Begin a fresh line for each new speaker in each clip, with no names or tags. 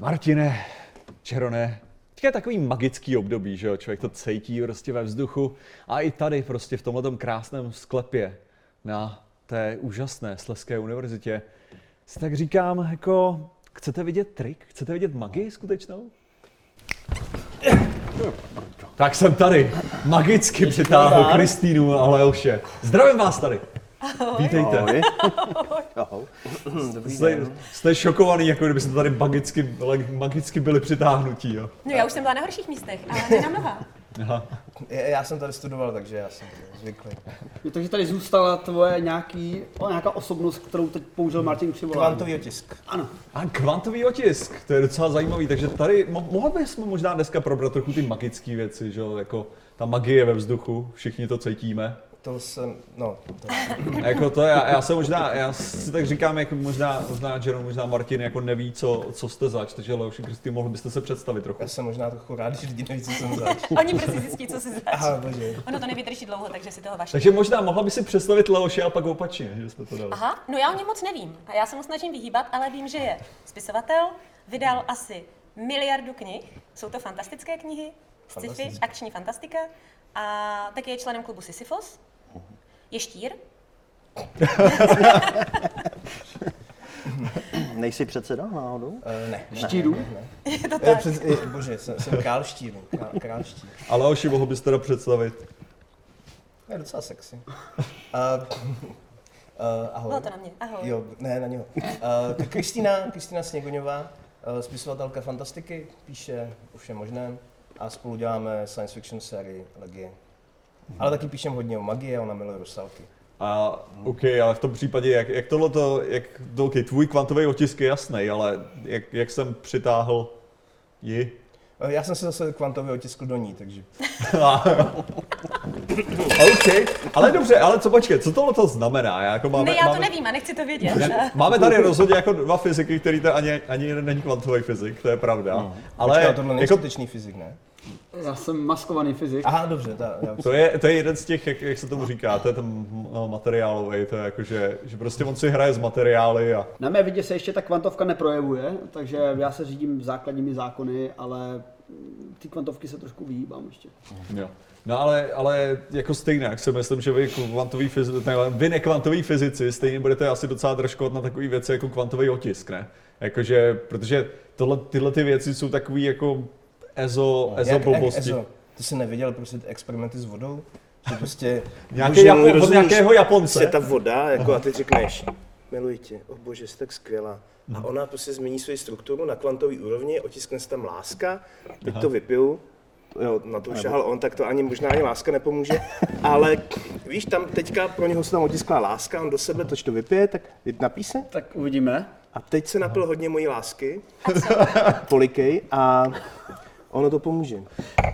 Martine, Čerone, teďka je takový magický období, že jo, člověk to cítí prostě ve vzduchu a i tady prostě v tomhle krásném sklepě na té úžasné Sleské univerzitě si tak říkám, jako, chcete vidět trik? Chcete vidět magii skutečnou? Tak jsem tady, magicky přitáhl Kristýnu a Leoše. Zdravím vás tady. Vítejte.
Ahoj. Ahoj. Dobrý
Jste,
den.
jste šokovaný, jako kdybyste tady magicky, magicky byli přitáhnutí, jo?
No já už jsem byla na horších místech, ale ne na mnoha.
Aha.
Já jsem tady studoval, takže já jsem zvyklý.
Jo, takže tady zůstala tvoje nějaký, o, nějaká osobnost, kterou teď použil Martin při volání.
Kvantový otisk.
Ano.
A kvantový otisk, to je docela zajímavý, takže tady mo- mohli bychom možná dneska probrat trochu ty magické věci, že jo, jako ta magie ve vzduchu, všichni to cítíme.
To jsem, no, to,
jako to já, já se možná, já si tak říkám, jako možná, možná Jero, možná Martin jako neví, co, co jste zač, takže Leoši Kristý, mohl byste se představit trochu.
já jsem možná trochu rád, že lidi neví, co jsem zač.
Oni prostě zjistí, co si zač.
Aha, bože.
Ono to nevydrží dlouho, takže si toho vaši.
Takže možná mohla by si představit Leoše a pak opačně, že jsme to dali.
Aha, no já o něm moc nevím. A já se mu snažím vyhýbat, ale vím, že je spisovatel, vydal asi miliardu knih. Jsou to fantastické knihy, sci-fi, akční fantastika. A taky je členem klubu Sisyphos. Je štír.
Nejsi předseda náhodou?
Uh, ne.
Štíru?
Ne, ne.
Je to
Eh,
tak.
Před, eh, bože, jsem, jsem král štíru. Král, král štíru.
A Leoši, mohl byste teda představit?
Je docela sexy. Uh, uh, ahoj.
Bylo to na mě. Ahoj.
Jo, ne, na něho. Uh, tak Kristýna, Kristýna Sněgoňová, uh, spisovatelka fantastiky, píše o všem možném a spolu děláme science fiction sérii Legie. Ale taky píšem hodně o magii a ona miluje rusalky.
A OK, ale v tom případě, jak, jak tohle to, jak, to, OK, tvůj kvantový otisk je jasný, ale jak, jak jsem přitáhl ji?
Uh, já jsem se zase kvantově otiskl do ní, takže
OK, ale dobře, ale co počkej, co tohle to znamená? Já, jako máme,
Ne, já to
máme,
nevím a nechci to vědět.
Máme tady rozhodně jako dva fyziky, který to ani, ani jeden není kvantový fyzik, to je pravda.
ale
Ale
Počkej, tohle není
jako,
skutečný fyzik, ne?
Já jsem maskovaný fyzik.
Aha, dobře, ta, já
to, je, to je jeden z těch, jak, jak se tomu říká, to je ten no, materiálový, to je jako, že, že prostě on si hraje s materiály a
Na mé vidě se ještě ta kvantovka neprojevuje, takže já se řídím základními zákony, ale ty kvantovky se trošku vyhýbám ještě.
Jo. No ale, ale jako stejně, jak si myslím, že vy kvantový fyzici, ne, vy nekvantoví fyzici stejně budete asi docela držkovat na takové věci jako kvantový otisk, ne? Jakože, protože tohle, tyhle ty věci jsou takový jako ezo, ezo
Jak- jak
blbosti.
Ezo? Ty jsi neviděl prostě ty experimenty s vodou? Že prostě...
Nějaký Japo-
můj,
od
rozumíš?
nějakého Japonce.
Prostě ta voda, jako a ty řekneš, miluji tě, oh bože, jsi tak skvělá. A ona prostě změní svoji strukturu na kvantový úrovni, otiskne se tam láska, teď to vypiju, jo, na to šahal on, tak to ani možná ani láska nepomůže, ale víš, tam teďka pro něho se tam otiskla láska, on do sebe toč to vypije, tak napí se.
Tak uvidíme.
A teď se napil hodně mojí lásky, polikej, a ono to pomůže.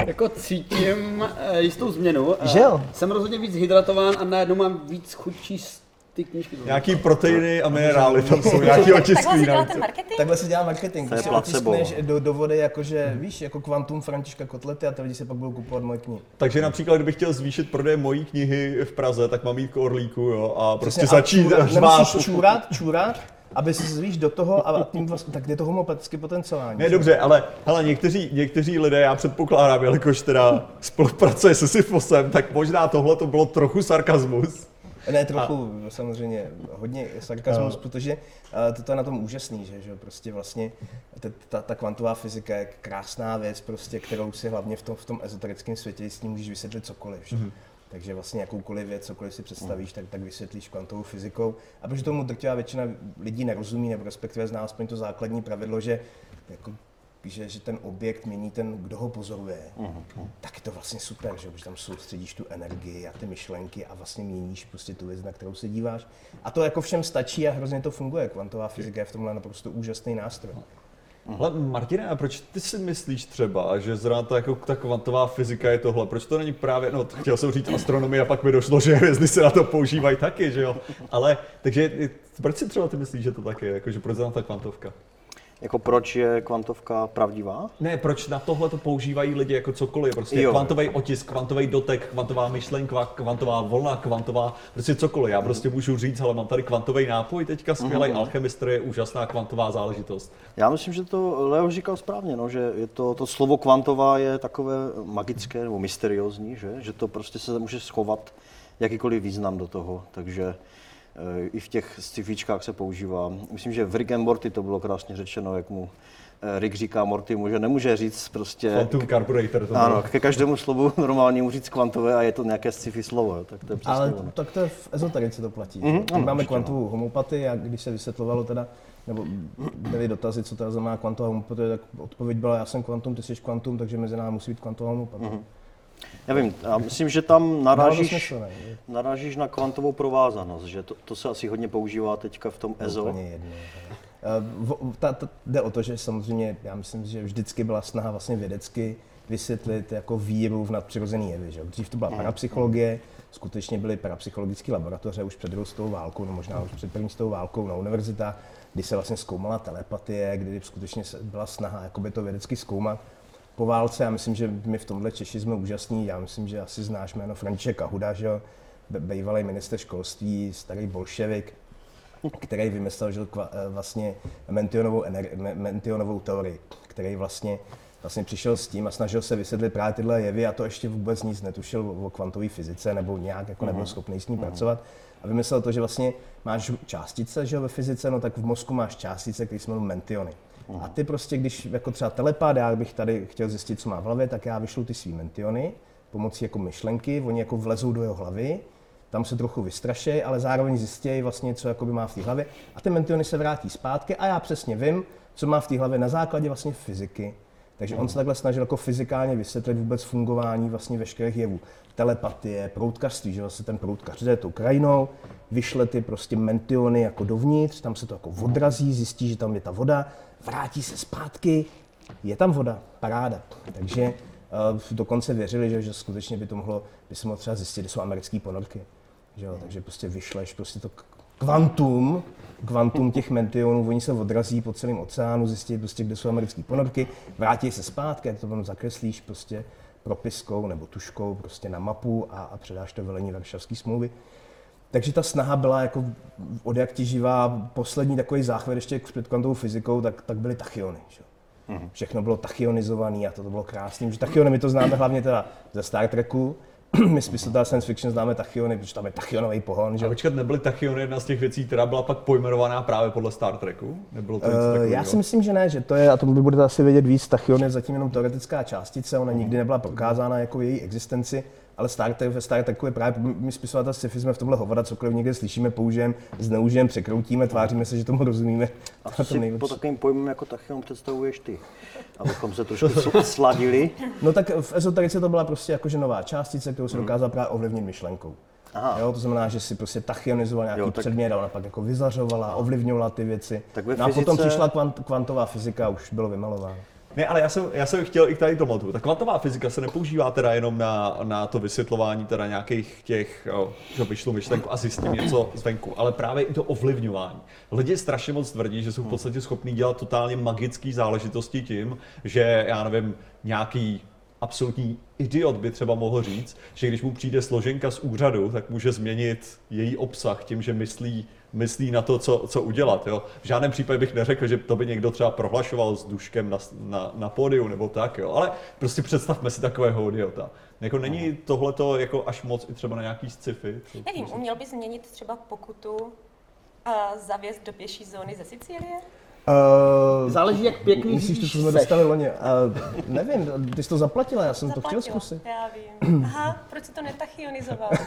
Jako cítím eh, jistou změnu. Eh,
Že jo?
Jsem rozhodně víc hydratován a najednou mám víc chuť číst ty knížky.
Nějaký proteiny a minerály tam jsou, nějaký
Takhle
otisky.
si dělá ten marketing?
Takhle se dělá marketing,
To je
když
placebo.
otiskneš do, do vody, jakože, víš, jako kvantum Františka Kotlety a ty lidi si pak budou kupovat moje knihy.
Takže například, kdybych chtěl zvýšit prodej mojí knihy v Praze, tak mám jít k Orlíku, jo, a prostě
Přesně, a
začít
čůrat-
řvát.
Nemusíš čůrat, čůrat, aby si zvíš do toho a tím vlastně, tak je to homopaticky potenciální.
Ne, dobře, ale hele, někteří, někteří lidé, já předpokládám, jelikož teda spolupracuje se Sisyfosem, tak možná tohle to bylo trochu sarkazmus.
Ne, trochu, samozřejmě, hodně sarkazmus, protože uh, to je na tom úžasný, že, že prostě vlastně ta, ta, ta kvantová fyzika je krásná věc, prostě, kterou si hlavně v tom, v tom ezoterickém světě s tím můžeš vysvětlit cokoliv. Že?
Mhm.
Takže vlastně jakoukoliv věc, cokoliv si představíš, tak, tak vysvětlíš kvantovou fyzikou. A protože tomu drtivá většina lidí nerozumí, nebo respektive zná aspoň to základní pravidlo, že jako že, že ten objekt mění ten, kdo ho pozoruje, tak je to vlastně super, že, protože tam soustředíš tu energii a ty myšlenky a vlastně měníš prostě tu věc, na kterou se díváš. A to jako všem stačí a hrozně to funguje. Kvantová fyzika je v tomhle naprosto úžasný nástroj.
Ale Martine, a proč ty si myslíš třeba, že zrovna ta, jako, ta kvantová fyzika je tohle? Proč to není právě, no chtěl jsem říct astronomie a pak mi došlo, že hvězdy se na to používají taky, že jo? Ale, takže proč si třeba ty myslíš, že to tak je, jako, že proč zrovna ta kvantovka?
Jako proč je kvantovka pravdivá?
Ne, proč na tohle to používají lidi jako cokoliv, prostě
Jo.
kvantový otisk, kvantový dotek, kvantová myšlenka, kvantová vlna, kvantová, prostě cokoliv. Já prostě můžu říct, ale mám tady kvantový nápoj teďka, skvělý
Mhm.
alchemistr je úžasná kvantová záležitost.
Já myslím, že to Leo říkal správně, no, že je to, to slovo kvantová je takové magické nebo mysteriózní, že? že to prostě se může schovat jakýkoliv význam do toho, takže i v těch scifičkách se používá. Myslím, že v Rick and Morty to bylo krásně řečeno, jak mu eh, Rick říká Mortymu, že nemůže říct prostě...
Quantum Carburetor to
Ano, ke každému slovu normálnímu říct kvantové a je to nějaké sci-fi slovo, jo, tak to je přesně
Ale
ono.
tak to je v ezoterice to platí.
Mhm,
Mm,
ano,
máme
určitě,
kvantovou homopatii a když se vysvětlovalo teda, nebo byly dotazy, co teda znamená kvantová homopatie, tak odpověď byla, já jsem kvantum, ty jsi kvantum, takže mezi námi musí být kvantová homopatie.
Mhm. Já vím, já myslím, že tam narážíš, narážíš na kvantovou provázanost, že to, to se asi hodně používá teďka v tom EZO.
Úplně jedno. Eh, Ta, ta, jde o to, že samozřejmě, já myslím, že vždycky byla snaha vlastně vědecky vysvětlit jako víru v nadpřirozený jevy. Že? Dřív to byla parapsychologie, skutečně byly parapsychologické laboratoře už před druhou světovou válkou, no možná už před první světovou válkou na univerzitách, kdy se vlastně zkoumala telepatie, kdy skutečně byla snaha jakoby to vědecky zkoumat. Po válce, já myslím, že my v tomhle Češi jsme úžasní, já myslím, že asi znáš jméno František Kahuda, že jo? Bývalý minister školství, starý bolševik, který vymyslel že, eh, vlastně mentionovou, ener- me- mentionovou teorii, který vlastně, vlastně přišel s tím a snažil se vysvětlit právě tyhle jevy a to ještě vůbec nic netušil o, kvantové fyzice nebo nějak jako nebyl schopný s ní pracovat. A vymyslel to, že vlastně máš částice že jo, ve fyzice, no tak v mozku máš částice, které se jmenují mentiony. A ty prostě, když jako třeba telepát, já bych tady chtěl zjistit, co má v hlavě, tak já vyšlu ty svý mentiony pomocí jako myšlenky, oni jako vlezou do jeho hlavy, tam se trochu vystraší, ale zároveň zjistějí vlastně, co jakoby má v té hlavě. A ty mentiony se vrátí zpátky a já přesně vím, co má v té hlavě na základě vlastně fyziky. Takže on se takhle snažil jako fyzikálně vysvětlit vůbec fungování vlastně veškerých jevů. Telepatie, proutkařství, že vlastně ten proutkař jde tou krajinou, vyšle ty prostě mentiony jako dovnitř, tam se to jako odrazí, zjistí, že tam je ta voda, vrátí se zpátky, je tam voda, paráda. Takže uh, dokonce věřili, že, že skutečně by to mohlo, by se mohlo třeba zjistit, kde jsou americké ponorky. Že jo? Takže prostě vyšleš prostě to kvantum, kvantum těch mentionů, oni se odrazí po celém oceánu, zjistí prostě, kde jsou americké ponorky, vrátí se zpátky, to potom zakreslíš prostě propiskou nebo tuškou prostě na mapu a, a předáš to velení Varšavské smlouvy. Takže ta snaha byla jako od jak živá, poslední takový záchvěr ještě před kvantovou fyzikou, tak, tak byly tachyony. Že? jo. Všechno bylo tachionizované a to, to bylo krásné. Že tachyony my to známe hlavně teda ze Star Treku, my spisovatelé science fiction známe tachyony, protože tam je tachyonový pohon. Že?
A počkat, nebyly tachyony jedna z těch věcí, která byla pak pojmenovaná právě podle Star Treku? Nebylo to něco takového?
Já si myslím, že ne, že to je, a to budete asi vědět víc, tachyon je zatím jenom teoretická částice, ona nikdy nebyla prokázána jako její existenci, ale Star Trek, ve Star Treku je právě, my spisovatelé sci-fi jsme v tomhle hovada, cokoliv někde slyšíme, použijeme, zneužijeme, překroutíme, tváříme se, že tomu rozumíme.
A
To
si
nejlepší.
po takovým pojmem jako tachyon představuješ ty? Abychom se trošku sl- sladili.
No tak v ezoterice to byla prostě jakože nová částice, kterou se dokázal právě ovlivnit myšlenkou.
Aha.
Jo, to znamená, že si prostě tachyonizoval nějaký
Jo, tak-
předmět a ona pak jako vyzařovala, ovlivňovala ty věci.
Tak ve
no a potom
fyzice-
přišla kvant, kvantová fyzika a už bylo vymalováno.
Ne, ale já jsem, já jsem chtěl i k tady tomu. Ta kvantová fyzika se nepoužívá teda jenom na, na to vysvětlování teda nějakých těch, jo, že vyšlu myšlenku a zjistím něco zvenku, ale právě i to ovlivňování. Lidi strašně moc tvrdí, že jsou v podstatě schopní dělat totálně magické záležitosti tím, že já nevím, nějaký absolutní idiot by třeba mohl říct, že když mu přijde složenka z úřadu, tak může změnit její obsah tím, že myslí, myslí na to, co, co udělat. Jo? V žádném případě bych neřekl, že to by někdo třeba prohlašoval s duškem na, na, na pódiu nebo tak, jo? ale prostě představme si takového idiota. Jako není tohleto jako až moc i třeba na nějaký sci-fi?
Nevím, uměl bys změnit třeba pokutu a zavěst do pěší zóny ze Sicílie?
Uh,
Záleží, jak pěkný
Myslíš, to, co jsme
seš.
dostali loni? Uh, nevím, ty jsi to zaplatila, já jsem to chtěl zkusit.
Já vím. Aha, proč si to netachionizoval?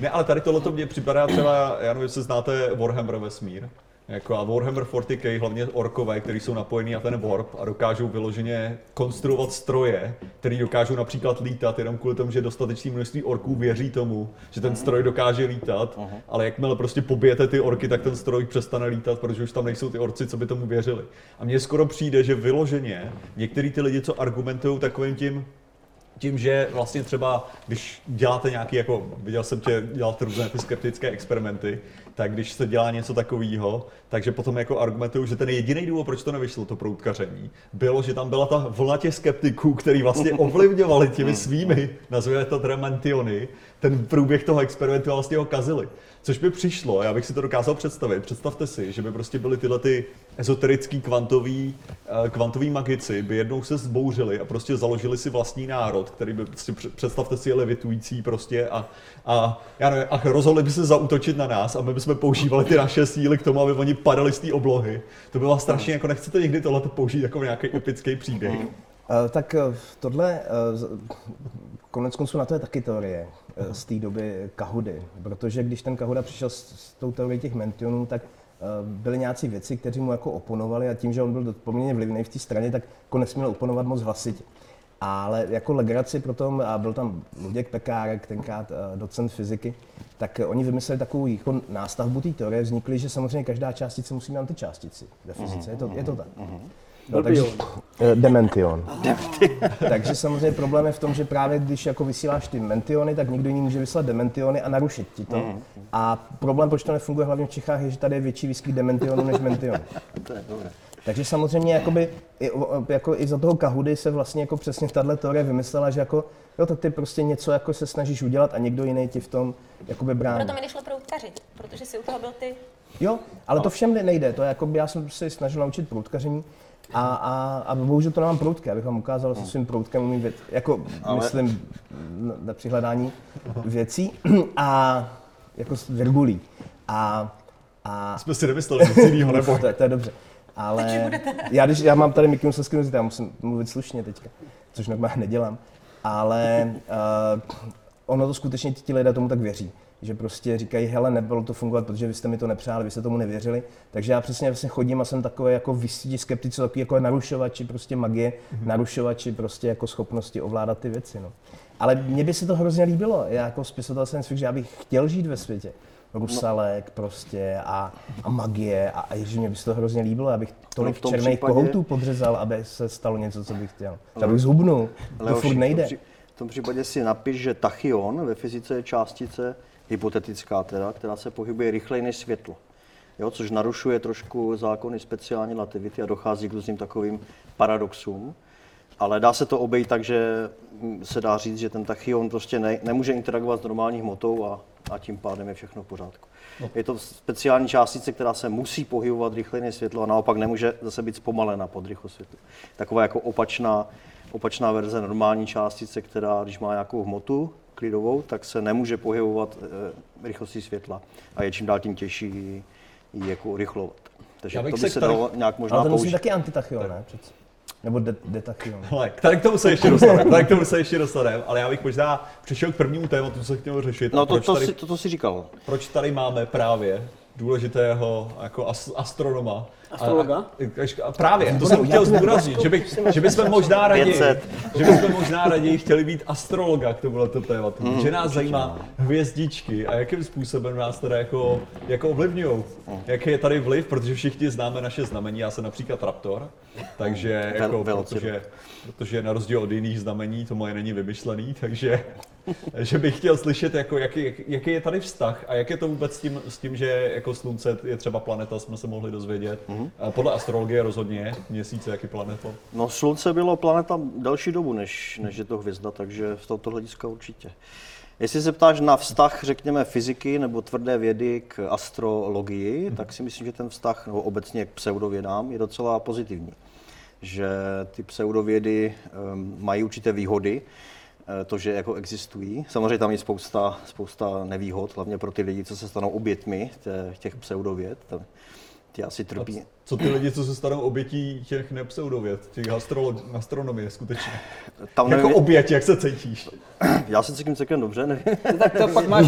Ne, ale tady tohle mě připadá třeba, já nevím, jestli znáte Warhammer vesmír. Jako a Warhammer 40k, hlavně orkové, kteří jsou napojení na ten warp a dokážou vyloženě konstruovat stroje, který dokážou například lítat jenom kvůli tomu, že dostatečné množství orků věří tomu, že ten stroj dokáže lítat, ale jakmile prostě pobijete ty orky, tak ten stroj přestane lítat, protože už tam nejsou ty orci, co by tomu věřili. A mně skoro přijde, že vyloženě některý ty lidi, co argumentují takovým tím, tím, že vlastně třeba, když děláte nějaký, jako viděl jsem tě dělat různé ty skeptické experimenty, tak když se dělá něco takového, takže potom jako argumentují, že ten jediný důvod, proč to nevyšlo, to proutkaření, bylo, že tam byla ta vlna těch skeptiků, který vlastně ovlivňovali těmi svými, nazvěme to teda mantiony, ten průběh toho experimentu a vlastně ho kazili. Což by přišlo, já bych si to dokázal představit. Představte si, že by prostě byly tyhle ty ezoterický kvantový, eh, kvantový magici, by jednou se zbouřili a prostě založili si vlastní národ, který by prostě před- představte si je levitující prostě a, a, já nevím, a rozhodli by se zautočit na nás a my bychom používali ty naše síly k tomu, aby oni padali z té oblohy. To bylo strašně, jako nechcete někdy tohle použít jako nějaký epický příběh.
Eh, Tak eh, tohle, z- konec konců na to je taky teorie z té doby Kahudy, protože když ten Kahuda přišel s, s tou teorií těch mentionů, tak eh, byly nějací věci, kteří mu jako oponovali a tím, že on byl poměrně vlivný v té straně, tak jako nesměl oponovat moc hlasitě. Ale jako legraci potom, a byl tam Luděk Pekárek, tenkrát eh, docent fyziky, tak eh, oni vymysleli takovou jako nástavbu té teorie, vznikly, že samozřejmě každá částice musí mít antičástici ve fyzice, je to, je to tak. No, takže, eh, demention. takže samozřejmě problém je v tom, že právě když jako vysíláš ty mentiony, tak nikdo jiný může vyslat dementiony a narušit ti to. A problém, proč to nefunguje hlavně v Čechách, je, že tady je větší výskyt dementionů než mentionů.
To je dobré.
Takže samozřejmě jakoby, jako i za toho Kahudy se vlastně jako přesně tahle teorie vymyslela, že jako, jo, tak ty prostě něco jako se snažíš udělat a někdo jiný ti v tom jakoby brání.
Proto mi nešlo proutkařit, protože si u toho byl ty.
Jo, ale to všem nejde. To je jako by já jsem se snažil naučit proutkaření a, a, a bohužel to nemám proutky, abych vám ukázal, že svým proutkem umím věc, jako
Ale-
myslím na, na přihledání věcí a jako s virgulí. A, a
Jsme si nemysleli nic jiného, nebo
to, je- to je dobře. Ale já, když, já mám tady Mickey Mouse já musím mluvit slušně teďka, což normálně nedělám. Ale uh, ono to skutečně ti lidé tomu tak věří. Že prostě říkají, hele, nebylo to fungovat, protože vy jste mi to nepřáli, vy jste tomu nevěřili. Takže já přesně vlastně chodím a jsem takový jako vysítí skeptici, takový jako narušovači prostě magie, narušovači prostě jako schopnosti ovládat ty věci. No. Ale mně by se to hrozně líbilo. Já jako spisovatel jsem že já bych chtěl žít ve světě. Rusalek prostě a, a magie a, a ježi, mě by se to hrozně líbilo, abych tolik
v tom
černých
případě-
kohoutů podřezal, aby se stalo něco, co bych chtěl. Já bych zhubnul, to furt
v tom
nejde.
pří- V tom případě si napiš, že tachyon ve fyzice je částice, hypotetická teda, která se pohybuje rychleji než světlo. Jo, což narušuje trošku zákony speciální relativity a dochází k různým takovým paradoxům. Ale dá se to obejít tak, že mm, se dá říct, že ten tachyon prostě ne, nemůže interagovat s normální hmotou a, a tím pádem je všechno v pořádku. Je to speciální částice, která se musí pohybovat rychleji než světlo a naopak nemůže zase být zpomalena pod rychlost světla. Taková jako opačná, opačná verze normální částice, která když má nějakou hmotu klidovou, tak se nemůže pohybovat e, rychlostí světla a je čím dál tím těžší ji jako urychlovat. Takže
Já bych
to by
se
se
tady-
dalo nějak možná
Ale to musí
použít.
taky antitachyon, ne? Přece. Nebo de- detachyon.
Hele, k tady k tomu se ještě dostaneme, tady k tomu se ještě dostaneme, ale já bych možná přišel k prvnímu tématu, co se chtěl řešit.
No to,
proč
to,
tady,
si, to, to si říkal.
proč tady máme právě důležitého jako as, astronoma.
Astrologa?
A, a, a právě, to jsem chtěl zdůraznit, že, bych, že bychom možná raději,
500.
že bychom možná raději chtěli být astrologa k tomuto tématu,
Hmm,
že nás zajímá hvězdičky a jakým způsobem nás teda jako, jako ovlivňují.
Hmm.
Jaký je tady vliv, protože všichni známe naše znamení, já jsem například Raptor, takže jako, protože, protože na rozdíl od jiných znamení to moje není vymyšlený, takže že bych chtěl slyšet, jako, jaký, jak- jaký je tady vztah a jak je to vůbec s tím, s tím že jako slunce je třeba planeta, jsme se mohli dozvědět.
Mhm.
A Podle astrologie rozhodně měsíce, jaký planeta.
No Slunce bylo planeta delší dobu, než, než je to hvězda, takže z tohoto hlediska určitě. Jestli se ptáš na vztah, řekněme, fyziky nebo tvrdé vědy k astrologii, tak si myslím, že ten vztah, nebo obecně k pseudovědám, je docela pozitivní. Že ty pseudovědy um, mají určité výhody, eh, to, že jako existují. Samozřejmě tam je spousta, spousta nevýhod, hlavně pro ty lidi, co se stanou obětmi těch pseudověd. Ty asi trpí.
Co ty lidi, co se stanou obětí těch nepseudověd, těch astrolo- astronomie skutečně.
Tam
Jako oběť, jak se cítíš?
já se cítím celkem dobře, nevím.
No tak to pak máš,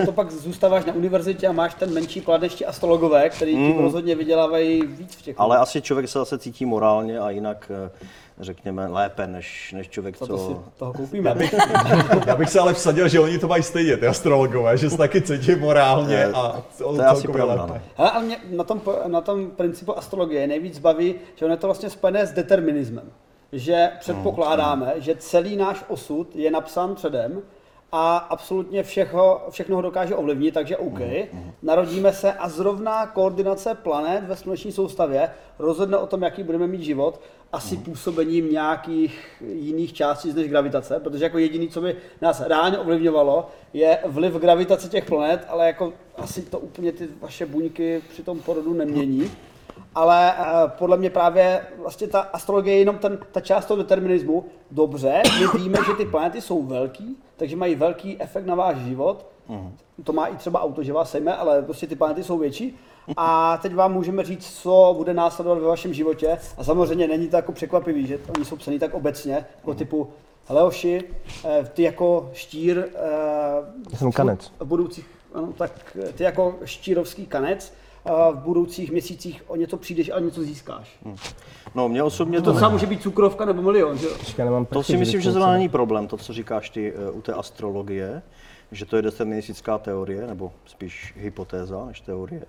eh, to pak zůstáváš na univerzitě a máš ten menší plat než ti astrologové, který tím rozhodně vydělávají víc v těch.
Mm. Ale asi člověk se zase cítí morálně a jinak, eh, řekněme, lépe než, než člověk,
Za to si
co...
toho koupíme.
Já bych, já bych se ale vsadil, že oni to mají stejně, ty astrologové, že se taky cítí morálně
Eh,
a
To je asi
celkově
pravda,
lépe.
no.
Hele, ale mě na tom, na tom principu astrologie nejvíc baví, že ono je to vlastně spojené s determinismem. že předpokládáme, že celý náš osud je napsán předem a absolutně všechno, všechno ho dokáže ovlivnit, takže OK. Narodíme se a zrovna koordinace planet ve sluneční soustavě rozhodne o tom, jaký budeme mít život, asi působením nějakých jiných částí než gravitace, protože jako jediný, co by nás reálně ovlivňovalo, je vliv gravitace těch planet, ale jako asi to úplně ty vaše buňky při tom porodu nemění. Ale eh, podle mě právě vlastně ta astrologie je jenom ten, ta část toho determinismu. Dobře, my víme, že ty planety jsou velký, takže mají velký efekt na váš život. To má i třeba auto, že vás sejme, ale prostě ty planety jsou větší. A teď vám můžeme říct, co bude následovat ve vašem životě. A samozřejmě není to jako překvapivý, že oni jsou psaný tak obecně, jako typu Leoši, eh, ty jako štír eh,
jsem kanec.
v budoucích, ano, tak ty jako štírovský kanec v budoucích měsících o něco přijdeš a něco získáš.
No, mě osobně
To
to,
třeba může být cukrovka nebo milion, že jo?
Nemám
to si myslím, že
se.
není problém, to, co říkáš ty eh, u té astrologie, že to je deterministická teorie, nebo spíš hypotéza než teorie,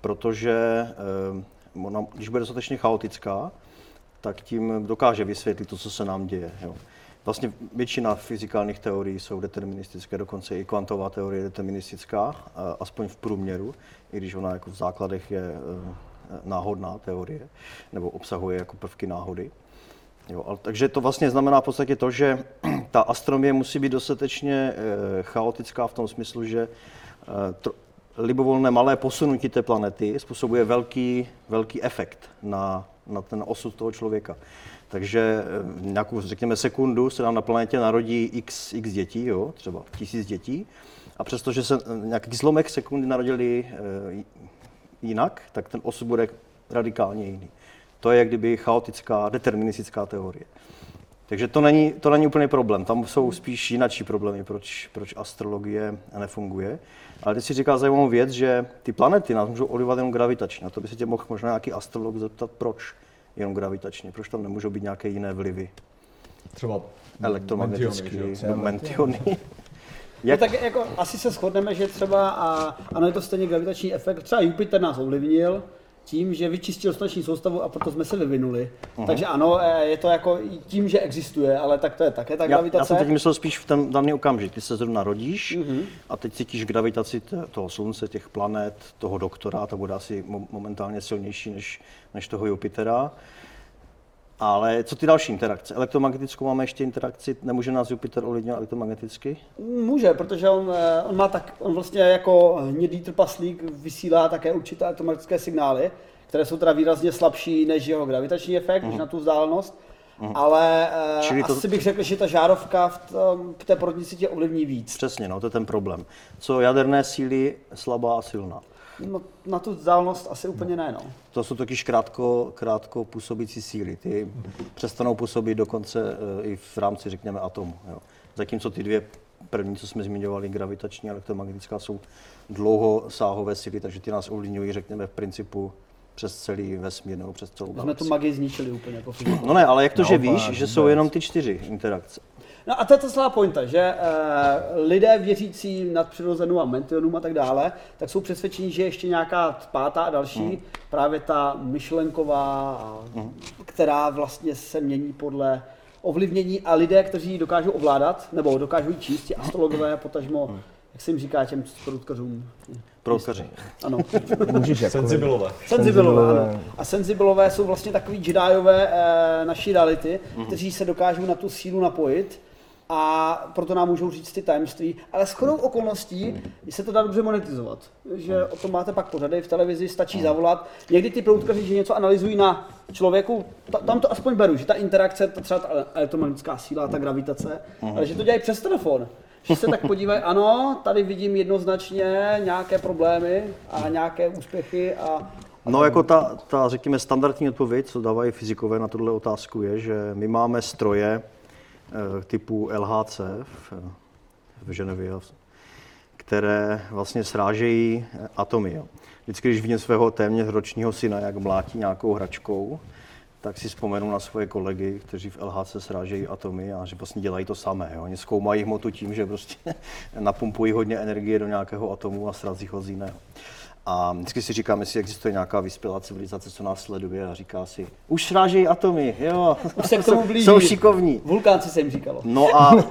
protože eh, ona, když bude dostatečně chaotická, tak tím dokáže vysvětlit to, co se nám děje. Jo. Vlastně většina fyzikálních teorií jsou deterministické, dokonce i kvantová teorie je deterministická, aspoň v průměru, i když ona jako v základech je eh, náhodná teorie, nebo obsahuje jako prvky náhody. Jo, ale, takže to vlastně znamená v podstatě to, že ta astronomie musí být dostatečně e, chaotická v tom smyslu, že e, tro, libovolné malé posunutí té planety způsobuje velký, velký efekt na, na ten osud toho člověka. Takže e, nějakou, řekněme, sekundu se nám na planetě narodí x, x dětí, jo, třeba tisíc dětí, a přestože se e, nějaký zlomek sekundy narodili e, jinak, tak ten osud bude radikálně jiný. To je jak kdyby chaotická, deterministická teorie. Takže to není, to není úplně problém. Tam jsou spíš jinačí problémy, proč, proč astrologie nefunguje. Ale ty si říkal zajímavou věc, že ty planety nás můžou ovlivňovat jenom gravitačně. A to by se tě mohl možná nějaký astrolog zeptat, proč jenom gravitačně, proč tam nemůžou být nějaké jiné vlivy,
Třeba
elektromagnetické,
Mentiony.
Jak?
Jak,
No tak jako asi se shodneme, že třeba, a, ano je to stejně gravitační efekt, třeba Jupiter nás ovlivnil tím, že vyčistil sluneční soustavu a proto jsme se vyvinuli. Uh-huh. Takže ano, eh, je to jako tím, že existuje, ale tak to je také ta
já,
gravitace.
já jsem teď myslel spíš v ten daný okamžik. Ty se zrovna rodíš a teď cítíš gravitaci toho slunce, těch planet, toho doktora, ta bude asi mo- momentálně silnější než, než toho Jupitera. Ale co ty další interakce? Elektromagnetickou máme ještě interakci, nemůže nás Jupiter ovlivňovat elektromagneticky?
Může, protože on, eh, on má tak, on vlastně jako hnědý trpaslík vysílá také určité automatické signály, které jsou teda výrazně slabší než jeho gravitační efekt, než na tu vzdálenost. Ale
Čili
Čili
to-
to... asi bych řekl, že ta žárovka v, tom, v té porodnici tě ovlivní víc.
Přesně, no, to je ten problém. Co jaderné síly, slabá a silná.
No, na tu vzdálenost asi úplně ne, no.
To jsou totiž krátko, krátko působící síly. Ty přestanou působit dokonce eh, i v rámci, řekněme, atomu. Jo. Zatímco ty dvě první, co jsme zmiňovali, gravitační a elektromagnetická, jsou dlouhosáhové síly, takže ty nás ovlivňují, řekněme, v principu přes celý vesmír nebo přes celou
My jsme tu
galaxii.
magii zničili úplně jako fyziku.
No ne, ale jak to, že
Naopak,
víš, že jsou jenom ty čtyři interakce?
No a to je ta celá pointa, že uh, lidé věřící nadpřirozenou a mentionům a tak dále, tak jsou přesvědčeni, že je ještě nějaká pátá a další,
Hmm.
právě ta myšlenková, a, která vlastně se mění podle ovlivnění a lidé, kteří ji dokážou ovládat, nebo dokážou ji číst, ti astrologové, potažmo,
Hmm.
jak se jim říká těm průdkařům.
Průkaři.
Ano.
Můžeš jakkoliv.
Senzibilové.
Senzibilové,
Senzibilové.
ano. A senzibilové jsou vlastně takový Jediové e, naší reality, kteří se dokážou na tu sílu napojit a proto nám můžou říct ty tajemství. Ale s chodou okolností se to dá dobře monetizovat. Že o tom máte pak pořady v televizi, stačí zavolat. Někdy ty proutkaři, že něco analyzují na člověku, ta, tam to aspoň beru, že ta interakce, ta třeba ta elektromagnetická síla, ta gravitace, ale že to dělají přes telefon. Že se tak podívají, ano, tady vidím jednoznačně nějaké problémy a nějaké úspěchy a
No jako ta, ta, řekněme, standardní odpověď, co dávají fyzikové na tuhle otázku, je, že my máme stroje eh, typu LHC v, v Ženevě, které vlastně srážejí eh, atomy. Vždycky, když vidím svého téměř ročního syna, jak mlátí nějakou hračkou, tak si vzpomenu na svoje kolegy, kteří v LHC srážejí atomy a že vlastně dělají to samé. Jo. Oni zkoumají hmotu tím, že prostě napumpují hodně energie do nějakého atomu a srazí ho z jiného. A vždycky si říkám, jestli existuje nějaká vyspělá civilizace, co nás sleduje a říká si, už srážejí atomy, jo,
Už se k tomu blíží.
jsou šikovní.
Vulkánci se jim říkalo.
No a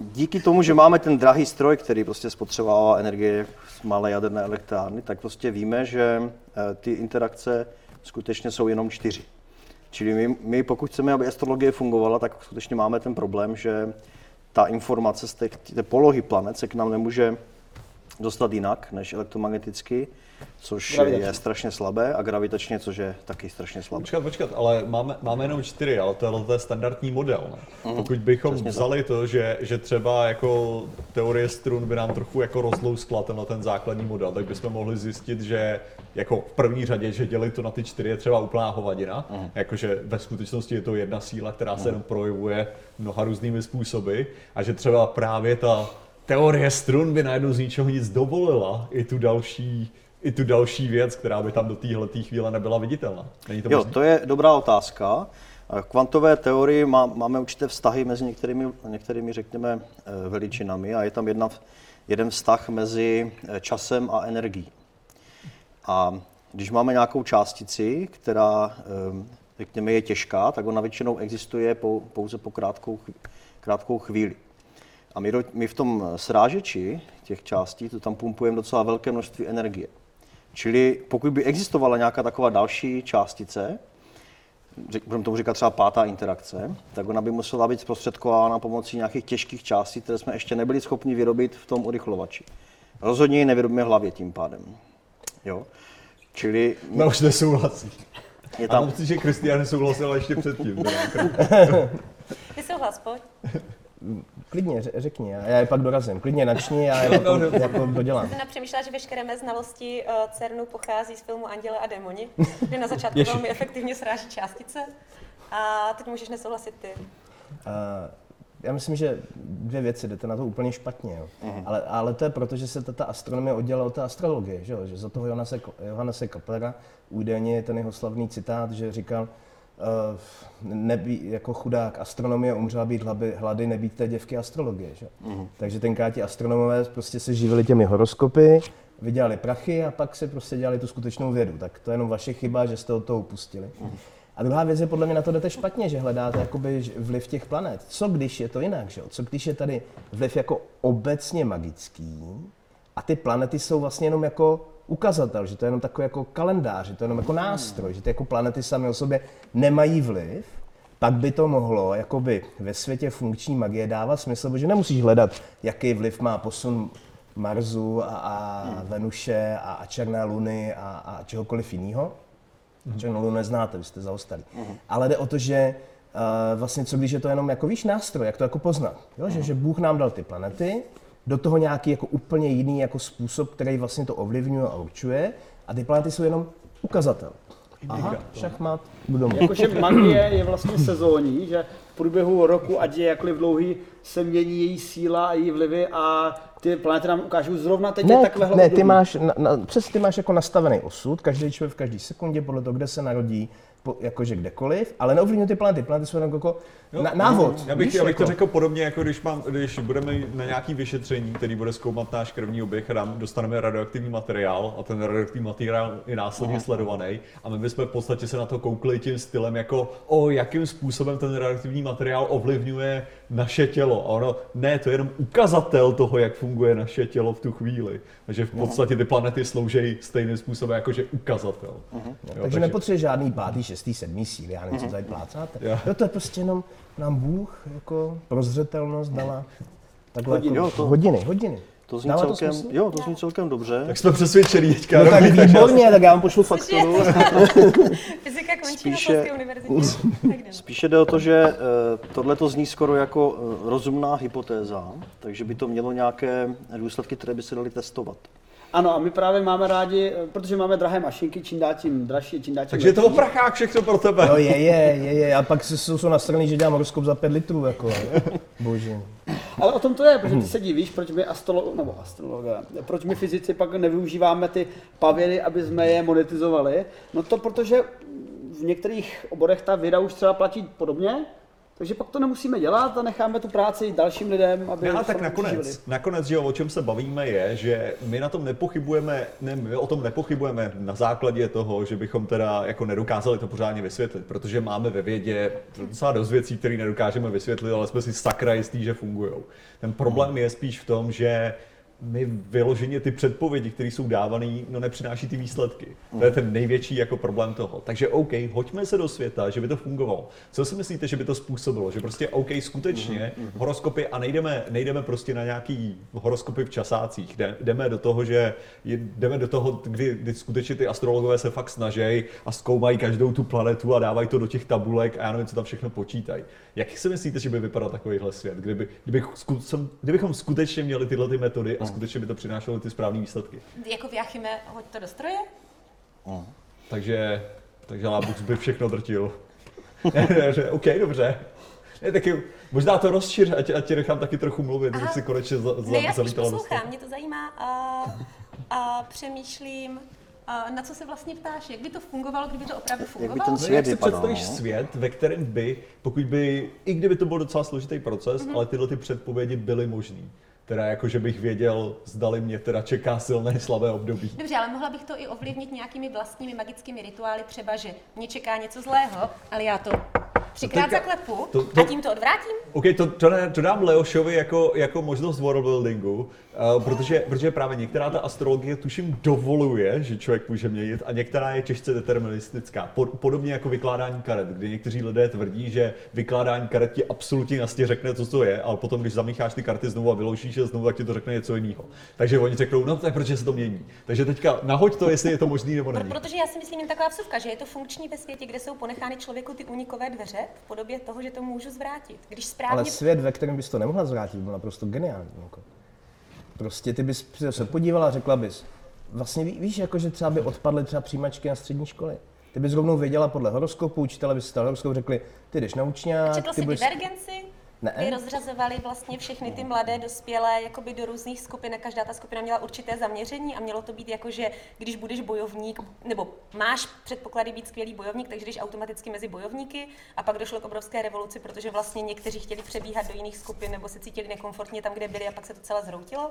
díky tomu, že máme ten drahý stroj, který prostě spotřebává energie z malé jaderné elektrárny, tak prostě víme, že eh, ty interakce skutečně jsou jenom čtyři. Čili my, my pokud chceme, aby astrologie fungovala, tak skutečně máme ten problém, že ta informace z té, té polohy planet se k nám nemůže dostat jinak než elektromagneticky, což
Gravitačně.
je strašně slabé, a gravitačně, což je taky strašně slabé.
Počkat, počkat, ale máme, máme jenom čtyři, ale tohle to je standardní model. Ne? Pokud bychom
Přesně tak.
vzali to, že, že třeba jako teorie strun by nám trochu jako rozlouskla tenhle ten základní model, tak bychom mohli zjistit, že jako v první řadě, že dělit to na ty čtyři je třeba úplná hovadina, jakože ve skutečnosti je to jedna síla, která se jenom projevuje mnoha různými způsoby a že třeba právě ta teorie strun by najednou z ničeho nic dovolila i tu další i tu další věc, která by tam do téhle chvíle nebyla viditelná. Není to
Jo,
možný?
to je dobrá otázka. V kvantové teorii má, máme určité vztahy mezi některými, některými, řekněme, eh, veličinami a je tam jedna, jeden vztah mezi eh, časem a energií. A když máme nějakou částici, která, eh, řekněme, je těžká, tak ona většinou existuje pou- pouze po krátkou, krátkou chvíli. A my, do, my v tom srážeči těch částí, to tam pumpujeme docela velké množství energie. Čili pokud by existovala nějaká taková další částice, řek- budeme tomu říkat třeba pátá interakce, tak ona by musela být zprostředkována pomocí nějakých těžkých částí, které jsme ještě nebyli schopni vyrobit v tom urychlovači. Rozhodně ji nevyrobíme v hlavě tím pádem. Jo? Čili
No už nesouhlasí.
je
Tam... mám pocit, že Kristián nesouhlasil ještě předtím. teda.
Ty souhlas, pojď.
Klidně, ře- řekni, a já je pak dorazím. Klidně načni, já je potom jako dodělám.
Jsem přemýšlela, že veškeré mé znalosti uh, CERNu pochází z filmu Anděle a démoni, kde na začátku velmi efektivně sráží částice. A teď můžeš nesouhlasit ty.
A já myslím, že dvě věci, jdete na to úplně špatně. Jo. Ale, ale to je proto, že se ta astronomie oddělala od té astrologie, že, jo? že za toho Johannese, Johannese Keplera údajně je ten jeho slavný citát, že říkal, uh, nebý, jako chudák astronomie umřela být hlady, hlady, nebýt té děvky astrologie. Že? Takže tenkrát ti astronomové prostě se živili těmi horoskopy, vydělali prachy a pak si prostě dělali tu skutečnou vědu. Tak to je jenom vaše chyba, že jste od toho upustili. A druhá věc je, podle mě na to jdete špatně, že hledáte jakoby vliv těch planet. Co když je to jinak, že? Co když je tady vliv jako obecně magický a ty planety jsou vlastně jenom jako ukazatel, že to je jenom takový jako kalendář, že to je jenom jako nástroj, že ty jako planety samy o sobě nemají vliv, pak by to mohlo jakoby ve světě funkční magie dávat smysl, protože nemusíš hledat, jaký vliv má posun Marsu a, a Venuše a, a černé luny a, a čehokoliv jiného. Černou lunu neznáte, vy jste zaostali. Ale jde o to, že uh, vlastně co když je to jenom jako víš nástroj, jak to jako poznat. Jo? Že, že Bůh nám dal ty planety, do toho nějaký jako úplně jiný jako způsob, který vlastně to ovlivňuje a určuje a ty planety jsou jenom ukazatel. Aha, šachmat.
Jakože magie je vlastně sezónní, že v průběhu roku, ať je jakkoliv dlouhý, se mění její síla a její vlivy a ty planety nám ukážou zrovna teď
Ne,
takovéhle
ne ty máš, na, na, přes ty máš jako nastavený osud, každý člověk v každé sekundě podle toho, kde se narodí, po, jakože kdekoliv, ale neovlivňuje ty planety. Planety jsou jenom jako na, návod.
Já bych,
víš,
já bych to
jako.
řekl podobně, jako když, mám, když budeme na nějaký vyšetření, který bude zkoumat náš krevní oběh a dostaneme radioaktivní materiál a ten radioaktivní materiál je následně sledovaný a my bychom v podstatě se na to koukli tím stylem jako o jakým způsobem ten radioaktivní materiál ovlivňuje naše tělo. A ono, ne, to je jenom ukazatel toho, jak funguje naše tělo v tu chvíli. Takže v podstatě ty planety slouží stejným způsobem jako že ukazatel. Jo,
Takže nepotřebuje žádný pátý, šestý, sedmý síly, já nevím, co tady plácáte.
Jo.
Jo, to je prostě jenom nám Bůh jako prozřetelnost dala takhle
Hodiny.
jako
Jo, to-
hodiny, hodiny.
to zní,
Dává to
celkem,
smysl?
jo, to zní celkem dobře.
Tak jsme přesvědčení teďka.
No tak
dobrý, takže
výborně, tak já vám pošlu fakturu.
Fyzika končí
Spíše-
na Polské univerzitě. Tak.
Spíše jde o to, že tohle to zní skoro jako eh, rozumná hypotéza, takže by to mělo nějaké důsledky, které by se daly testovat.
Ano, a my právě máme rádi, protože máme drahé mašinky, čím dál tím dražší, čím dál tím
Takže je to
lepší.
oprachák všechno pro tebe.
No je, je, je, je. A pak jsou, jsou nastraný, že dělám horoskop za pět litrů, jako. Bože.
Ale o tom to je, protože ty se divíš, proč my astrolo, nebo astrologové, proč my fyzici pak nevyužíváme ty pavěry, aby jsme je monetizovali. No to protože v některých oborech ta věda už třeba platí podobně, Takže pak to nemusíme dělat a necháme tu práci dalším lidem, aby
Ne, ale tak
sami přežili.
nakonec, nakonec, že jo, o čem se bavíme je, že my na tom nepochybujeme, ne, my o tom nepochybujeme na základě toho, že bychom teda jako nedokázali to pořádně vysvětlit, protože máme ve vědě docela dost věcí, které nedokážeme vysvětlit, ale jsme si sakra jistý, že fungují. Ten problém je spíš v tom, že my vyloženě ty předpovědi, které jsou dávané, no nepřináší ty výsledky. To je ten největší jako problém toho. Takže OK, hoďme se do světa, že by to fungovalo. Co si myslíte, že by to způsobilo? Že prostě OK, skutečně horoskopy a nejdeme, nejdeme prostě na nějaký horoskopy v časácích. Jde- Jdeme do toho, že jdeme do toho, kdy, kdy skutečně ty astrologové se fakt snaží a zkoumají každou tu planetu a dávají to do těch tabulek a já nevím, co tam všechno počítají. Jak si myslíte, že by vypadal takovýhle svět, kdyby, jsem- kdybychom skutečně měli tyhle ty metody a skutečně by to přinášelo ty správné výsledky?
Jako v Jachime, hoď to do stroje.
Takže, takže Lábux by všechno drtil. OK, dobře. Ne, taky, možná to rozšiř, ať, ať tě nechám taky trochu mluvit,
Aha.
si konečně za, za,
Ne, já poslouchám, mě to zajímá a, a přemýšlím, a na co se vlastně ptáš, jak by to fungovalo, kdyby to opravdu
by
fungovalo?
ten
No,
svět
jak si
vypadal,
představíš
no?
svět, ve kterém by, pokud by, i kdyby to byl docela složitý proces,
Mhm.
ale tyhle ty předpovědi byly možné. Teda jako, že bych věděl, zdali mě teda čeká silné slabé období.
Dobře, ale mohla bych to i ovlivnit nějakými vlastními magickými rituály, třeba, že mě čeká něco zlého, ale já to třikrát
teďka-
zaklepu
to- to-
a tím to odvrátím.
OK, to, to, to dám Leošovi jako, jako možnost worldbuildingu, uh, protože, protože právě některá ta astrologie tuším dovoluje, že člověk může měnit a některá je těžce deterministická. Pod, podobně jako vykládání karet, kdy někteří lidé tvrdí, že vykládání karet ti absolutně jasně řekne, co to je, ale potom, když zamícháš ty karty znovu a vyloučíš je znovu, tak ti to řekne něco jiného. Takže oni řeknou, no tak proč se to mění. Takže teďka nahoď to, jestli je to možný nebo není.
protože já si myslím jen taková vsuvka, že je to funkční ve světě, kde jsou ponechány člověku ty unikové dveře v podobě toho, že to můžu zvrátit. Když správně
Ale svět, ve kterém bys to nemohla zvrátit, byl naprosto geniální. Jako. Prostě ty bys se podívala a řekla bys, vlastně ví, víš, jako, že třeba by odpadly třeba přijímačky na střední školy. Ty bys rovnou věděla podle horoskopu, učitele by si dal horoskop, řekli, ty jdeš na učňák,
Četl
ty
jsi
budeš...
divergenci?
Ne.
Kdy rozřazovali vlastně všechny ty mladé dospělé jakoby do různých skupin a každá ta skupina měla určité zaměření a mělo to být jako, že když budeš bojovník, nebo máš předpoklady být skvělý bojovník, takže jdeš automaticky mezi bojovníky a pak došlo k obrovské revoluci, protože vlastně někteří chtěli přebíhat do jiných skupin nebo se cítili nekomfortně tam, kde byli a pak se to celé zhroutilo.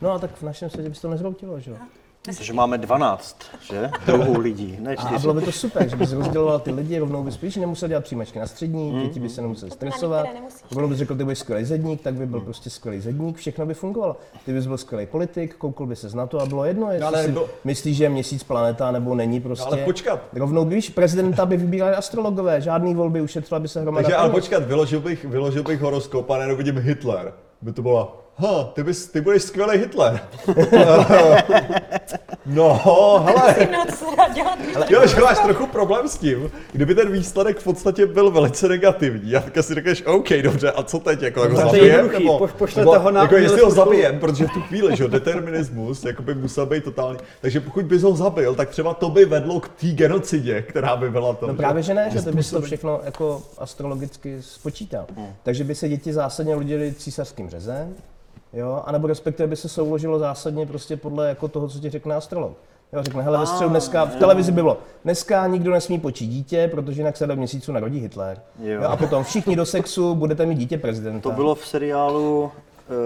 No a tak v našem světě bys to nezroutilo, že jo?
Takže máme 12, že? Druhou lidí, ne
A, bylo by to super, že bys rozděloval ty lidi, rovnou bys spíš nemusel dělat přijímačky na střední,
Hmm.
děti by se nemuseli stresovat. Rovnou bys řekl, ty budeš skvělý zedník, tak by byl prostě skvělý zedník, všechno by fungovalo. Ty bys byl skvělý politik, koukal by se na to a bylo jedno, jestli
ale
si
bylo-
myslíš, že je měsíc planeta nebo není prostě.
ale počkat.
Rovnou víš, prezidenta by vybírali astrologové, žádný volby, ušetřila by se hromada
Takže ale počkat, vyložil bych, vyložil bych horoskop a najednou vidím Hitler. By to bylo, ha, ty, bys, ty budeš skvělý Hitler. no, hele,
co se dá dělat,
jo, že máš trochu problém s tím, kdyby ten výsledek v podstatě byl velice negativní. A tak si řekneš, OK, dobře, a co teď, jako, jako zabijem? Nebo, nebo
ho na
jako jestli ho zabijem, protože v tu chvíli, že jo, determinismus jako by musel být totální. Takže pokud bys ho zabil, tak třeba to by vedlo k té genocidě, která by byla to.
No právě, že ne, že ty bys to všechno jako astrologicky spočítal. Takže by se děti zásadně rodily císařským řezem, jo, anebo respektive by se souložilo zásadně prostě podle jako toho, co ti řekne astrolog. Jo, řekne, hele, ve středu dneska, v televizi by bylo, dneska nikdo nesmí počít dítě, protože jinak se do měsíců narodí Hitler.
Jo.
Jo. a potom všichni do sexu, budete mít dítě prezidenta.
To bylo v seriálu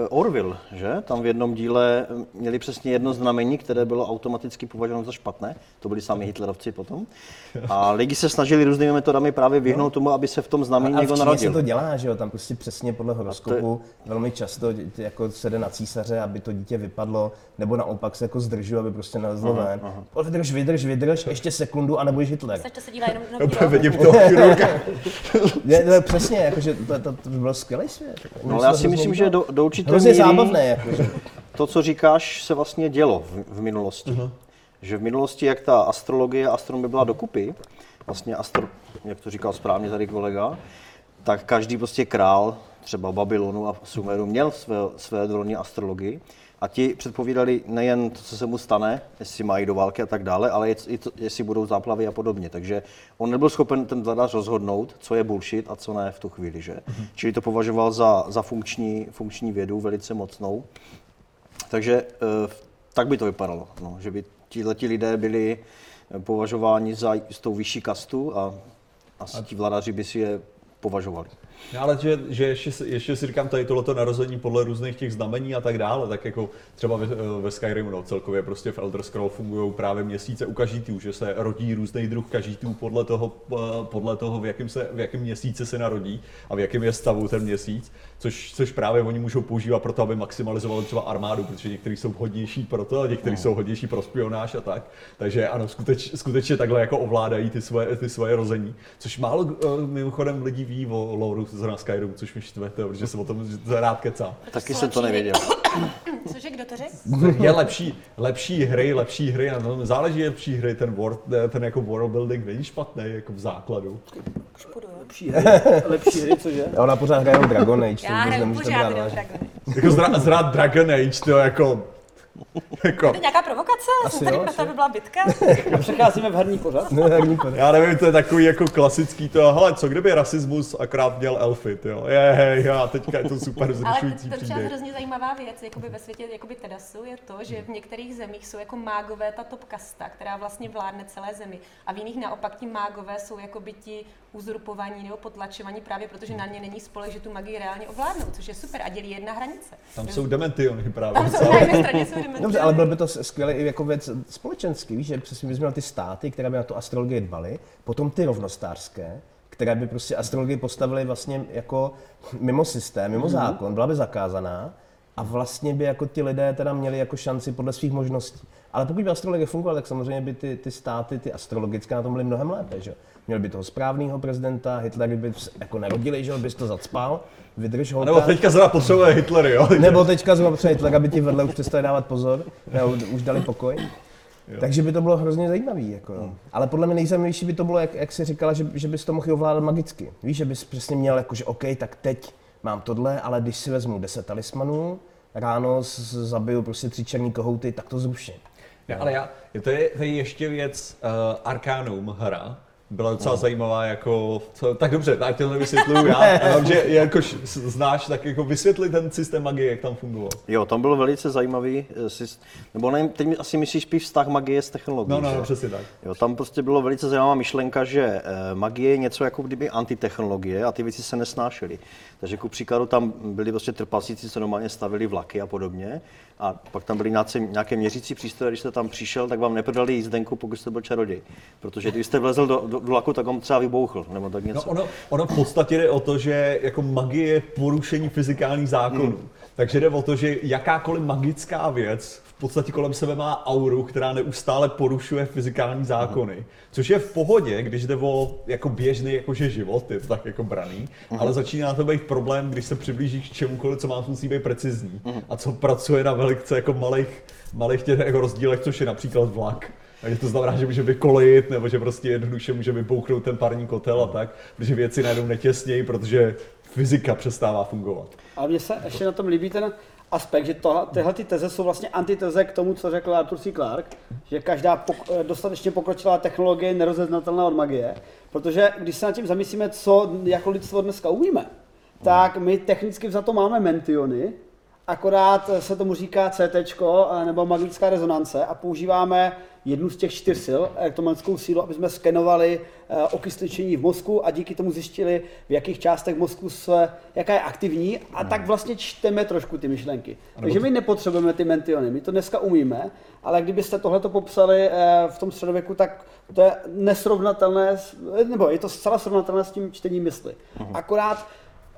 Orville, že? Tam v jednom díle eh, měli přesně jedno znamení, které bylo automaticky považováno za špatné. To byli sami Hitlerovci potom. A lidi se snažili různými metodami právě vyhnout tomu, aby se v tom znamení
a v
někdo
Číně
narodil.
se to dělá, že jo, tam prostě přesně podle horoskopu velmi často jako se jde na císaře, aby to dítě vypadlo, nebo naopak se jako zdržuje, aby prostě nalezlo ven. Vydrž, vydrž, vydrž, ještě sekundu a nebudeš Hitler.
se to se dívá jenom na
Úplně
bílo.
vidím toho chirurga.
Ne, ne, přesně, jakože to, to, to by byl skvělý svět.
No, ale já si myslím, že do, do určité
Hrozně
míry
zábavné, jakože.
to, co říkáš, se vlastně dělo v, v minulosti. Že v minulosti, jak ta astrologie a astronomie byla dokupy, vlastně astro, jak to říkal správně tady kolega, tak každý prostě král, třeba Babylonu a Sumeru, měl své, své drony astrologii a ti předpovídali nejen to, co se mu stane, jestli mají do války a tak dále, ale i to, jestli budou záplavy a podobně. Takže on nebyl schopen ten vladař rozhodnout, co je bullshit a co ne v tu chvíli. Že? Čili to považoval za, za funkční, funkční vědu, velice mocnou. Takže eh, tak by to vypadalo, no, že by tihleti lidé byli eh, považováni za jistou vyšší kastu a, a ti vladaři by si je považovali.
No, ale že, že ještě, si- ještě si říkám tady tohleto narození podle různých těch znamení a tak dále, tak jako třeba ve, ve Skyrimu, no, celkově prostě v Elder Scroll fungují právě měsíce u kažítů, že se rodí různý druh kažítů podle toho, eh, podle toho v, jakém se, v jakém měsíci se narodí a v jakém je stavu ten měsíc, což, což právě oni můžou používat pro to, aby maximalizovali třeba armádu, protože někteří jsou vhodnější pro to a někteří jsou hodnější pro špionáž a tak. Takže ano, skuteč, skutečně takhle jako ovládají ty svoje, ty svoje rození, což málo uh, mimochodem lidí ví o loreu zrovna Skyrim, což mi štve, to, protože jsem o tom rád kecám.
Taky jsem to nevěděl.
Cože, kdo to řekl?
Je lepší, lepší hry, lepší hry, a no, záleží lepší hry, ten, world, ten jako world building není špatný jako v základu.
Už půjdu, jo.
Lepší hry, lepší hry, cože?
A ona pořád hraje jenom Dragon Age, to
Já
vůbec
hraju
nemůžete
pořád
brát vážně.
Dragon.
Jako zrát Dragon Age, to jako, jako,
To je nějaká provokace?
Asi
Jsem tady
jo,
proto,
asi.
aby byla bitka.
Přecházíme v herní pořad.
Ne, herní pořád.
já nevím, to je takový jako klasický to, hele, co kdyby rasismus akrát měl elfy, jo, je, hej, já, teďka je to super
Ale
zrušující
to, to třeba
příběh.
hrozně zajímavá věc jakoby ve světě jakoby Tedasu je to, že v některých zemích jsou jako mágové ta top kasta, která vlastně vládne celé zemi. A v jiných naopak ti mágové jsou jakoby ti uzurpovaní nebo potlačovaní právě protože na ně není spolek, že tu magii reálně ovládnou, což je super a dělí jedna hranice.
Tam jsou dementiony právě.
Tam jsou na jedné straně jsou dementy.
Dobře, ale byl by to skvělé i jako věc společenský, víš, že přesně měl ty státy, které by na tu astrologii dbaly, potom ty rovnostářské, které by prostě astrologii postavily vlastně jako mimo systém, mimo zákon, byla by zakázaná a vlastně by jako ti lidé teda měli jako šanci podle svých možností. Ale pokud by astrologie fungovala, tak samozřejmě by ty, ty státy, ty astrologické na tom byly mnohem lépe, že? Jo. Měli by toho správného prezidenta, Hitler by se jako narodili, že jo, bys to zacpal, vydrž ho.
Nebo teďka zrovna potřebuje Hitlery, jo.
Nebo teďka zrovna potřebuje Hitler, aby ti vedle už přestali dávat pozor, ne, už, dali pokoj. Takže by to bylo hrozně zajímavé. Jako, no. Ale podle mě nejzajímavější by to bylo, jak, jak jsi říkala, že, že bys to mohl ovládat magicky. Víš, že bys přesně měl, jako, že OK, tak teď mám tohle, ale když si vezmu 10 talismanů, ráno zabiju prostě tři černý kohouty, tak to zruším.
Ne, ale já, to je, to je ještě věc uh, Arcanum hra, byla
No.
docela zajímavá, jako, co, tak dobře, tak to nevysvětluju já, vím, že jakož znáš, tak jako vysvětli ten systém magie, jak tam fungoval.
Jo, tam byl velice zajímavý, eh, nebo nevím, teď asi myslíš spíš vztah magie s technologií.
No, no, no, přesně tak.
Jo, tam prostě bylo velice zajímavá myšlenka, že eh, magie je něco jako kdyby antitechnologie a ty věci se nesnášely. Takže ku příkladu tam byli prostě trpaslíci, co normálně stavili vlaky a podobně. A pak tam byly nějaké, měřící přístroje, když jste tam přišel, tak vám neprodali jízdenku, pokud jste byl čaroděj. Protože když jste vlezl do, do, do vlaku, tak on třeba vybouchl, nebo tak něco.
No ono, ono v podstatě jde o to, že jako magie je porušení fyzikálních zákonů.
Hmm.
Takže jde o to, že jakákoliv magická věc v podstatě kolem sebe má auru, která neustále porušuje fyzikální zákony. Což je v pohodě, když jde o jako běžný jakože život, je to tak jako braný, ale začíná to být problém, když se přiblížíš k čemukoliv, co má musí být precizní a co pracuje na velice jako malých, malých těch jako rozdílech, což je například vlak. Takže to znamená, že může vykolejit, nebo že prostě jednoduše může vybouchnout ten parní kotel a tak, protože věci najednou netěsnějí, protože fyzika přestává fungovat.
Ale mně se ještě na tom líbí ten aspekt, že tohle, tyhle ty teze jsou vlastně antiteze k tomu, co řekl Arthur C. Clarke, že každá pok- dostatečně pokročilá technologie je nerozeznatelná od magie, protože když se nad tím zamyslíme, co jako lidstvo dneska umíme, tak my technicky za to máme mentiony, akorát se tomu říká CT nebo magická rezonance a používáme jednu z těch čtyř sil, elektromagnetickou sílu, aby jsme skenovali eh, okysličení v mozku a díky tomu zjistili, v jakých částech mozku se, jaká je aktivní a tak vlastně čteme trošku ty myšlenky. Takže my nepotřebujeme ty mentiony, my to dneska umíme, ale kdybyste tohleto popsali eh, v tom středověku, tak to je nesrovnatelné, nebo je to zcela srovnatelné s tím čtením mysli. Akorát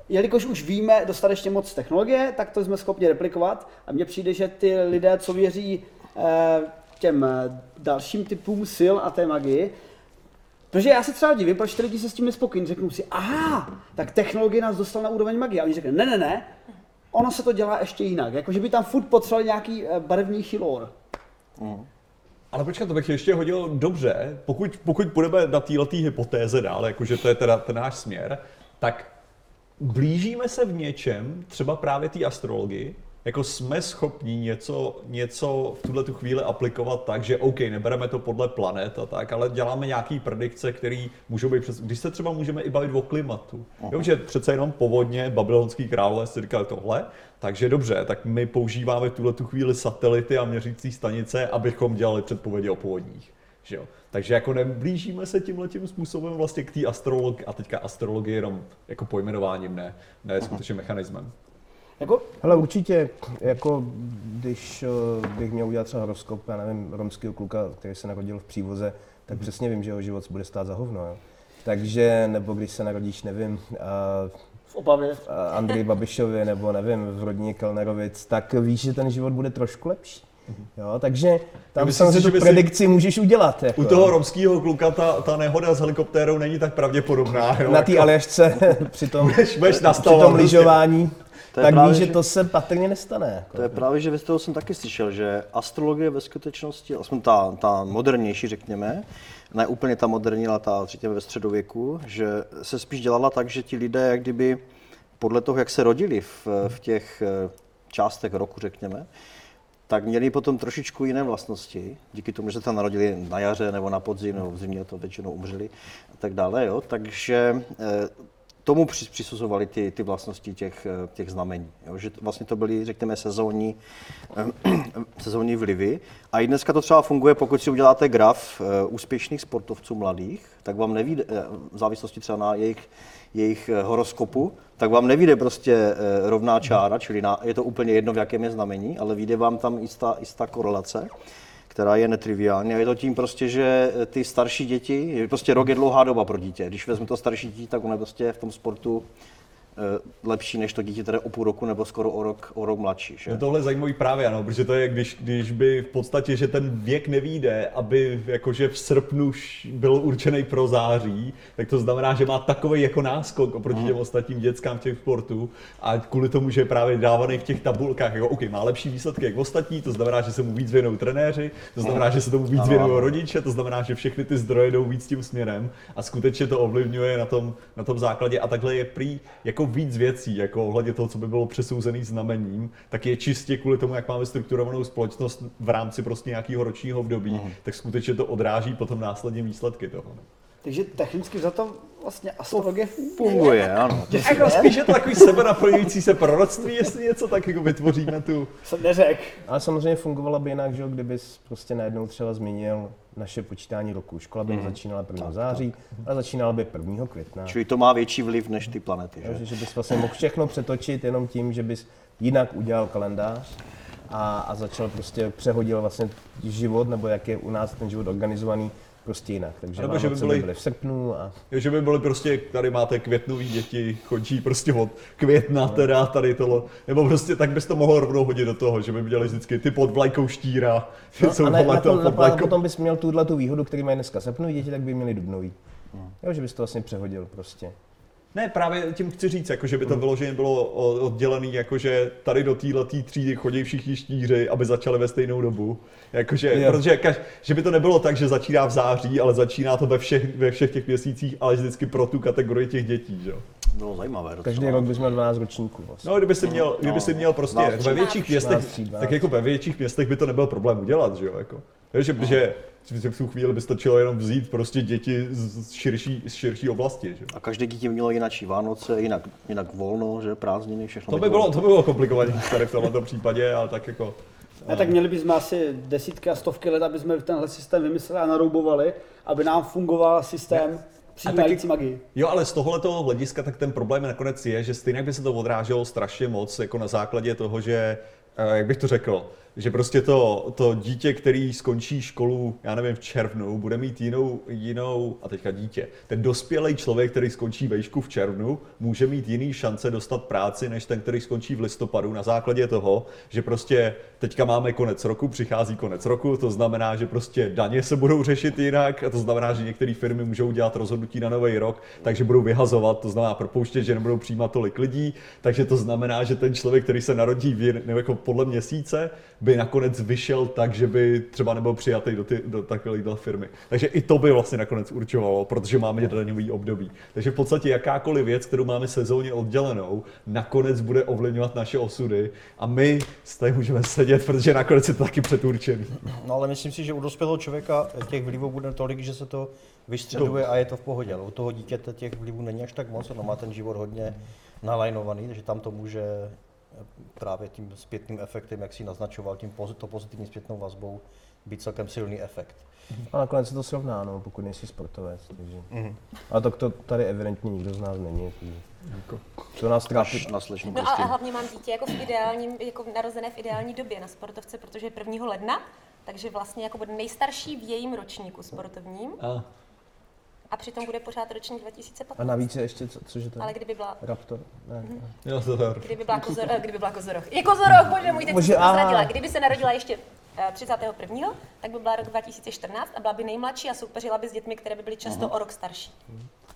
jelikož už víme dostatečně moc technologie, tak to jsme schopni replikovat a mně přijde, že ty lidé, co věří eh, těm eh, dalším typům sil a té magii, Protože já se třeba divím, proč ty lidi se s tím nespokojí. Řeknou si, aha, tak technologie nás dostala na úroveň magie. A oni řeknou, ne, ne, ne, ono se to dělá ještě jinak. Jakože by tam furt potřebovali nějaký eh, barevnější lore.
Ale počkat, to bych ještě hodil dobře, pokud, pokud půjdeme na této hypotéze dál, jakože to je teda ten náš směr, tak blížíme se v něčem, třeba právě té astrologii, jako jsme schopni něco, něco v tuhle tu chvíli aplikovat tak, že OK, nebereme to podle planet a tak, ale děláme nějaký predikce, které můžou být přes... Když se třeba můžeme i bavit o klimatu. Jo, že přece jenom povodně, babylonský králové si říkali tohle, takže dobře, tak my používáme v tuhle tu chvíli satelity a měřící stanice, abychom dělali předpovědi o povodních. Že jo? Takže jako neblížíme se tímhle tím způsobem vlastně k té astrologii, a teďka astrologie jenom jako pojmenováním, ne, ne skutečně mechanismem.
Jako,
Hele, určitě, jako když eh, bych měl udělat třeba horoskop, já nevím, romského kluka, který se narodil v přívoze, tak přesně vím, že jeho život bude stát za hovno. Jo. Takže, nebo když se narodíš, nevím, a,
v Opavě.
a Andrej Babišovi, nebo nevím, v rodině Kellnerovic, tak víš, že ten život bude trošku lepší. Jo, takže tam
Myslím si,
samozřejmě tu
by si-
predikci můžeš udělat. Jako,
U toho romského kluka ta, ta nehoda s helikoptérou není tak pravděpodobná. Jo?
na té
jako,
Aljašce při tom,
budeš, budeš
při tom
prostě.
lyžování,
To
tak
právě,
víš, že
že-
to se patrně nestane. Jako.
To je právě, že z toho jsem taky slyšel, že astrologie ve skutečnosti, aspoň ta, ta modernější, řekněme, ne úplně ta moderní, ale ta, řekněme, ve středověku, že se spíš dělala tak, že ti lidé, jak kdyby podle toho, jak se rodili v, v těch eh, částech roku, řekněme, tak měli potom trošičku jiné vlastnosti, díky tomu, že se tam narodili na jaře nebo na podzim, nebo v zimě to většinou umřeli a tak dále. Jo? Takže eh, tomu při- přisuzovali ty, ty vlastnosti těch, eh, těch znamení. Jo? Že vlastně to byly, řekněme, sezónní, eh, sezónní vlivy. A i dneska to třeba funguje, pokud si uděláte graf eh, úspěšných sportovců mladých, tak vám nevíde, v závislosti třeba na jejich, jejich horoskopu, tak vám nevíde prostě rovná čára, čili na, je to úplně jedno, v jakém je znamení, ale vyjde vám tam jistá, jistá korelace která je netriviální. A je to tím prostě, že ty starší děti, prostě rok je dlouhá doba pro dítě. Když vezmu to starší dítě, tak ono prostě v tom sportu lepší než to dítě, které o půl roku nebo skoro o rok, o rok mladší. Že?
No tohle je zajímavý právě, ano, protože to je, když, když by v podstatě, že ten věk nevíde, aby jakože v srpnu byl určený pro září, tak to znamená, že má takový jako náskok oproti těm ostatním dětskám v těch sportu a kvůli tomu, že je právě dávaný v těch tabulkách, jako OK, má lepší výsledky jak ostatní, to znamená, že se mu víc věnují trenéři, to znamená, že se tomu víc věnují rodiče, to znamená, že všechny ty zdroje jdou víc tím směrem a skutečně to ovlivňuje na tom, na tom základě a takhle je prý jako víc věcí, jako ohledně toho, co by bylo přesouzený znamením, tak je čistě kvůli tomu, jak máme strukturovanou společnost v rámci prostě nějakého ročního období, tak skutečně to odráží potom následně výsledky toho.
Takže technicky za to vlastně astrologie funguje.
Funguje, ano.
Jako spíš je to takový sebenaplňující se proroctví, jestli něco tak jako vytvoříme tu.
Jsem neřekl.
Ale samozřejmě fungovala by jinak, že jo, kdybys prostě najednou třeba změnil naše počítání roku. Škola by nezačínala 1. září, ale začínala by 1. května.
Čili to má větší vliv než ty planety. Že?
Takže že bys vlastně mohl všechno přetočit jenom tím, že bys jinak udělal kalendář a, a začal prostě přehodil vlastně život, nebo jak je u nás ten život organizovaný, prostě jinak. Takže
Nebo že by byly-
by byly v srpnu a
že by byly prostě, tady máte květnový děti, chodí prostě od května teda tady tohle, nebo prostě tak bys to mohl rovnou hodit do toho, že by dělali vždycky ty pod vlajkou štíra,
No,
jsou
a ne, na
to
to,
pod vlajkou.
potom bys měl tuhle tu výhodu, který mají dneska srpnový děti, tak by měli dubnový. Jo, že bys to vlastně přehodil prostě.
Ne, právě tím chci říct, jako, že by to vyloženě bylo o- oddělený, jakože tady do této třídy chodí všichni štíři, aby začali ve stejnou dobu. Jakože,
Jo.
protože kaž, že by to nebylo tak, že začíná v září, ale začíná to ve všech, ve všech těch měsících, ale vždycky pro tu kategorii těch dětí. Že? jo.
Bylo zajímavé. docela.
Každý rok bys měl 12 ročníků vlastně.
No, kdyby si měl, kdyby si měl prostě
No,
ve větších městech,
13,
tak jako ve větších městech by to nebyl problém udělat, že jo, jako. Takže, protože v tu chvíli by stačilo jenom vzít prostě děti z širší, z širší oblasti, že.
A každé dítě mělo jinačí Vánoce, jinak, jinak volno, že prázdniny, všechno.
To by bylo, to by bylo komplikované tady v tomto případě, ale tak jako...
A tak měli bychom asi desítky a stovky let, aby jsme tenhle systém vymysleli a naroubovali, aby nám fungoval systém přijímající magii.
Jo, ale z tohoto hlediska tak ten problém nakonec je, že stejně by se to odráželo strašně moc jako na základě toho, že, eh, jak bych to řekl, že prostě to, to dítě, který skončí školu, já nevím, v červnu, bude mít jinou, jinou, a teďka dítě, ten dospělý člověk, který skončí vejšku v červnu, může mít jiný šance dostat práci, než ten, který skončí v listopadu, na základě toho, že prostě teďka máme konec roku, přichází konec roku, to znamená, že prostě daně se budou řešit jinak, a to znamená, že některé firmy můžou dělat rozhodnutí na nový rok, takže budou vyhazovat, to znamená propouštět, že nebudou přijímat tolik lidí, takže to znamená, že ten člověk, který se narodí v, jako podle měsíce, by nakonec vyšel tak, že by třeba nebyl přijatý do, ty, do takovéhle firmy. Takže i to by vlastně nakonec určovalo, protože máme daňový období. Takže v podstatě jakákoliv věc, kterou máme sezóně oddělenou, nakonec bude ovlivňovat naše osudy a my tady můžeme sedět, protože nakonec je to taky předurčený.
No ale myslím si, že u dospělého člověka těch vlivů bude tolik, že se to vystředuje a je to v pohodě. Ale u toho dítěte těch vlivů není až tak moc, ono má ten život hodně nalajnovaný, takže tam to může právě tím zpětným efektem, jak si naznačoval, tím pozi- to pozitivní zpětnou vazbou, být celkem silný efekt.
A nakonec se to srovná, no, pokud nejsi sportovec. Takže.
Mhm.
Ale tak to tady evidentně nikdo z nás není. Takže. To nás trápí.
Na slečnu
No a, a hlavně mám dítě jako v ideálním, jako narozené v ideální době na sportovce, protože je 1. ledna, takže vlastně jako bude nejstarší v jejím ročníku sportovním
A
a přitom bude pořád ročník
A
2015.
navíc je ještě, co, cože to je?
Ale kdyby byla
Raptor? Ne.
jo, to je.
Kdyby byla, kozor, eh, kdyby byla kozoroch. Je kozoroch, bože můj, teď
Bože,
se
aha.
prozradila. Kdyby se narodila ještě eh, 31. tak by byla rok 2014 a byla by nejmladší a soupeřila by s dětmi, které by byly často o rok starší.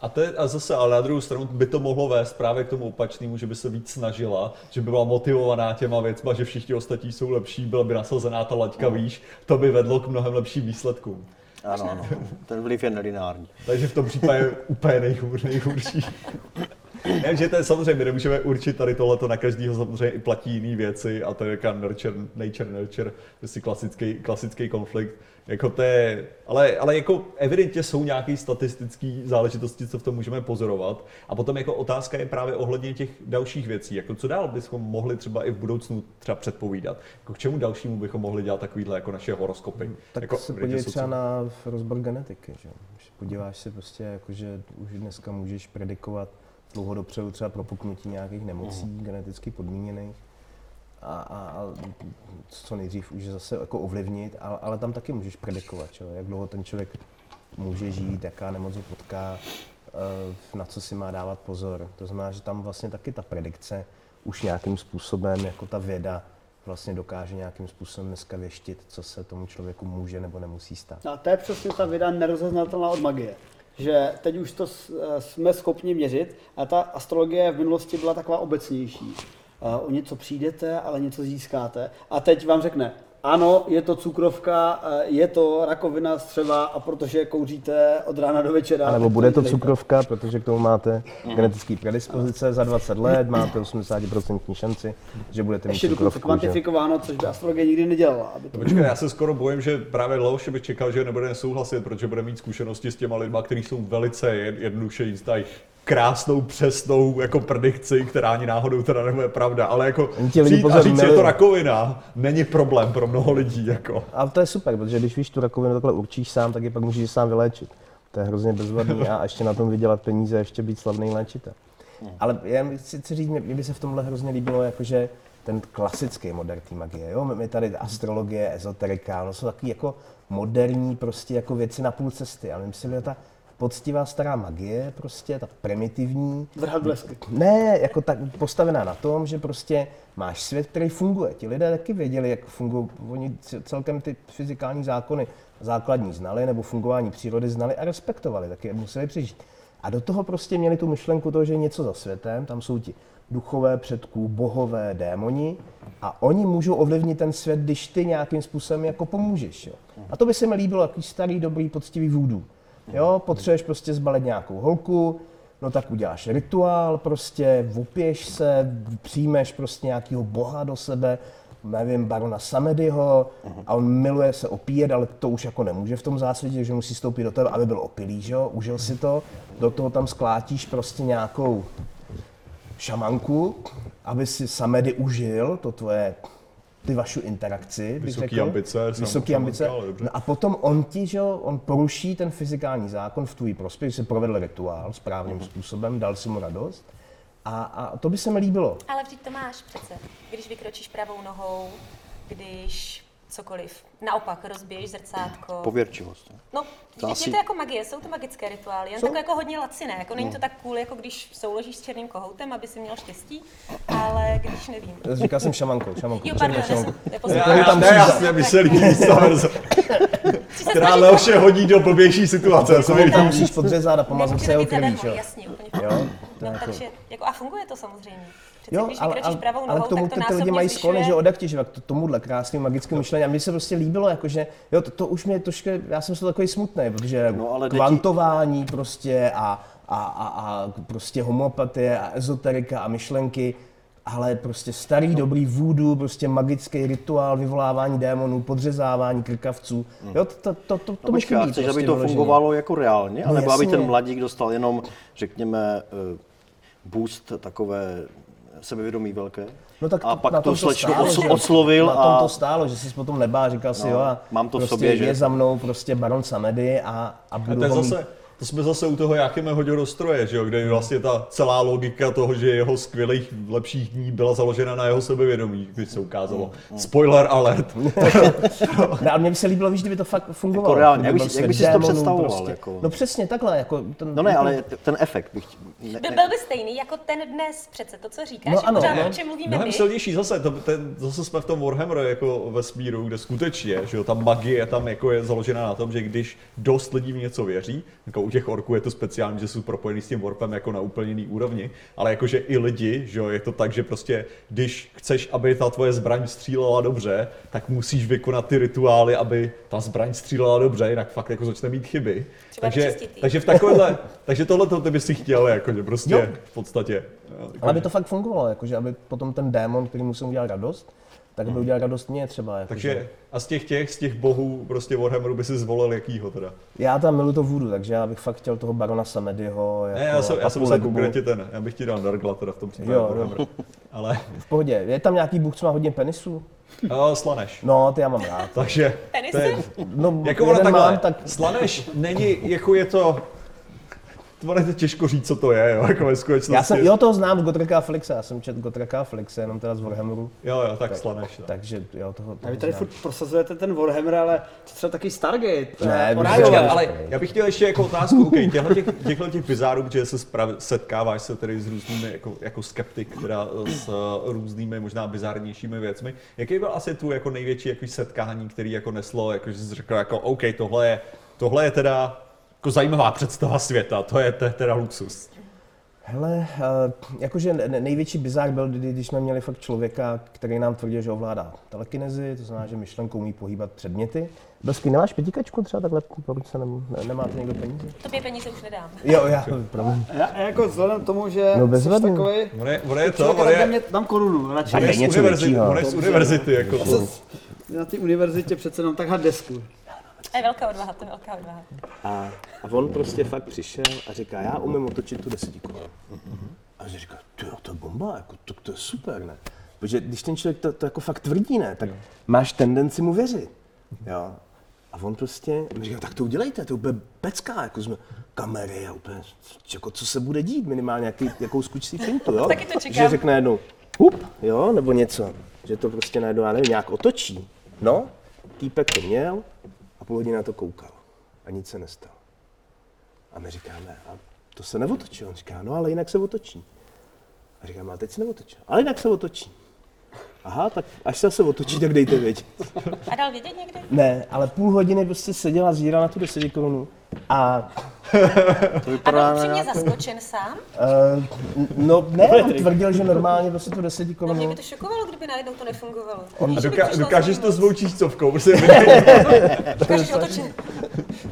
A, to je, a zase, ale na druhou stranu by to mohlo vést právě k tomu opačnému, že by se víc snažila, že by byla motivovaná těma věcma, že všichni ostatní jsou lepší, byla by nasazená ta laťka výš, to by vedlo k mnohem lepším výsledkům.
Ano, ano. Ten vliv je nelineární.
Takže v tom případě je úplně nejhůř, nejhorší. Já, že to je samozřejmě, my nemůžeme určit tady tohleto na každého, samozřejmě i platí jiné věci a to je jaká nurture, nature, nurture, prostě klasický, klasický konflikt. Jako to je, ale, ale jako evidentně jsou nějaké statistické záležitosti, co v tom můžeme pozorovat. A potom jako otázka je právě ohledně těch dalších věcí. Jako co dál bychom mohli třeba i v budoucnu třeba předpovídat? Jako k čemu dalšímu bychom mohli dělat takovýhle jako naše horoskopy?
Tak
jako,
se podívej třeba na rozbor genetiky. Že? Když podíváš se prostě, jako, že už dneska můžeš predikovat dlouho dopředu třeba propuknutí nějakých nemocí
Mhm.
geneticky podmíněných a, a, a co nejdřív už zase jako ovlivnit, ale, ale tam taky můžeš predikovat, jo, jak dlouho ten člověk může žít, jaká nemoc ho potká, eh, na co si má dávat pozor. To znamená, že tam vlastně taky ta predikce už nějakým způsobem, jako ta věda, vlastně dokáže nějakým způsobem dneska věštit, co se tomu člověku může nebo nemusí stát.
A to je přesně ta věda nerozeznatelná od magie. Že teď už to eh, jsme schopni měřit a ta astrologie v minulosti byla taková obecnější. Eh, O něco přijdete, ale něco získáte. A teď vám řekne, ano, je to cukrovka, eh, je to rakovina střeva a protože kouříte od rána do večera.
A nebo bude to cukrovka, protože k tomu máte genetické predispozice za 20 let, máte 80% šanci, že budete mít
Ještě
cukrovku. že?
kvantifikováno, což by astrologie nikdy nedělala. Aby to...
Počkej, já se skoro bojím, že právě Leoš by čekal, že nebude nesouhlasit, protože bude mít zkušenosti s těma lidma, kteří jsou velice jed- jednoduše jízdají krásnou, přesnou jako predikci, která ani náhodou teda nebude pravda, ale jako
ti lidi
přijít a říct, je to rakovina, není problém pro mnoho lidí, jako.
A to je super, protože když víš tu rakovinu takhle určíš sám, tak ji pak můžeš sám vyléčit. To je hrozně bezvadný a ještě na tom vydělat peníze a ještě být slavný léčitel. Ale já chci, chci říct, mě, mě by se v tomhle hrozně líbilo, jakože ten klasický modern té magie. Jo? My- My tady astrologie, ezoterika, no jsou takový jako moderní prostě jako věci na půl cesty. Ale myslím, že ta poctivá stará magie, prostě ta primitivní,
Vrhat blesky.
ne, jako tak postavená na tom, že prostě máš svět, který funguje. Ti lidé taky věděli, jak fungují. Oni celkem ty fyzikální zákony základní znali, nebo fungování přírody znali a respektovali, taky museli přežít. A do toho prostě měli tu myšlenku toho, že je něco za světem, tam jsou ti duchové předků, bohové, démoni a oni můžou ovlivnit ten svět, když ty nějakým způsobem jako pomůžeš. Jo. A to by se mi líbilo, jaký starý, dobrý, poctivý vůdů. Jo, potřebuješ prostě zbalit nějakou holku, no tak uděláš rituál prostě, opěš se, přijmeš prostě nějakého boha do sebe, nevím, barona Samedyho a on miluje se opíjet, ale to už jako nemůže v tom zásvětě, že musí stoupit do tebe, aby byl opilý, že jo, užil si to, do toho tam sklátíš prostě nějakou šamanku, aby si Samedy užil to tvoje ty vašu interakci, bych
Vysoký
řekl.
ambice,
Vysoký ambice.
ale dobře.
No a potom on ti, že jo, on poruší ten fyzikální zákon v tvůj prospěch, že si provedl rituál správným způsobem, dal si mu radost. A, a to by se mi líbilo.
Ale vždyť to máš přece. Když vykročíš pravou nohou, když cokoliv. Naopak, rozbiješ zrcátko.
Pověrčivost. ne?
No,
To
je to jako magie, jsou to magické rituály, jen jako hodně laciné, jako
No.
není to tak cool, jako když souložíš s černým kohoutem, aby si měl štěstí, ale když nevím.
Říkal jsem šamankou, šamankou.
Jo, pardon, já
šamankou.
jsem
Já,
tam
ne, jasně, mi se líbí verze, která Leoše hodí do blbější situace. Já jsem
Koho tam musíš podřezat a pomazat se jeho krví, jo?
jasně, úplně No,
jako-
takže, jako, a funguje to samozřejmě. Přece
Jo,
když
ale, ale,
pravou
ale
nohou,
k tomu
tak to
ty, ty lidi mají
zvyšuje.
sklony, že odakti, že k tomuhle krásnému magickému myšlení. A mně se prostě líbilo, jakože, jo, to, to už mě trošku, já jsem toho takový smutný, protože
No, ale děti-
kvantování prostě a, a, a, a prostě homeopatie a ezoterika a myšlenky, ale prostě starý, dobrý voodoo, prostě magický rituál, vyvolávání démonů, podřezávání krkavců. Jo, to, to, to, to, to
No a
chybí
chceš,
prostě
aby to
vyloženě.
fungovalo jako reálně?
No
anebo aby ten mladík dostal jenom, řekněme, eh, boost takové sebevědomí velké.
No tak
a pak
na tom to
slečnu
stálo,
osl- oslovil
Na tom
a
to stálo, že jsi potom nebá, říkal si,
No,
jo, a
mám to v
prostě
sobě, že?
je za mnou prostě baron Samedy a, a
A
budu
to, je zase, to jsme zase u toho Jakime hodil do stroje, že jo, kde vlastně ta celá logika toho, že jeho skvělých lepších dní byla založena na jeho sebevědomí, když se ukázalo. Spoiler alert.
No, ale mně by se líbilo, víš, kdyby to fakt fungovalo.
Jako reálně, jak bys-
svět
jak bys si to představoval, jako?
No přesně takhle, jako ten,
No ne, ale t- ten efekt bych... Ne,
Byl,
ne,
byl by stejný jako ten dnes přece, to, co říkáš,
No ano,
pořád
no.
o čem mluvíme
Mnohem
my.
silnější zase, to, ten, zase jsme v tom Warhammeru jako vesmíru, kde skutečně, že jo, ta magie tam jako je založena na tom, že když dost lidí v něco věří, jako u těch orků je to speciální, že jsou propojení s tím warpem jako na úplně jiný úrovni, ale jakože i lidi, že jo, je to tak, že prostě když chceš, aby ta tvoje zbraň střílela dobře, tak musíš vykonat ty rituály, aby ta zbraň střílela dobře, jinak fakt jako začne mít chyby.
Třeba
Takže, takže v takovéhle, takže tohle to ty bys si chtěl, jakože prostě
Jo.
v podstatě. jo,
Ale aby to fakt fungovalo, jakože aby potom ten démon, který musím udělat radost, tak aby udělal radost mě třeba. Jako, že-
Takže a z těch těch, z těch bohů prostě Warhammeru by si zvolil jakýho teda?
Já tam miluji to vůdu, takže já bych fakt chtěl toho barona Samedyho. Jako,
Ne, já jsem, já jsem
Legbu.
konkrétně ten, já bych ti dal Dargla teda v tom případě
Jo,
Warhammer. Ale
V pohodě. Je tam nějaký bůh, co má hodně penisů?
uh, Slaneš.
No, ty já mám rád.
Takže
Penisy?
No,
jako ono
jeden
takhle,
mám, tak
Slaneš není, jako je to, to je těžko říct, co to je, jo, jako ve skutečnosti.
já jsem, jo, to znám z Gotreka a Flexe, já jsem četl Gotreka a Flexe, jenom teda z Warhammeru,
Jo, jo, tak Slaneš. No.
takže jo, toho,
A
toho
vy tady
znám.
furt prosazujete ten Warhammer, ale třeba taky Stargate.
Ne,
eh, Orion.
počkej,
ale já bych chtěl ještě jako otázku, OK, těchto těch, těchto těch bizárů, protože se sprav, setkáváš se tedy s různými, jako, jako skeptik, teda s uh, různými možná bizárnějšími věcmi. Jaký byl asi tvůj jako největší jako setkání, který jako neslo, jako, že jsi řekl jako OK, tohle je, tohle je teda jako zajímavá představa světa, to je, to teda luxus.
Hele, uh, jakože ne- největší bizár byl, kdy, když jsme měli fakt člověka, který nám tvrdil, že ovládá telekinezi, to znamená, že myšlenkou umí pohýbat předměty. Bezky, nemáš pětikačku třeba takhle po ruce, nem, ne, nemáte někdo peníze?
Tobě peníze už nedám.
Jo, já, promiň.
Já, jako vzhledem k tomu, že
No, bez
jsi takový...
On je, on je to,
Člověk,
on je,
mě dám korunu, radši.
on je, z univerzity, on je z univerzity, jako to.
Na té univerzitě přece jenom takhle desku.
To je velká odvaha, to je velká odvaha.
A, a on prostě fakt přišel a říká, já umím otočit tu desetiku. A já říká, ty jo, to je bomba, jako, to, to je super, ne? Protože když ten člověk to, to jako fakt tvrdí, ne, tak máš tendenci mu věřit. Jo. A on prostě mi říká, tak to udělejte, to je úplně pecká, jako jsme kamery a úplně, jako co se bude dít, minimálně jaký, jakou skučcí fintu, jo?
Taky to čekám.
Že řekne jednou, hup, jo, nebo něco, že to prostě najednou, já nevím, nějak otočí. No, týpek to měl půl hodiny na to koukal a nic se nestalo. A my říkáme, a to se neotočí. On říká, no ale jinak se otočí. A říkáme, a teď se neotočí. Ale jinak se otočí. Aha, tak až se otočí, tak dejte vědět.
A dal vědět někdy?
Ne, ale půl hodiny prostě seděla, zírala na tu 10 korunu a
To
A
vypadá na
upřímně
nějakou...
zaskočen sám?
uh, no ne, on tvrdil, že normálně prostě tu 10
No mě by to šokovalo, kdyby najednou to nefungovalo.
A
Víš, že bych
doká,
přišla
dokážeš
s
to prostě vydej.
Dokážeš otočit.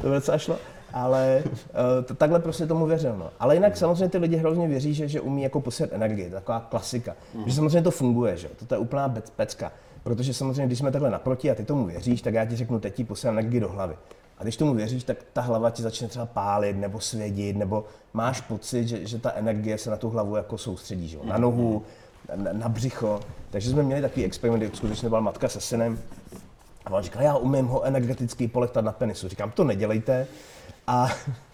to docela šlo. Ale uh, to, takhle prostě tomu věřil. No. Ale jinak samozřejmě ty lidi hrozně věří, že, že umí jako posílat energii, taková klasika. Že samozřejmě to funguje, že? jo, to je úplná bec- pecka. Protože samozřejmě, když jsme takhle naproti a ty tomu věříš, tak já ti řeknu, teď ti posílám energii do hlavy. A když tomu věříš, tak ta hlava ti začne třeba pálit nebo svědit, nebo máš pocit, že, že ta energie se na tu hlavu jako soustředí, že? na nohu, na, na břicho. Takže jsme měli takový experiment, kdy skutečně byla matka se synem, a on říkal, já umím ho energeticky polektat na penisu. Říkám, to nedělejte. A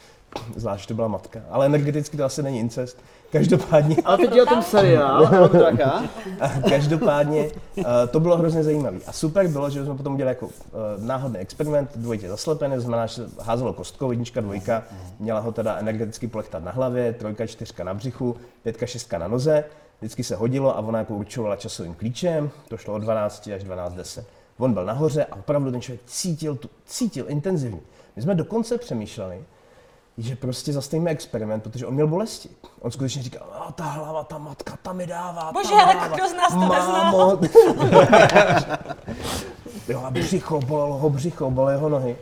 zvlášť to byla matka. Ale energeticky to asi není incest. Každopádně,
Ale teď je o tom seriál,
každopádně eh, to bylo hrozně zajímavé. A super bylo, že jsme potom udělali jako eh, náhodný experiment, dvojitě zaslepené, to znamená, že házelo kostkou, jednička, dvojka, měla ho teda energeticky polektat na hlavě, trojka, čtyřka na břichu, pětka, šestka na noze, vždycky se hodilo a ona jako určovala časovým klíčem, to šlo od 12 až 12.10. On byl nahoře a opravdu ten člověk cítil, tu, cítil intenzivně. My jsme dokonce přemýšleli, že prostě zastavíme experiment, protože on měl bolesti. On skutečně říkal, a ta hlava, ta matka, ta mi dává, ta
Bože, ale kdo z nás to?
Mámo. jo, a břicho, bolelo ho břicho, bolely jeho nohy.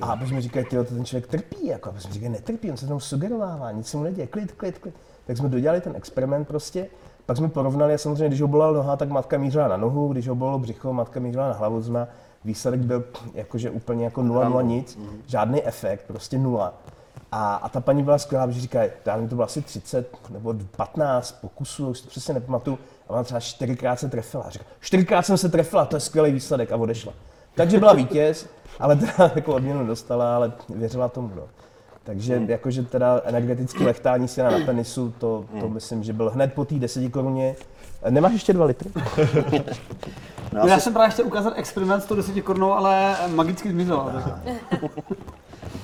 A pak mi říkají, ty ten člověk trpí, jako. A pak mi říkají, netrpí, on se tam sugerovává, nic se mu neděje, klid, klid, klid. Tak jsme dodělali ten experiment prostě, pak jsme porovnali a samozřejmě, když ho bolela noha, tak matka mířila na nohu, když ho bolelo břicho, matka mířila na hlavu, to znamená, výsledek byl jakože úplně jako nula, nula nic, žádný efekt, prostě nula. A, a ta paní byla skvělá, protože říká, já mi to bylo asi 30 nebo 15 pokusů, už si to přesně nepamatuju, a ona třeba čtyřikrát se trefila. A Říká, čtyřikrát jsem se trefila, to je skvělý výsledek a odešla. Takže byla vítěz, ale teda jako odměnu dostala, ale věřila tomu. No. Takže jakože teda energetický lechtání si na penisu, to, to myslím, že byl hned po té 10 koruně. Nemáš ještě dva litry?
No,
No, já jsem právě chtěl ukázat experiment s tou 10 korunou, ale magicky zmizela.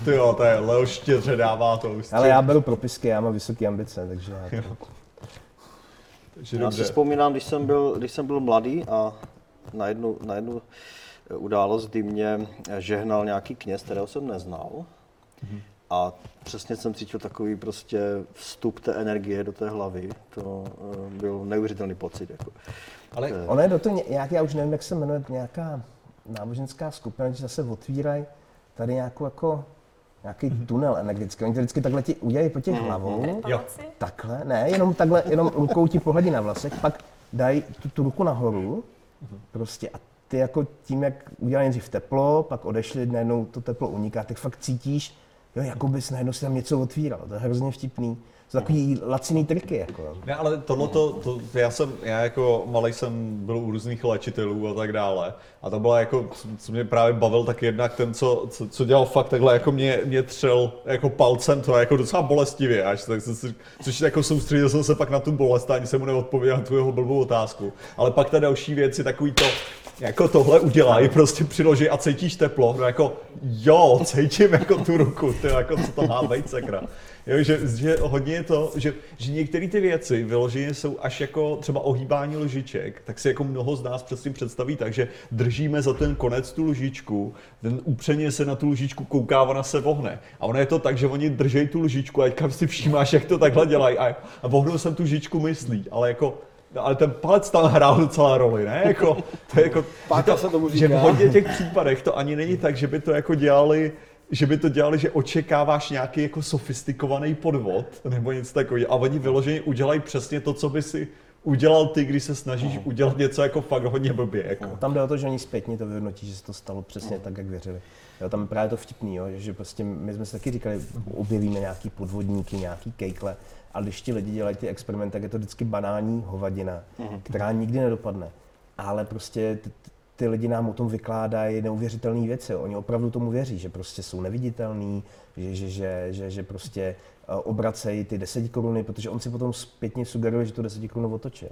Ty jo, to je Leo štědře dává to už.
Ale já beru propisky, já mám vysoké ambice, takže já to...
Takže
já si
dobře.
vzpomínám, když jsem byl, když jsem byl mladý a na jednu, na jednu událost, kdy mě žehnal nějaký kněz, kterého jsem neznal. A přesně jsem cítil takový prostě vstup té energie do té hlavy. To eh, byl neuvěřitelný pocit. Jako.
Ale
Ono je do toho nějak, já už nevím, jak se jmenuje, nějaká náboženská skupina, když zase otvírají tady nějakou jako nějaký tunel energetický. Oni to vždycky takhle ti udělají po těch hlavou.
Pomoci?
Takhle, ne, jenom takhle, jenom rukou ti pohledí na vlasek, pak dají tu, tu ruku nahoru, prostě a ty jako tím, jak udělali nejdřív teplo, pak odešli, najednou to teplo uniká, tak fakt cítíš, jo, jako bys najednou si tam něco otvíral, to je hrozně vtipný. Jsou takový laciný triky, jako.
Ne, ale tohle to, já jsem, já jako malý jsem byl u různých léčitelů a tak dále. A to byla jako, co- mě právě bavil, tak jednak ten, co, co, co dělal fakt takhle, jako mě, mě třel jako palcem, to jako docela bolestivě, až tak jsem si, což jako soustředil jsem se pak na tu bolest a ani jsem mu neodpověděl na tu jeho blbou otázku. Ale pak ta další věc je takový to, jako tohle udělají, prostě přiloží a cítíš teplo, no jako jo, cítím jako tu ruku, ty jako co to má být, sakra. Jo, že, že hodně je to, že, že některé ty věci vyloženě jsou až jako třeba ohýbání lžiček, tak si jako mnoho z nás přesně představí tak, že držíme za ten konec tu lžičku, ten upřeně se na tu lžičku kouká, ona se vohne. A ono je to tak, že oni držejí tu lžičku a teďka si všímáš, jak to takhle dělají a, a vohnou jsem tu lžičku myslí, ale jako No, ale ten palec tam hrál docela roli, ne? Jako, to je jako,
Páka
že,
se tomu
že v
říká.
hodně těch případech to ani není tak, že by to jako dělali, že by to dělali, že očekáváš nějaký jako sofistikovaný podvod nebo něco takového. A oni vyloženě udělají přesně to, co by si udělal ty, když se snažíš udělat něco jako fakt hodně blbě. Jako.
Tam jde o to, že oni zpětně to vyhodnotí, že se to stalo přesně tak, jak věřili. Jo, tam je právě to vtipný, jo, že prostě my jsme si taky říkali, objevíme nějaký podvodníky, nějaký kejkle, ale když ti lidi dělají ty experimenty, tak je to vždycky banální hovadina, která nikdy nedopadne. Ale prostě ty, ty lidi nám o tom vykládají neuvěřitelné věci. Oni opravdu tomu věří, že prostě jsou neviditelní, že, že, že, že, že prostě eh, obracejí ty 10 koruny, protože on si potom zpětně sugeruje, že tu 10 korunu otočil.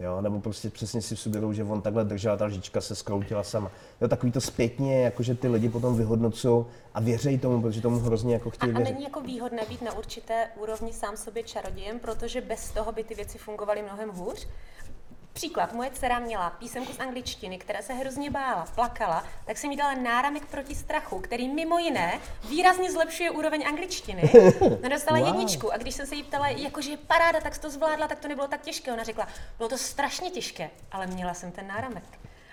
Jo? Nebo prostě přesně si sugerují, že on takhle držel a ta lžička se skroutila sama. Jo, takový to zpětně, jakože ty lidi potom vyhodnocují a věří tomu, protože tomu hrozně jako
A,
chtějí
a
věřit.
není jako výhodné být na určité úrovni sám sobě čarodějem, protože bez toho by ty věci fungovaly mnohem hůř? Příklad, moje dcera měla písemku z angličtiny, která se hrozně bála, plakala, tak jsem jí dala náramek proti strachu, který mimo jiné výrazně zlepšuje úroveň angličtiny. Ona dostala
Wow.
jedničku a když jsem se jí ptala, jakože je paráda, tak to zvládla, tak to nebylo tak těžké. Ona řekla, bylo to strašně těžké, ale měla jsem ten náramek.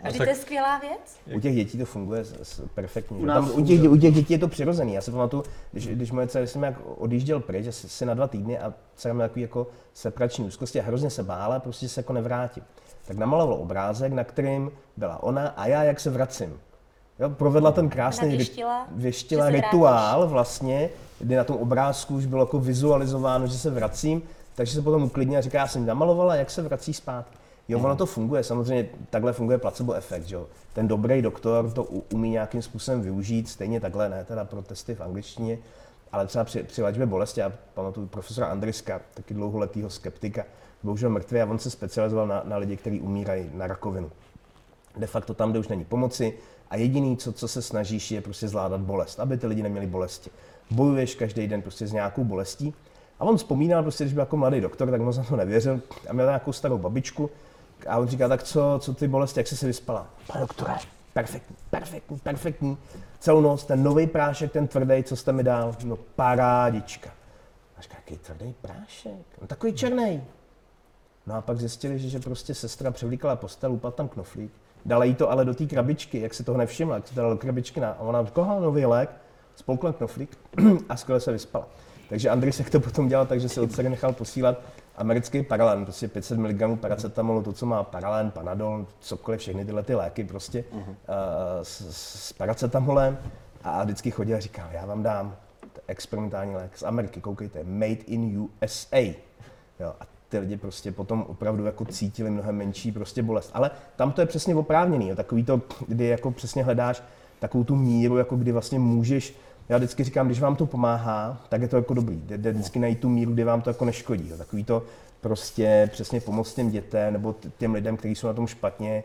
A to je skvělá věc.
U těch dětí to funguje s- s- perfektně.
U
Tam, u, těch, u těch dětí je to přirozený. Já si pamatuju, když, když moje dcera jsem jak odjížděl pryč, asi si na dva týdny a dcera měla takový jako separační úzkosti a hrozně se bála, prostě se jako nevrátí. Tak namaloval obrázek, na kterým byla ona a já, jak se vracím. Jo, provedla ten krásný
věštila,
věštila
že se vrátíš.
rituál vlastně, kdy na tom obrázku už bylo jako vizualizováno, že se vracím, takže se potom uklidně a říká, já jsem ji namalovala, jak se vrací zpátky. Jo, ono to funguje, samozřejmě takhle funguje placebo efekt, jo. Ten dobrý doktor to umí nějakým způsobem využít, stejně takhle ne, teda pro testy v angličtině, ale třeba při, při léčbě bolesti, já pamatuju profesora Andriska, taky dlouholetýho skeptika, bohužel mrtvý a on se specializoval na, na lidi, kteří umírají na rakovinu. De facto tam, kde už není pomoci a jediný, co, co se snažíš, je prostě zvládat bolest, aby ty lidi neměli bolesti. Bojuješ každý den prostě s nějakou bolestí. A on vzpomínal prostě, když byl jako mladý doktor, tak moc na to nevěřil. A měl nějakou starou babičku a on říká, tak co, co ty bolesti, jak jsi se vyspala? Pane doktore, perfektní, perfektní, perfektní. Celou noc, ten nový prášek, ten tvrdý, co jste mi dal, no parádička. A říká, jaký tvrdý prášek? No takový černý. No a pak zjistili, že, že prostě sestra převlíkala postel, upadl tam knoflík. Dala jí to ale do té krabičky, jak se toho nevšimla, jak to dala do krabičky na, a ona aha, nový lék, spolkla knoflík a skvěle se vyspala. Takže Andrej se to potom dělal tak, že se od nechal posílat americký paralen, prostě 500 mg paracetamolu, to, co má paralen, panadol, cokoliv, všechny tyhle ty léky prostě uh, s, s paracetamolem a vždycky chodil a říkal, já vám dám experimentální lék z Ameriky, koukejte, made in USA. Jo, a ty lidi prostě potom opravdu jako cítili mnohem menší prostě bolest. Ale tam to je přesně oprávněný, jo, takový to, kdy jako přesně hledáš takovou tu míru, jako kdy vlastně můžeš, já vždycky říkám, když vám to pomáhá, tak je to jako dobrý. Jde, vždycky najít tu míru, kdy vám to jako neškodí. Takový to prostě přesně pomoct těm dětem nebo těm lidem, kteří jsou na tom špatně.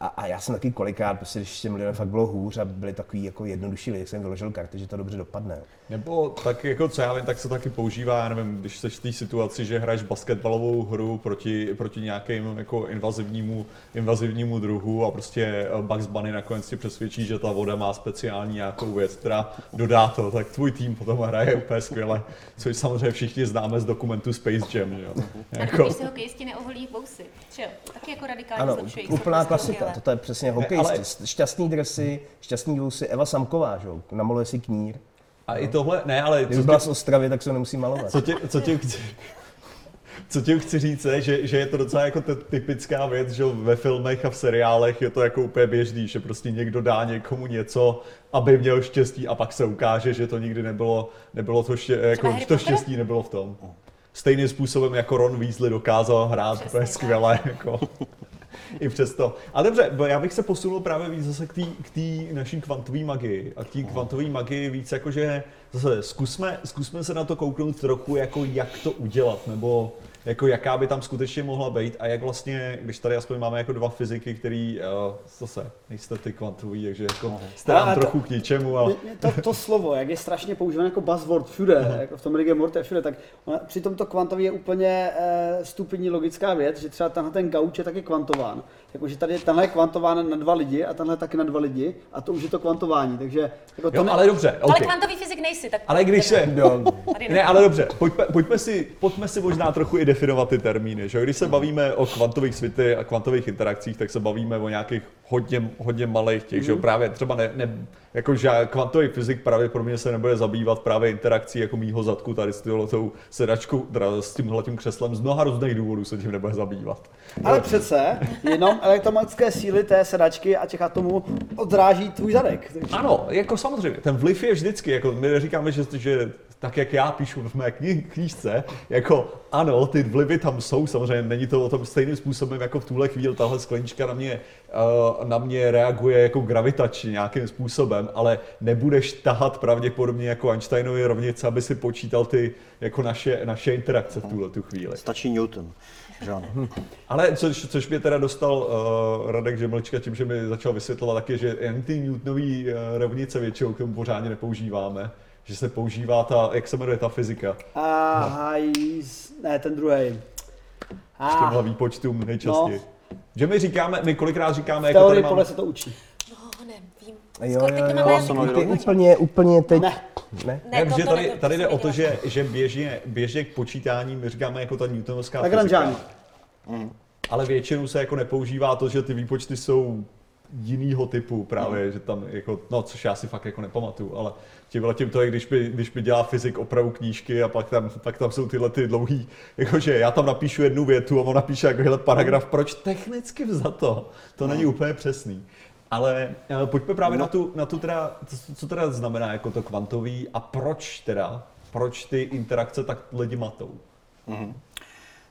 A, a já jsem taky kolikrát, prostě, když těm lidem fakt bylo hůř a byli takový jako jednodušší lidi, jak jsem vyložil karty, že to dobře dopadne.
Nebo tak jako co já vím, tak se taky používá, já nevím, když jsi v té situaci, že hraješ basketbalovou hru proti, proti nějakému jako invazivnímu, invazivnímu druhu a prostě eh, Bugs Bunny nakonec ti přesvědčí, že ta voda má speciální nějakou věc, která dodá to, tak tvůj tým potom hraje úplně skvěle, což samozřejmě všichni známe z dokumentu Space Jam, že jo.
A
Jako,
když si hokejisti neoholí vousy, že jo? Taky jako radikálně
Ano,
zlepšují
úplná klasika,
skvěle.
toto je přesně hokejisti. Šťastný dresy, šťastný vousy, Eva Samková, že jo, namaluje si knír.
a i tohle, ne, ale
Kdyby
co
byla
tě,
z Ostravy, tak se nemusí malovat.
co tě, co tě chci, co tím chci říct, je, že, že je to docela jako t- typická věc, že ve filmech a v seriálech je to jako úplně běžný, že prostě někdo dá někomu něco, aby měl štěstí a pak se ukáže, že to nikdy nebylo, nebylo to, ště, jako, to štěstí nebylo v tom. Stejným způsobem jako Ron Weasley dokázal hrát úplně skvěle. Jako. I přesto. A dobře, já bych se posunul právě víc zase k té naší kvantové magii. A k té kvantové magii víc jakože zase zkusme, zkusme se na to kouknout trochu, jako jak to udělat, nebo jako jaká by tam skutečně mohla být a jak vlastně, když tady aspoň máme jako dva fyziky, který uh, zase nejste ty kvantový, takže jako jste
Ale
nám
to-
trochu k ničemu, ale
To, to slovo, jak je strašně používané jako buzzword všude, jako v tom Morty a všude, tak ona, přitom to kvantový je úplně e, stupidní logická věc, že třeba tenhle ten gauč je taky kvantován. Jakože tady tenhle je kvantován na dva lidi a tenhle taky na dva lidi a to už je to kvantování, takže jako to
jo,
ne-
ale dobře,
Ale
okay.
kvantový fyzik nejsi, tak...
Ale když se,
Jo,
Tady
Ne, ale dobře, pojďme, pojďme, si, pojďme si možná trochu i definovat ty termíny. Že? Když se bavíme o kvantových světy a kvantových interakcích, tak se bavíme o nějakých hodně, hodně malých těch, že? jo, právě třeba ne, ne, jako že kvantový fyzik pravděpodobně se nebude zabývat právě interakcí jako mýho zadku tady s tou sedačkou, teda s tímhle tím křeslem, z mnoha různých důvodů se tím nebude zabývat.
Ale přece jenom elektromagnetické síly té sedačky a těch atomů odráží tvůj zadek. Takže
Ano, jako samozřejmě, ten vliv je vždycky, jako my neříkáme, že, že tak, jak já píšu v mé knížce, jako ano, ty vlivy tam jsou, samozřejmě není to o tom stejným způsobem, jako v tuhle chvíli tahle sklenička na mě, uh, na mě reaguje jako gravitačně nějakým způsobem, ale nebudeš tahat pravděpodobně jako Einsteinovy rovnice, aby si počítal ty jako naše, naše interakce v tuhle tu chvíli.
Stačí Newton. Že ano.
Ale což, což mě teda dostal uh, Radek Žemlčka tím, že mi začal vysvětlovat taky, že jen ty Newtonový uh, rovnice většinou k tomu pořádně nepoužíváme. Že se používá ta, jak se jmenuje ta fyzika,
a hajs, ne, ten druhý.
k těmhle výpočtům nejčastěji. Že my říkáme, my kolikrát říkáme, jako tady máme,
podle se to učí.
No, nevím.
jo,
Skoro
jo, jo,
jo.
Ty úplně, úplně teď.
Ne.
ne?
Ne,
ne, protože
to- to
tady, tady jde o to, že, že běžně, běžně k počítání my říkáme jako ta Newtonovská fyzika. Ale většinou se jako nepoužívá to, že ty výpočty jsou jinýho typu právě, že tam jako, no což já si fakt jako nepamatuju, ale tímhle tím to je, když by, když by dělá fyzik opravu knížky a pak tam, pak tam jsou tyhle ty dlouhý, jakože já tam napíšu jednu větu a on napíše jakohle paragraf, proč technicky vzato, to není úplně přesný. Ale eh, pojďme právě na tu, na tu teda, co- co teda znamená jako to kvantový a proč teda, proč ty interakce tak lidi matou.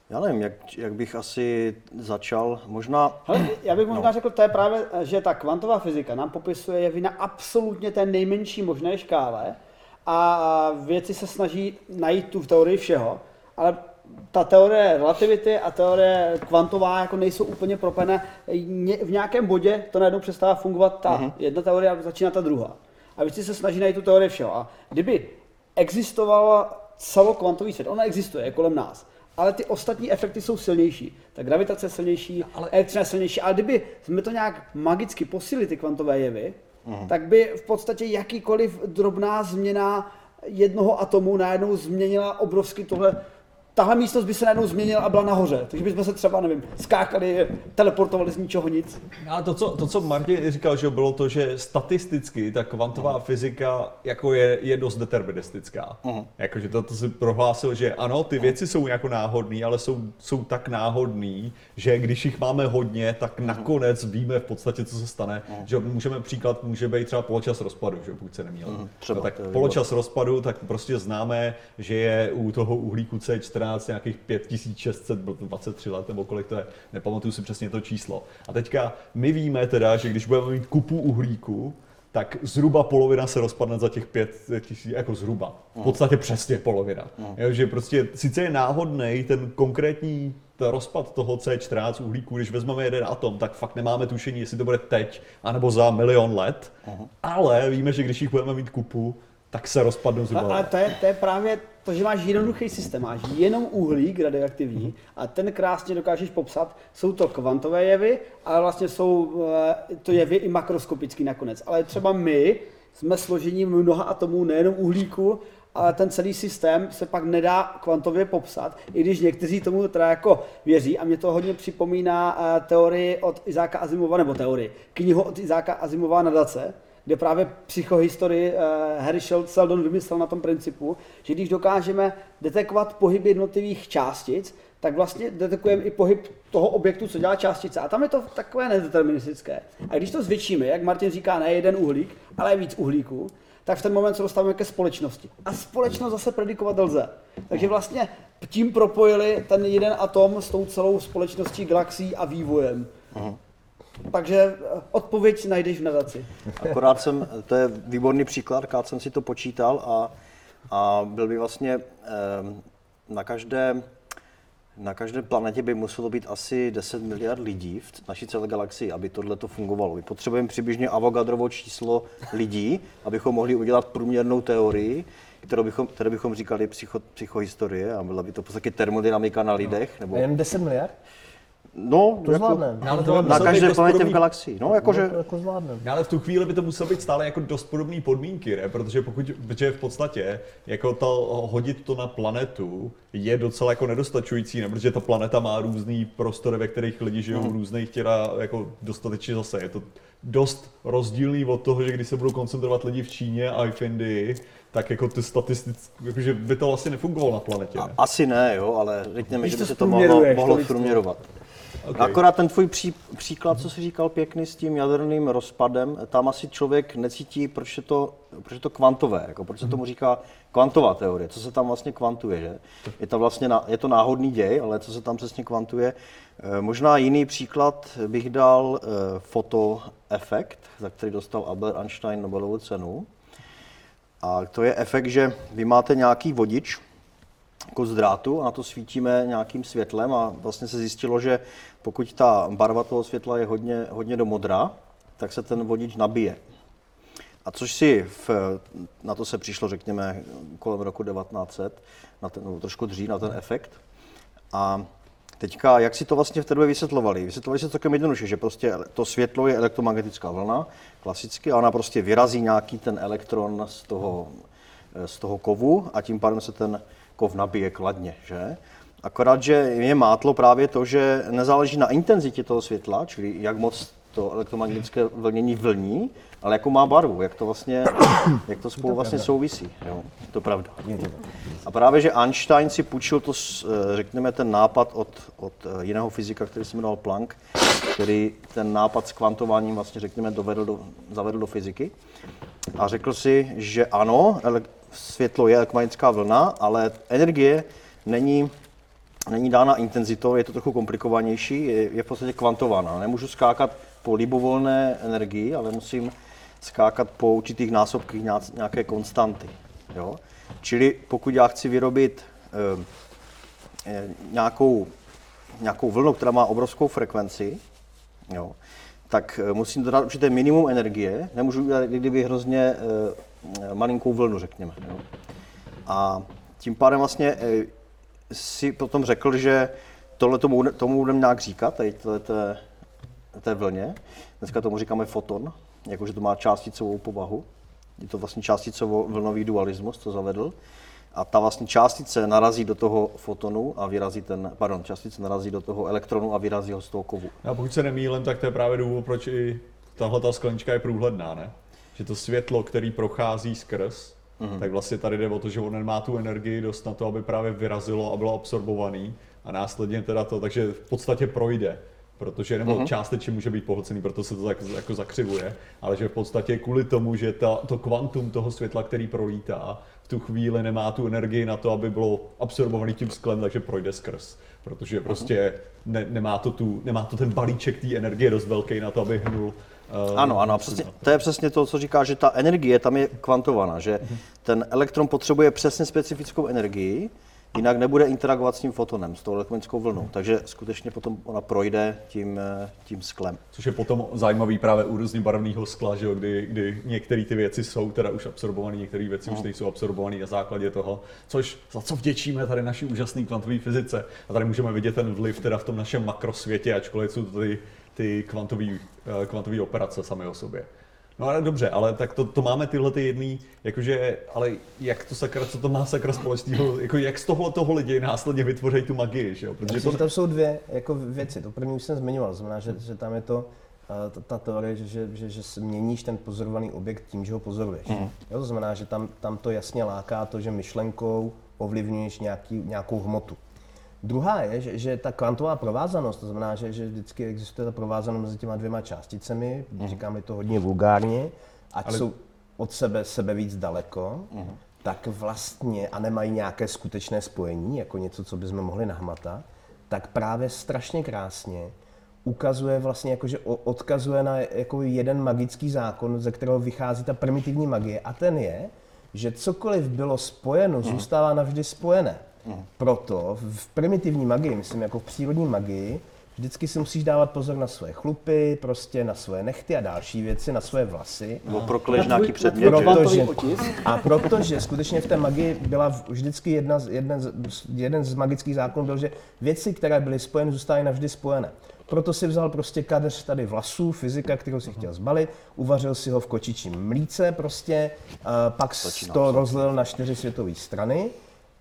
Já nevím, jak, jak bych asi začal. Možná
Ale já bych možná řekl, to je právě, že ta kvantová fyzika nám popisuje jevy na absolutně té nejmenší možné škále a věci se snaží najít tu v teorii všeho, ale ta teorie relativity a teorie kvantová jako nejsou úplně propojené. Ně- V nějakém bodě to najednou přestává fungovat ta jedna teorie a začíná ta druhá. A věci se snaží najít tu teorii všeho. A kdyby existoval celokvantový svět, on existuje, je kolem nás, ale ty ostatní efekty jsou silnější. Ta gravitace je silnější,
Ale-
ale... elektřina je silnější, ale kdyby jsme to nějak magicky posílili, ty kvantové jevy, tak by v podstatě jakýkoliv drobná změna jednoho atomu najednou změnila obrovsky tohle tahle místnost by se najednou změnila a byla nahoře. Takže bychom se třeba, nevím, skákali, teleportovali z ničeho nic.
Ale to co, to, co Martin říkal, že bylo to, že statisticky ta kvantová fyzika jako je, je dost deterministická. Uh-huh. Jakože to, to si prohlásil, že ano, ty věci jsou jako náhodné, ale jsou, jsou tak náhodné, že když jich máme hodně, tak nakonec víme v podstatě, co se stane. Že můžeme příklad, může být třeba poločas rozpadu, že pokud se neměl.
třeba,
no, tak
to je
poločas rozpadu, tak prostě známe, že je u toho uhlíku C14 nějakých 5623 let, nebo kolik to je, nepamatuju si přesně to číslo. A teďka my víme teda, že když budeme mít kupu uhlíku, tak zhruba polovina se rozpadne za těch pět tisíc, jako zhruba. V podstatě přesně polovina. Jo, že prostě sice je náhodný ten konkrétní ta rozpad toho C14 uhlíku, když vezmeme jeden atom, tak fakt nemáme tušení, jestli to bude teď, anebo za milion let, ale víme, že když jich budeme mít kupu, tak se rozpadnou zhruba.
ale to je, to je právě to, že máš jednoduchý systém, máš jenom uhlík radioaktivní a ten krásně dokážeš popsat. Jsou to kvantové jevy, ale vlastně jsou eh, to jevy i makroskopický nakonec. Ale třeba my jsme složením mnoha atomů, nejenom uhlíku, ale ten celý systém se pak nedá kvantově popsat, i když někteří tomu teda jako věří a mě to hodně připomíná eh, teorii od Izáka Asimova, nebo teorii, knihu od Izáka Asimova nadace, kde právě psychohistorii uh, Harry Sheldon vymyslel na tom principu, že když dokážeme detekovat pohyb jednotlivých částic, tak vlastně detekujeme i pohyb toho objektu, co dělá částice. A tam je to takové nedeterministické. A když to zvětšíme, jak Martin říká, ne jeden uhlík, ale víc uhlíků, tak v ten moment se dostáváme ke společnosti. A společnost zase predikovat lze. Takže vlastně tím propojili ten jeden atom s tou celou společností, galaxií a vývojem. Takže eh, odpověď najdeš v nadaci.
Akorát jsem, to je výborný příklad, akorát jsem si to počítal a, a byl by vlastně eh, na každé, na každé planetě by muselo být asi 10 miliard lidí v naší celé galaxii, aby tohle to fungovalo. My potřebujeme přibližně Avogadrovo číslo lidí, abychom mohli udělat průměrnou teorii, kterou bychom, které bychom říkali psycho, psychohistorie a byla by to v podstatě termodynamika na lidech. Nebo,
A jen 10 miliard?
No,
To
jako,
zvládneme.
Ale to by
na
být
každé
dost
planetě v
podobný-
galaxii. No, jakože,
To jako zvládneme.
No, ale v tu chvíli by to muselo být stále jako dost podobné podmínky, ne? Protože pokud, protože v podstatě jako to hodit to na planetu je docela jako nedostačující, ne? Protože ta planeta má různý prostory, ve kterých lidi žijou v různých těla jako dostatečně zase. Je to dost rozdílný od toho, že když se budou koncentrovat lidi v Číně a i v Indii, tak jako ty statisticky, jakože by to vlastně nefungovalo na planetě. Ne?
Asi ne, jo, ale řekněme,
Když
že
to
by se to mohlo,
zprůměruješ,
mohlo
to lidstvo.
Okay.
Akorát ten tvůj pří, příklad, co jsi říkal pěkný s tím jaderným rozpadem, tam asi člověk necítí, proč je to, proč je to kvantové, jako proč se tomu říká kvantová teorie, co se tam vlastně kvantuje, že? Je to vlastně na, je to náhodný děj, ale co se tam přesně kvantuje. Eh, Možná jiný příklad bych dal eh, fotoefekt, za který dostal Albert Einstein Nobelovu cenu. A to je efekt, že vy máte nějaký vodič, kus drátu a na to svítíme nějakým světlem a vlastně se zjistilo, že pokud ta barva toho světla je hodně, hodně do modra, tak se ten vodič nabije. A což si, v, na to se přišlo, řekněme, kolem roku 1900, na ten, nebo trošku dřív, na ten efekt. A teďka, jak si to vlastně v té době vysvětlovali? Vysvětlovali se taky jednoduše, že prostě to světlo je elektromagnetická vlna, klasicky, a ona prostě vyrazí nějaký ten elektron z toho, z toho kovu a tím pádem se ten kov nabije kladně, že? Akorát, že mě mátlo právě to, že nezáleží na intenzitě toho světla, čili jak moc to elektromagnetické vlnění vlní, ale jakou má barvu, jak to vlastně, jak to spolu vlastně souvisí. Jo, to je pravda. A právě, že Einstein si půjčil to, eh, řekněme, ten nápad od, od eh, jiného fyzika, který se jmenoval Planck, který ten nápad s kvantováním vlastně, řekněme, dovedl do, zavedl do fyziky. A řekl si, že ano, světlo je elektromagnetická vlna, ale energie není není dána intenzitou, je to trochu komplikovanější, je, je v podstatě kvantována. Nemůžu skákat po libovolné energii, ale musím skákat po určitých násobcích nějak- nějaké konstanty. Jo? Čili pokud já chci vyrobit eh, eh, nějakou, nějakou vlnu, která má obrovskou frekvenci, jo, tak eh, musím dodat určité minimum energie, nemůžu udělat kdyby hrozně eh, malinkou vlnu, řekněme. Jo. A tím pádem vlastně eh, si potom řekl, že tohle tomu, tomu budeme nějak říkat, tady té, té, vlně. Dneska tomu říkáme foton, jakože to má částicovou povahu. Je to vlastně částicovo vlnový dualismus, co zavedl. a ta vlastně částice narazí do toho fotonu a vyrazí ten, pardon, částice narazí do toho elektronu a vyrazí ho z toho kovu.
A pokud se nemýlím, tak to je právě důvod, proč i tahle ta sklenička je průhledná, ne? Že to světlo, který prochází skrz, mm-hmm. tak vlastně tady jde o to, že on nemá tu energii dost na to, aby právě vyrazilo a bylo absorbovaný a následně teda to, takže v podstatě projde. Protože, nebo mm-hmm. částečně může být pohlcený, proto se to tak jako zakřivuje, ale že v podstatě kvůli tomu, že ta, to kvantum toho světla, který prolítá, v tu chvíli nemá tu energii na to, aby bylo absorbovaný tím sklem, takže projde skrz. Protože prostě ne, nemá, to tu, nemá to ten balíček té energie dost velký na to, aby hnul. Uh,
Ano, ano, přesně, to je přesně to, co říká, že ta energie tam je kvantovaná, že ten elektron potřebuje přesně specifickou energii, jinak nebude interagovat s tím fotonem, s tou elektromagnetickou vlnou. Takže skutečně potom ona projde tím, eh, tím sklem.
Což je potom zajímavý právě u různě barevného skla, že jo, kdy, kdy některé ty věci jsou teda už absorbované, některé věci už nejsou absorbované na základě toho, což za co vděčíme tady naší úžasné kvantové fyzice. A tady můžeme vidět ten vliv teda v tom našem makrosvětě, ačkoliv jsou to ty, ty kvantové kvantové operace samy o sobě. No ale dobře, ale tak to, to máme tyhle ty jedný, jakože, ale jak to sakra, co to má sakra společného, jako jak z tohle toho lidi následně vytvoří tu magii, že jo? Protože
Myslím,
to,
že tam jsou dvě jako věci. To první už jsem zmiňoval, to znamená, že, že tam je to eh, ta, ta teorie, že, že, že, že měníš ten pozorovaný objekt tím, že ho pozoruješ. Mm. Jo, to znamená, že tam, tam to jasně láká to, že myšlenkou ovlivňuješ nějaký, nějakou hmotu. Druhá je, že, že ta kvantová provázanost, to znamená, že, že vždycky existuje ta provázanost mezi těma dvěma částicemi, mm. říkáme to hodně vulgárně, ať
Ale-
jsou od sebe, sebe víc daleko, mm. tak vlastně a nemají nějaké skutečné spojení, jako něco, co bychom mohli nahmatat, tak právě strašně krásně ukazuje vlastně, jakože odkazuje na jako jeden magický zákon, ze kterého vychází ta primitivní magie a ten je, že cokoliv bylo spojeno, zůstává navždy spojené. Proto v primitivní magii, myslím jako v přírodní magii, vždycky si musíš dávat pozor na svoje chlupy, prostě na svoje nechty a další věci, na svoje vlasy.
Nebo
tvůj-
nějaký předmět,
Protože-. A protože skutečně v té magii byla vždycky jedna z, jeden, z, jeden z magických zákonů byl, že věci, které byly spojeny, zůstávají navždy spojené. Proto si vzal prostě kadeř tady vlasů, fyzika, kterou si chtěl zbalit, uvařil si ho v kočičím mlíce prostě, pak to rozlil na čtyři světové strany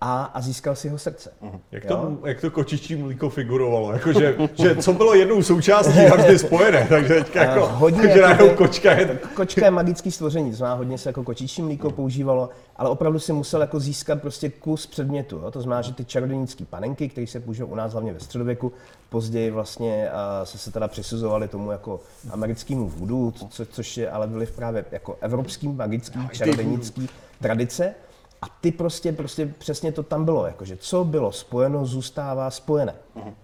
a, a získal si ho srdce.
Jak
Jo?
to, jak to kočičí mlíko figurovalo? Jako, že, že co bylo jednou součástí, navždy spojené. Takže teďka jako,
hodně
že
jako
kočka je...
Kočka je magický stvoření, to znamená, hodně se jako kočičí mlíko používalo, ale opravdu si musel jako získat prostě kus předmětu. Jo? To znamená, že ty čarodějnické panenky, které se používají u nás hlavně ve středověku, později vlastně a, se, se teda přisuzovaly tomu jako americkému co, co, což je ale byly právě jako evropský magický čarodějnický tradice. A ty prostě, prostě přesně to tam bylo, jakože co bylo spojeno, zůstává spojené.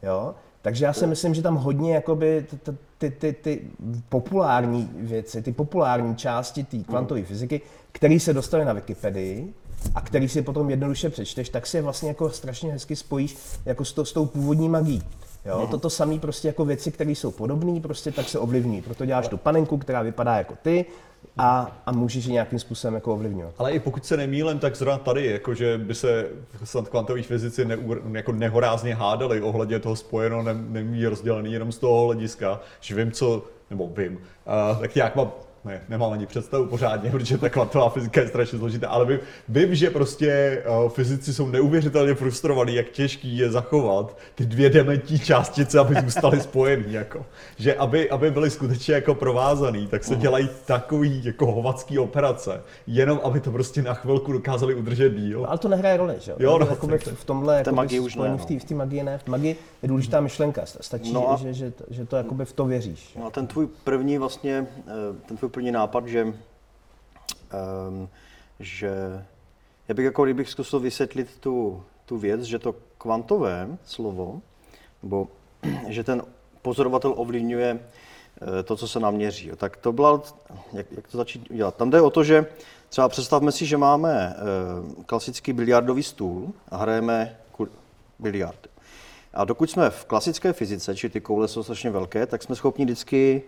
Jo? Takže já si myslím, že tam hodně jakoby t- t- ty, ty, ty populární věci, ty populární části té kvantové fyziky, které se dostaly na Wikipedii a který si potom jednoduše přečteš, tak si je vlastně jako strašně hezky spojíš jako s, to, s tou původní magií. Jo, toto samé prostě jako věci, které jsou podobné, prostě tak se ovlivní. Proto děláš tu panenku, která vypadá jako ty a, a můžeš ji nějakým způsobem jako ovlivňovat.
Ale i pokud se nemýlím, tak zrovna tady, jakože by se snad kvantoví fyzici ne, jako nehorázně hádali ohledně toho spojeno, ne, nemí rozdělený jenom z toho hlediska, že vím, co, nebo vím, uh, tak jak mám, ne, nemám ani představu pořádně, protože ta kvantová fyzika je strašně složitá, ale vím, vím že prostě uh, fyzici jsou neuvěřitelně frustrovaní, jak těžký je zachovat ty dvě dementní částice, aby zůstaly spojený, jako. Že aby, aby byly skutečně jako provázaný, tak se dělají takový jako hovacký operace, jenom aby to prostě na chvilku dokázali udržet díl.
Ale to nehraje roli, že
Jo, no,
Jakoby v, v tomhle jakoby
magii už ne, no.
v té v té magii ne. V magii je důležitá myšlenka. Stačí,
No a-
že, že, že, to jakoby v to věříš.
No a ten tvůj první vlastně, eh, ten tvůj první nápad, že, um, že já bych jako kdybych zkusil vysvětlit tu, tu věc, že to kvantové slovo, nebo že ten pozorovatel ovlivňuje eh, to, co se nám měří. jo. Tak to byla, jak, jak to začít dělat? Tam jde o to, že třeba představme si, že máme eh, klasický biliardový stůl a hrajeme biliard. A dokud jsme v klasické fyzice, či ty koule jsou strašně velké, tak jsme schopni vždycky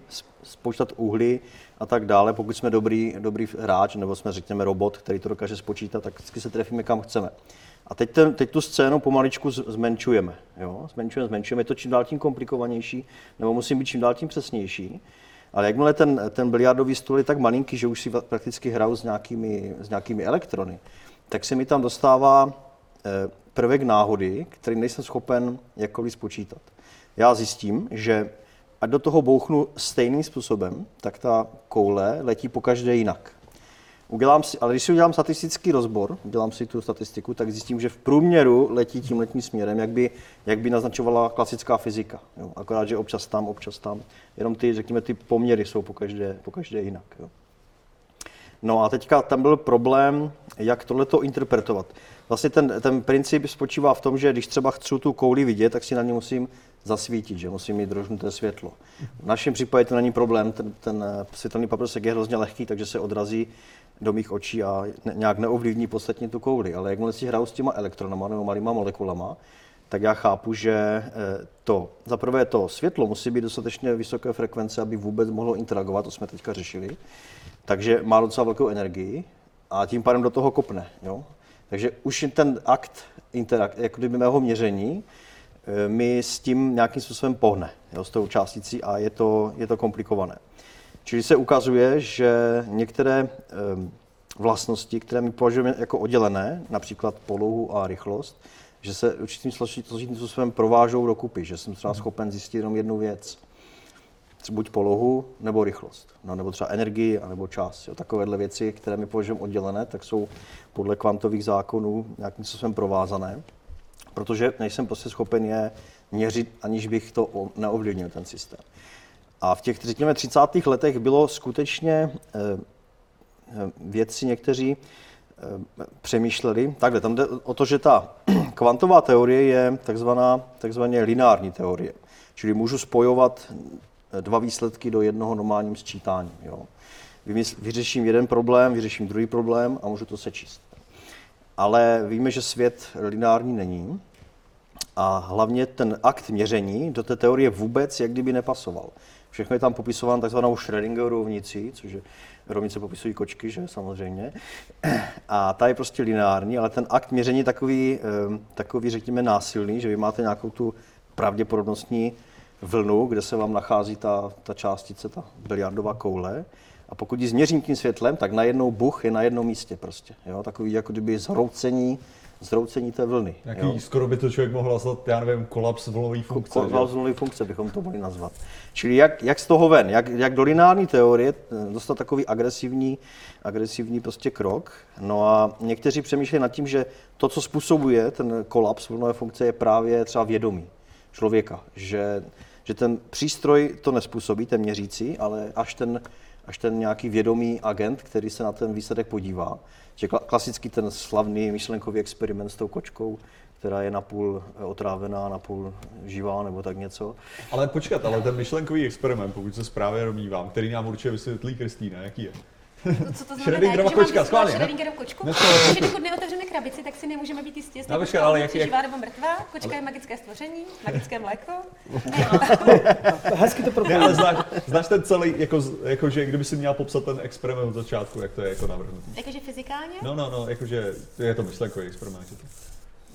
spočítat uhly a tak dále. Pokud jsme dobrý, dobrý hráč, nebo jsme řekněme robot, který to dokáže spočítat, tak vždycky se trefíme kam chceme. A teď, ten, teď tu scénu pomaličku zmenšujeme. Jo? Zmenšujeme, zmenšujeme. Je to čím dál tím komplikovanější, nebo musí být čím dál tím přesnější. Ale jakmile ten, ten biliardový stůl je tak malinký, že už si prakticky hraju s nějakými, s nějakými elektrony, tak se mi tam dostává eh, prvek náhody, který nejsem schopen jakkoliv spočítat. Já zjistím, že ať do toho bouchnu stejným způsobem, tak ta koule letí po každé jinak. Udělám si, ale když si udělám statistický rozbor, udělám si tu statistiku, tak zjistím, že v průměru letí tím letním směrem, jak by, jak by naznačovala klasická fyzika. Jo. Akorát, že občas tam, občas tam. Jenom ty, řekněme, ty poměry jsou po každé, po každé jinak. Jo. No a teďka tam byl problém, jak tohleto interpretovat. Vlastně ten, ten princip spočívá v tom, že když třeba chci tu kouli vidět, tak si na ně musím zasvítit, že musím mít drožnuté světlo. V našem případě to není problém, ten, ten eh, světelný paprsek je hrozně lehký, takže se odrazí do mých očí a ne, nějak neovlivní podstatně tu kouli. Ale jakmile si hraju s těma elektronama nebo malýma molekulama, tak já chápu, že eh, to, za prvé to světlo musí být dostatečně vysoké frekvence, aby vůbec mohlo interagovat, to jsme teďka řešili, takže má docela velkou energii a tím pádem do toho kopne. Jo? Takže už ten akt interak, jako kdyby mého měření mi s tím nějakým způsobem pohne, jo, s tou částicí a je to, je to komplikované. Čili se ukazuje, že některé eh, vlastnosti, které my považujeme jako oddělené, například polohu a rychlost, že se určitým složitým způsobem provážou dokupy, že jsem třeba schopen zjistit jenom jednu věc, buď polohu nebo rychlost, no, nebo třeba energii, nebo čas. Jo. Takovéhle věci, které my považujeme oddělené, tak jsou podle kvantových zákonů nějakým způsobem provázané, protože nejsem prostě schopen je měřit, aniž bych to neovlivnil ten systém. A v těch, řekněme, 30. letech bylo skutečně eh, eh, vědci někteří eh, přemýšleli. Takhle, tam jde o to, že ta kvantová teorie je takzvaná, takzvaně lineární teorie. Čili můžu spojovat dva výsledky do jednoho normálním sčítání. Jo. Vyřeším jeden problém, vyřeším druhý problém a můžu to sečíst. Ale víme, že svět lineární není a hlavně ten akt měření do té teorie vůbec jak kdyby nepasoval. Všechno je tam popisován takzvanou Schrödingerovou rovnicí, což je rovnice popisují kočky, že samozřejmě. A ta je prostě lineární, ale ten akt měření je takový, eh, takový řekněme, násilný, že vy máte nějakou tu pravděpodobnostní vlnu, kde se vám nachází ta, ta částice, ta biliardová koule. A pokud ji změřím tím světlem, tak najednou buch je na jednom místě prostě. Jo? Takový jako kdyby zhroucení, zhroucení té vlny.
Nějaký,
jo?
skoro by to člověk mohl nazvat, já nevím, kolaps vlnové funkce. že?
Klauzulové funkce bychom to mohli nazvat. Čili jak, jak z toho ven, jak, jak do lineární teorie eh, dostat takový agresivní, agresivní prostě krok. No a někteří přemýšlejí nad tím, že to, co způsobuje ten kolaps vlnové funkce, je právě třeba vědomí člověka. Že, že ten přístroj to nespůsobí, ten měřící, ale až ten, až ten nějaký vědomý agent, který se na ten výsledek podívá. Že kla- klasicky ten slavný myšlenkový experiment s tou kočkou, která je napůl eh, otrávená, napůl živá nebo tak něco.
Ale počkat, ale ten myšlenkový experiment, pokud se správně domnívám, který nám určitě vysvětlí Kristýna, jaký je?
Co to
Schrödingerova
že
kočka,
mám
schválně?
Schrödingerovu kočku? Že dokud neotevřeme krabici, tak si nemůžeme být jistí, jestli
No,
kočka
ale
ale
jak-
živá nebo mrtvá. Kočka je magické stvoření, magické mléko.
Hezky to
ale znáš, znáš ten celý, jako, jako, že kdyby si měla popsat ten experiment od začátku, jak to je jako navrhnutý.
Jakože fyzikálně
No, no, no, jakože je to myšlenkový experiment. Že to.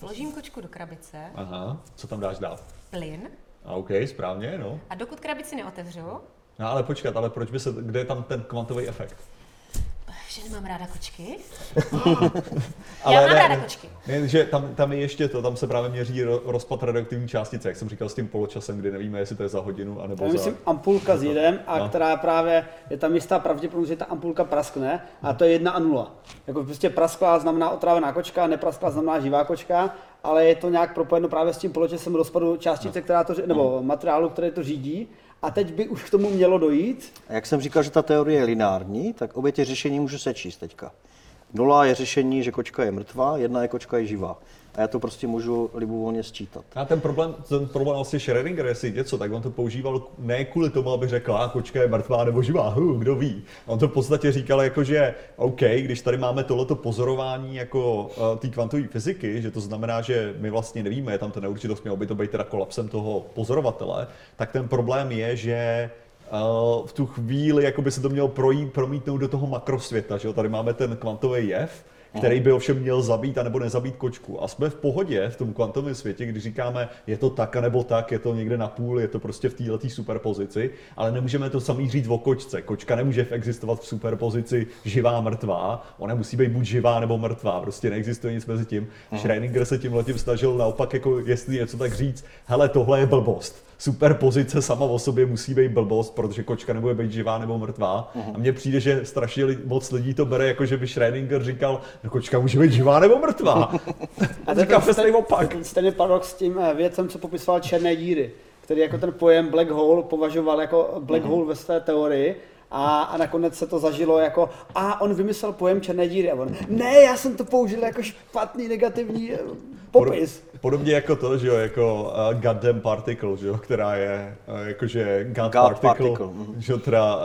vložím kočku do krabice,
Aha, co tam dáš dál?
plyn
A OK, správně, no.
a dokud krabici neotevřu,
No ale počkat, ale proč by se, kde je tam ten kvantový efekt?
Že nemám ráda kočky.
Ale
Já mám
ne,
ráda kočky.
Ne, že tam, tam je ještě to, tam se právě měří ro, rozpad radioaktivní částice, jak jsem říkal s tím poločasem, kdy nevíme, jestli to je za hodinu, anebo
je,
za...
myslím, ampulka s jedem, a
No.
která právě, je tam jistá pravděpodobnost, že ta ampulka praskne, a to je jedna a nula. Jako prostě praskla znamená otrávená kočka, nepraskla znamená živá kočka, ale je to nějak propojeno právě s tím poločasem rozpadu částice, která to, nebo materiálu, který to řídí. A teď by už k tomu mělo dojít.
A jak jsem říkal, že ta teorie je lineární, tak obě ty řešení můžu sečíst teďka. Nula je řešení, že kočka je mrtvá, jedna je kočka je živá. A já to prostě můžu libovolně sčítat.
A ten problém, ten problém vlastně Schrödinger, jestli něco, tak on to používal ne kvůli tomu, aby řekl, a kočka je mrtvá nebo živá, hu, kdo ví. On to v podstatě říkal jako, že OK, když tady máme tohleto pozorování jako uh, té kvantové fyziky, že to znamená, že my vlastně nevíme, je tam ten neurčitost, mělo by to být teda kolapsem toho pozorovatele, tak ten problém je, že v tu chvíli jako by se to mělo projít, promítnout do toho makrosvěta, že jo? Tady máme ten kvantový jev, který by ovšem měl zabít anebo nezabít kočku. A jsme v pohodě v tom kvantovém světě, kdy říkáme, je to tak anebo tak, je to někde na půl, je to prostě v této superpozici, ale nemůžeme to samý říct o kočce. Kočka nemůže existovat v superpozici živá, mrtvá, ona musí být buď živá nebo mrtvá, prostě neexistuje nic mezi tím. Schrödinger se tím letím snažil naopak, jako jestli něco tak říct, hele, tohle je blbost. Superpozice sama o sobě musí být blbost, protože kočka nebude být živá nebo mrtvá. A mně přijde, že strašně moc lidí to bere jako, že by Schrödinger říkal, no kočka může být živá nebo mrtvá. A
to ten
přesný opak.
ten paradox s tím eh, vědcem, co popisoval černé díry, který jako ten pojem black hole považoval jako black hole ve své teorii. A, a nakonec se to zažilo jako, a on vymyslel pojem černé díry. A on, ne, já jsem to použil jako špatný negativní eh, popis.
Podobně jako to, že jo, jako uh, goddamn particle, že jo, která je uh, jakože god,
God
particle,
particle, mhm.
že jo, teda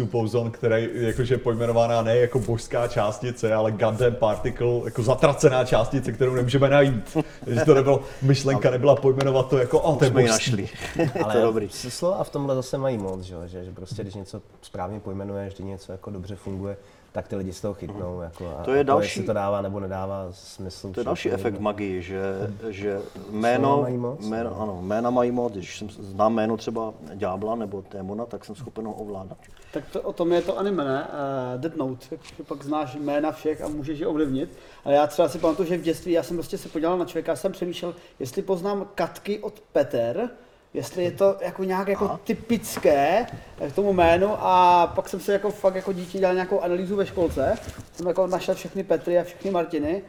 uh, boson, který je jakože pojmenovaná ne jako božská částice, ale goddamn particle, jako zatracená částice, kterou nemůžeme najít. že to nebylo, myšlenka nebyla pojmenovat to jako, oh, to je
našli.
Ale
to je dobrý.
slova v tomhle zase mají moc, že, jo, že, že prostě když něco správně pojmenuješ, když něco jako dobře funguje, tak ty lidi z toho chytnou. Jako, a,
To je další-
jestli to dává nebo nedává smysl.
To je další efekt magii, že, že jméno,
mají moc,
jméno, ano, jména mají moc. Když jsem, znám jméno třeba Ďábla nebo Témona, tak jsem schopen ho ovládat.
Tak to, o tom je to anime, ne? Uh, Dead Note, že pak znáš jména všech a můžeš je ovlivnit. Ale já třeba si pamatuju, že v dětství já jsem prostě se podíval na člověka a jsem přemýšlel, jestli poznám katky od Peter, jestli je to jako nějak jako typické k tomu jménu a pak jsem se jako fakt jako dítě dělal nějakou analýzu ve školce, jsem jako našel všechny Petry a všechny Martiny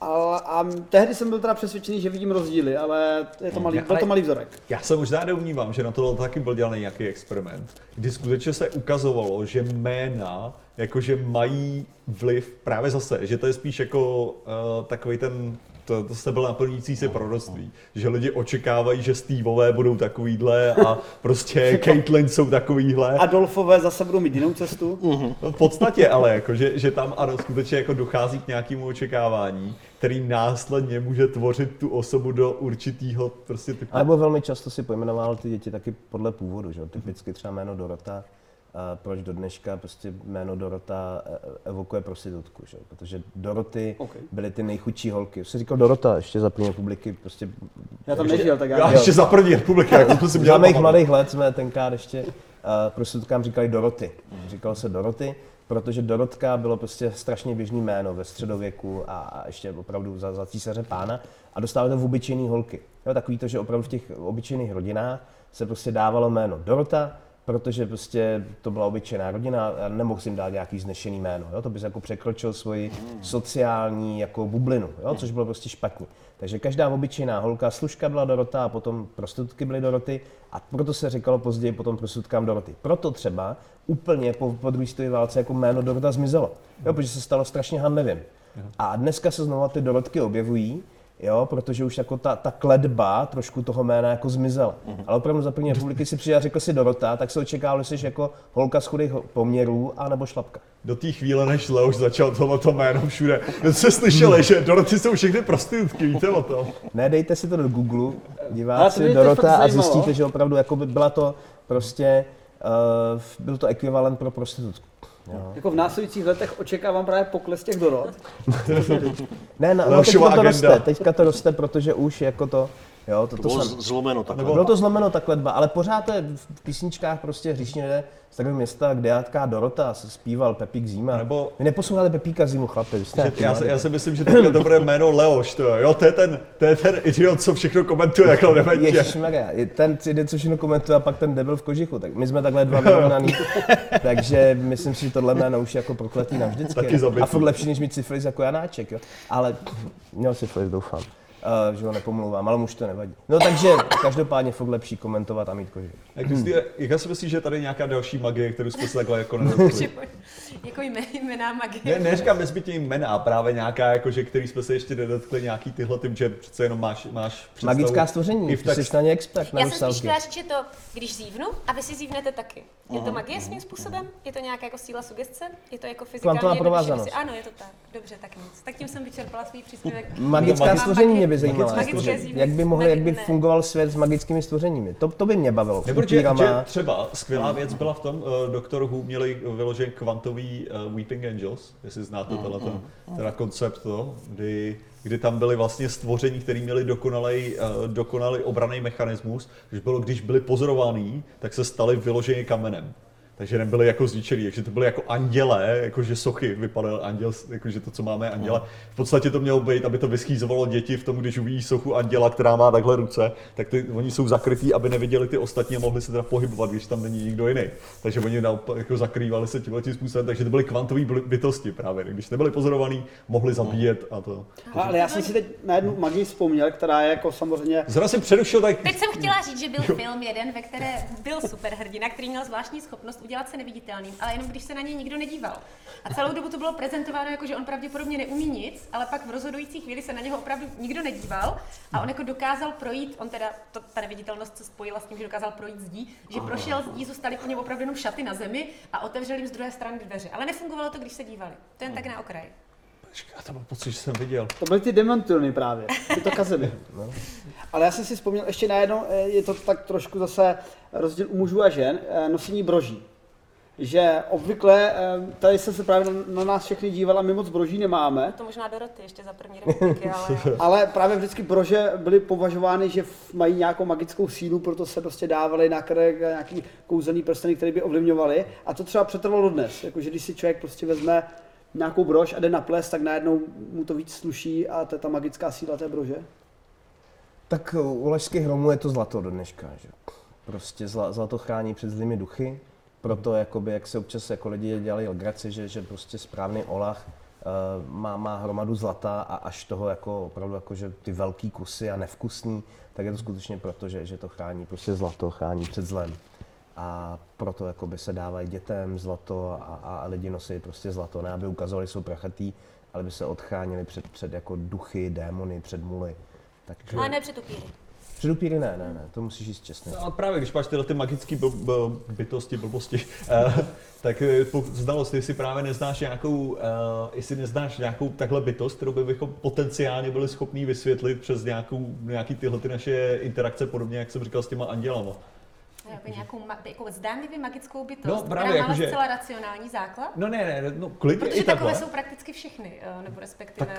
a, a tehdy jsem byl teda přesvědčený, že vidím rozdíly, ale je to malý, byl to malý vzorek.
Já se možná domnívám, že na to taky byl dělaný nějaký experiment, kdy skutečně se ukazovalo, že jména jakože mají vliv právě zase, že to je spíš jako uh, takový ten to, to se byl naplňující se proroctví, že lidi očekávají, že Steveové budou takovýhle a prostě Caitlyn jsou takovýhle.
Adolfové zase budou mít jinou cestu.
No, v podstatě ale, jako, že, že tam ano, skutečně jako dochází k nějakému očekávání, který následně může tvořit tu osobu do určitého prostě typu.
Ale nebo velmi často si pojmenoval ty děti taky podle původu, že? jo. typicky třeba jméno Dorota, a proč do dneška prostě jméno Dorota e- evokuje prostitutku, že? protože Doroty
Ok.
byly ty nejchudší holky. Se říkal Dorota, ještě za první republiky, prostě
Já tam nežil, tak já
Já ještě za první republiky, jak to si
za
měl
mých mladých let jsme tenkrát ještě uh, prostitutkám říkali Doroty. Říkalo se Doroty, protože Dorotka bylo prostě strašně běžný jméno ve středověku a, a ještě opravdu za, za císaře pána a dostávali to v obyčejný holky. Jo, takový to, že opravdu v těch obyčejných rodinách se prostě dávalo jméno Dorota, protože prostě to byla obyčejná rodina a nemohl jim dát nějaký znešený jméno. Jo? To bys jako překročil svoji sociální jako bublinu, jo? což bylo prostě špatně. Takže každá obyčejná holka, služka byla Dorota a potom prostitutky byly Doroty a proto se říkalo později potom prostitutkám Doroty. Proto třeba úplně po, po druhé světové válce jako jméno Dorota zmizelo, jo? protože se stalo strašně hanlivým. A dneska se znova ty Dorotky objevují, Jo, protože už jako ta, ta kledba trošku toho jména jako zmizela. Ale opravdu za první republiky si přijel a řekl si Dorota, tak se očekávalo, že jsi jako holka z chudých poměrů a nebo šlapka.
Do té chvíle, než Leoš začal tohleto jméno všude. Vy jste slyšeli, že Doroty jsou všechny prostitutky, víte o tom?
Ne, dejte si to do Google, diváci, Dorota a zjistíte, že opravdu jako by byla to prostě, uh, byl to ekvivalent pro prostitutku. Jo.
Jako v následujících letech očekávám právě pokles těch dorod.
Ne, no, no teďka to
agenda.
roste, teďka to roste, protože už jako to, jo, to,
To
to
bylo
jsem,
zlomeno takhle.
Bylo to znameno ta kletba, ale pořád to je v písničkách prostě hříšní lidé z takového města, kde játká Dorota se zpíval Pepík Zima.
Nebo-
Vy neposloucháte Pepíka Zimu, chlapi, vy jste
Já, si- já si myslím, že to bude jméno Leoš, to jo. jo, to je ten, to je ten idiot, co všechno komentuje, jak to nevědě.
Ježišmarja, je ten jeden, co všechno komentuje a pak ten debil v kožichu. Tak my jsme takhle dva vyrovnaný, takže myslím si, že tohle jméno už je jako prokletý navždycky.
Taky zabitý.
a furt lepší, než mít syfilis jako Janáček, jo. Ale měl syfilis, doufám. Uh, že ho nepomlouvám, ale už to nevadí. No takže každopádně furt lepší komentovat a mít kožich.
Jak, myslí, jak si myslíš, že je tady nějaká další magie, kterou jsme se takhle jako nedotkli?
jako jmé- jména magie.
Ne, neříkám nezbytně jména, právě nějaká, jakože, který jsme se ještě nedotkli, nějaký tyhle tím, že přece jenom máš, máš představu.
Magická stvoření,
I v
ty jsi na ně expert, na
Já jsem spíš že to, když zívnu a vy si zívnete taky. Je to magie svým způsobem? Je to nějaká jako síla sugestce? Je to jako fyzikální
provázanost.
Ano, je to tak. Dobře, tak nic. Tak tím jsem vyčerpala svůj příspěvek.
Magická stvoření mě by zajímala. Jak by, mohli, jak by fungoval svět s magickými stvořeními. To, to by mě bavilo.
Nebo protože že třeba skvělá věc byla v tom, uh, Doktor Who měli vyložen kvantový uh, Weeping Angels, jestli znáte
Mm,
tenhle ten teda koncept, to, kdy, kdy tam byly vlastně stvoření, které měli dokonalý, uh, dokonalý obraný mechanismus, že bylo, když byli pozorovaný, tak se stali vyloženě kamenem. Takže nebyly jako zničený, takže to byly jako anděle, jakože sochy, vypadal anděl, jakože to, co máme anděle. V podstatě to mělo být, aby to vyschýzovalo děti v tom, když uvidí sochu anděla, která má takhle ruce, tak ty, oni jsou zakrytí, aby neviděli ty ostatní a mohli se teda pohybovat, když tam není nikdo jiný. Takže oni naopak jako zakrývali se tímhle tím způsobem, takže to byly kvantové bytosti právě. Když nebyli pozorovaní, mohli zabíjet a to.
Ale já jsem si teď na jednu magii vzpomněl, která je jako samozřejmě
Zrovna jsem přerušil, tak
Teď jsem chtěla říct, že byl film jeden, ve které byl superhrdina, který měl zvláštní schopnost udělat se neviditelným, ale jenom když se na něj nikdo nedíval. A celou dobu to bylo prezentováno jako, že on pravděpodobně neumí nic, ale pak v rozhodující chvíli se na něho opravdu nikdo nedíval a on jako dokázal projít, on teda, to, ta neviditelnost se spojila s tím, že dokázal projít zdí, že prošel zdí, zůstaly po něm opravdu jenom šaty na zemi a otevřel jim z druhé strany dveře. Ale nefungovalo to, když se dívali. To jen tak na okraj.
já to byl pocit, že jsem viděl.
To byly ty dementilny právě, ty to kazeny. Ale já jsem si vzpomněl ještě na jedno, eh, je to tak trošku zase rozdíl u mužů a žen, eh, nosení broží. Že obvykle, eh, tady jsem se právě na- nás všechny díval a my moc broží nemáme,
To možná Doroty ještě za první republiky, ale
ale právě vždycky brože byly považovány, že mají nějakou magickou sílu, proto se prostě dávaly na krk nějaký kouzelný prsteny, které by ovlivňovaly. A to třeba přetrvalo dnes, jakože když si člověk prostě vezme nějakou brož a jde na ples, tak najednou mu to víc sluší a to je ta magická síla té brože.
Tak u lašských hromů je to zlato do dneška, že? Prostě zla, zlato chrání před zlými duchy, proto jakoby, jak se občas jako lidi dělali legraci, že, že prostě správný olah uh, má, má hromadu zlata a až toho jako opravdu jako, že ty velký kusy a nevkusný, tak je to skutečně proto, že, že to chrání prostě zlato, chrání před zlem. A proto jakoby se dávají dětem zlato a, a, lidi nosí prostě zlato, ne aby ukazovali, jsou prachatý, ale by se odchránili před, před jako duchy, démony, před muly. Takže...
ale ne před upíry.
Před upíry ne, ne, ne, to musíš říct čestně.
No, ale právě, když máš tyhle ty magické byl, byl, bytosti, blbosti, eh, tak eh, znalost, jestli právě neznáš nějakou, eh, jestli neznáš nějakou takhle bytost, kterou by bychom potenciálně byli schopní vysvětlit přes nějakou, nějaký tyhle ty naše interakce, podobně jak jsem říkal s těma andělama.
Jako nějakou ma- jako zdánlivě magickou bytost,
No, právě,
která má
jakože-
zcela racionální základ.
No ne, ne, no klidně
Protože
i
takové
takhle.
jsou prakticky všechny, nebo respektive...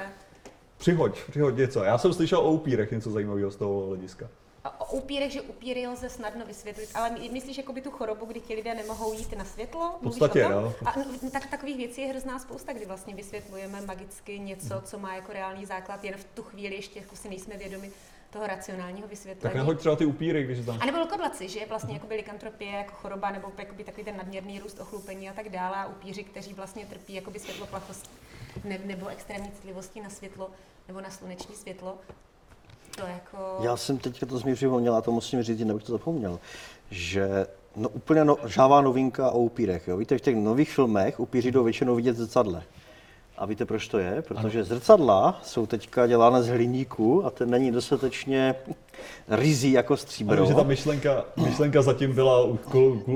Přihoď, přihoď něco. Já jsem slyšel o upírech něco zajímavého z toho hlediska.
A o upírech, že upíry lze snadno vysvětlit, ale my- myslíš jakoby tu chorobu, kdy ti lidé nemohou jít na světlo?
V podstatě,
o tom?
no.
A tak, takových věcí je hrozná spousta, kdy vlastně vysvětlujeme magicky něco, co má jako reálný základ, jen v tu chvíli ještě jako si nejsme vědomi toho racionálního vysvětlení.
Tak nehoď třeba ty upíry, když znáš.
A nebo lkodlaci, že je vlastně jakoby likantropie jako choroba, nebo jakoby takový ten nadměrný růst ochlupení a tak dále. A upíři, kteří vlastně trpí jakoby světloplachost ne, nebo extrémní citlivostí na světlo nebo na sluneční světlo. To jako...
Já jsem teďka to zmi připomněl, a to musím říct, nebych to zapomněl, že no, úplně no, žává novinka o upírech. Jo? Víte, v těch nových filmech upíři jdou většinou vidět zrcadle. A víte, proč to je? Protože zrcadla jsou teďka dělána z hliníku a ten není dostatečně rizí jako stříbro.
Ale že ta myšlenka, myšlenka zatím byla u-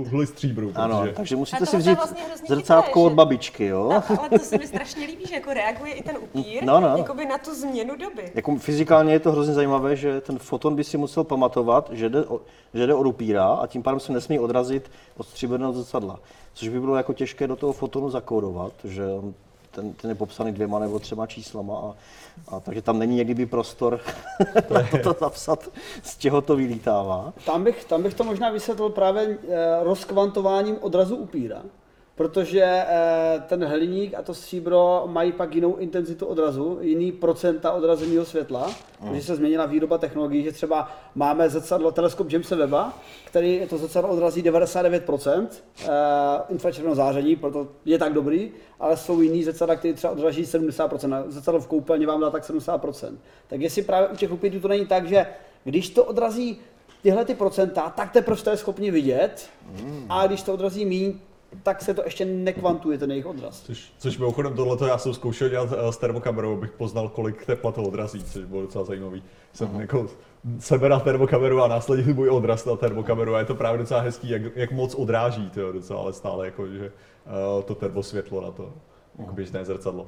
kvůli stříbru,
Ano,
protože...
takže musíte
A
si vzít
vlastně
zrcátko
chytré,
od babičky, jo?
A, ale to se mi strašně líbí, že jako reaguje i ten upír,
No, no.
jakoby na tu změnu doby.
Jako fyzikálně je to hrozně zajímavé, že ten foton by si musel pamatovat, že jde, o, že jde od upíra a tím pádem se nesmí odrazit od stříbrného zrcadla. Což by bylo jako těžké do toho fotonu zakódovat, že on- ten, ten je popsaný dvěma nebo třema číslama a, a takže tam není někdy by prostor na to zapsat, z čeho to vylítává.
Tam bych, tam bych to možná vysvětlil právě eh, rozkvantováním odrazu upíra. Protože eh, ten hliník a to stříbro mají pak jinou intenzitu odrazu, jiný procenta odrazeného světla,
Hmm.
protože se změnila výroba technologií, že třeba máme zrcadlo, teleskop Jamesa Webba, který to zrcadlo odrazí 99% eh, infračerveného záření, proto je tak dobrý, ale jsou jiný zrcadla, který třeba odráží 70%. A Zrcadlo v koupelně vám dá tak 70%. Tak jestli právě u těch upírů to není tak, že když to odrazí tyhle ty procenta, tak teprve to je schopni vidět. A když to odrazí míň, tak se to ještě nekvantuje ten jejich odraz.
Což, což mimochodem tohleto já jsem zkoušel dělat eh, s termokamerou, abych poznal, kolik tepla to odrazí, což bylo docela zajímavý. Jsem jako sebe na termokameru a následně můj odraz na termokameru a je to právě docela hezký, jak, jak moc odráží to docela, ale stále jako, že uh, to termosvětlo na to, jako běžné zrcadlo.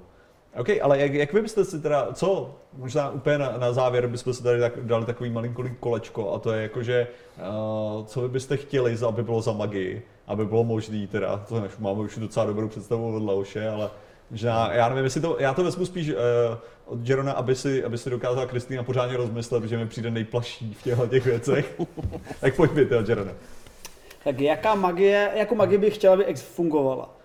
OK, ale jak, jak vy byste si teda, co, možná úplně na, na závěr bychom si tady tak, dali takový malinký kolečko a to je jako, že uh, co vy byste chtěli, aby bylo za magii, aby bylo možný teda, to než máme už docela dobrou představu od Leoše, ale možná, já nevím, jestli to, já to vezmu spíš uh, od Jerona, aby si, aby si dokázala Kristýna pořádně rozmyslet, že mi přijde nejplaší v těchto těch věcech. tak pojď mi teda, Jerone.
Tak jaká magie, jako magie bych chtěla, aby ex fungovala?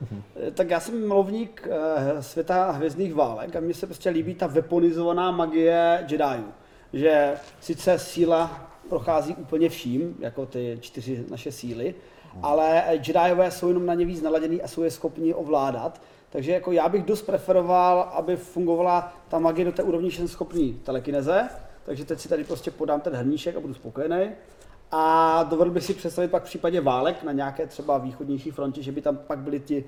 Eh, Tak já jsem milovník eh, světa hvězdných válek a mně se prostě líbí ta weaponizovaná magie Jediů. Že sice síla prochází úplně vším, jako ty čtyři naše síly, ale eh, Jediové jsou jenom na ně víc naladěný a jsou je schopni ovládat. Takže jako já bych dost preferoval, aby fungovala ta magie do té úrovně, že jsem schopný telekineze, takže teď si tady prostě podám ten hrníček a budu spokojený. A dovedl bych si představit pak v případě válek na nějaké třeba východnější frontě, že by tam pak byly ti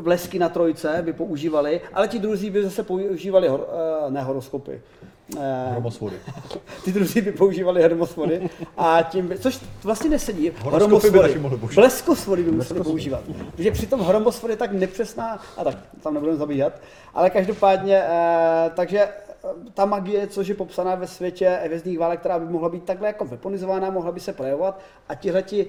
blesky na trojce, by používali, ale ti druzí by zase používali hor, eh, ne horoskopy. Eh,
Hromosvody.
ty druzí by používali hermosvody a tím by, což vlastně nesedí.
Horoskopy by taky mohli.
Bleskosvody by museli používat. Protože přitom hromosvod je tak nepřesná, a tak tam nebudeme zabíhat, ale každopádně, eh, takže ta magie, což je popsaná ve světě hvězdných válek, která by mohla být takhle jako weaponizována, mohla by se projevovat a tihleti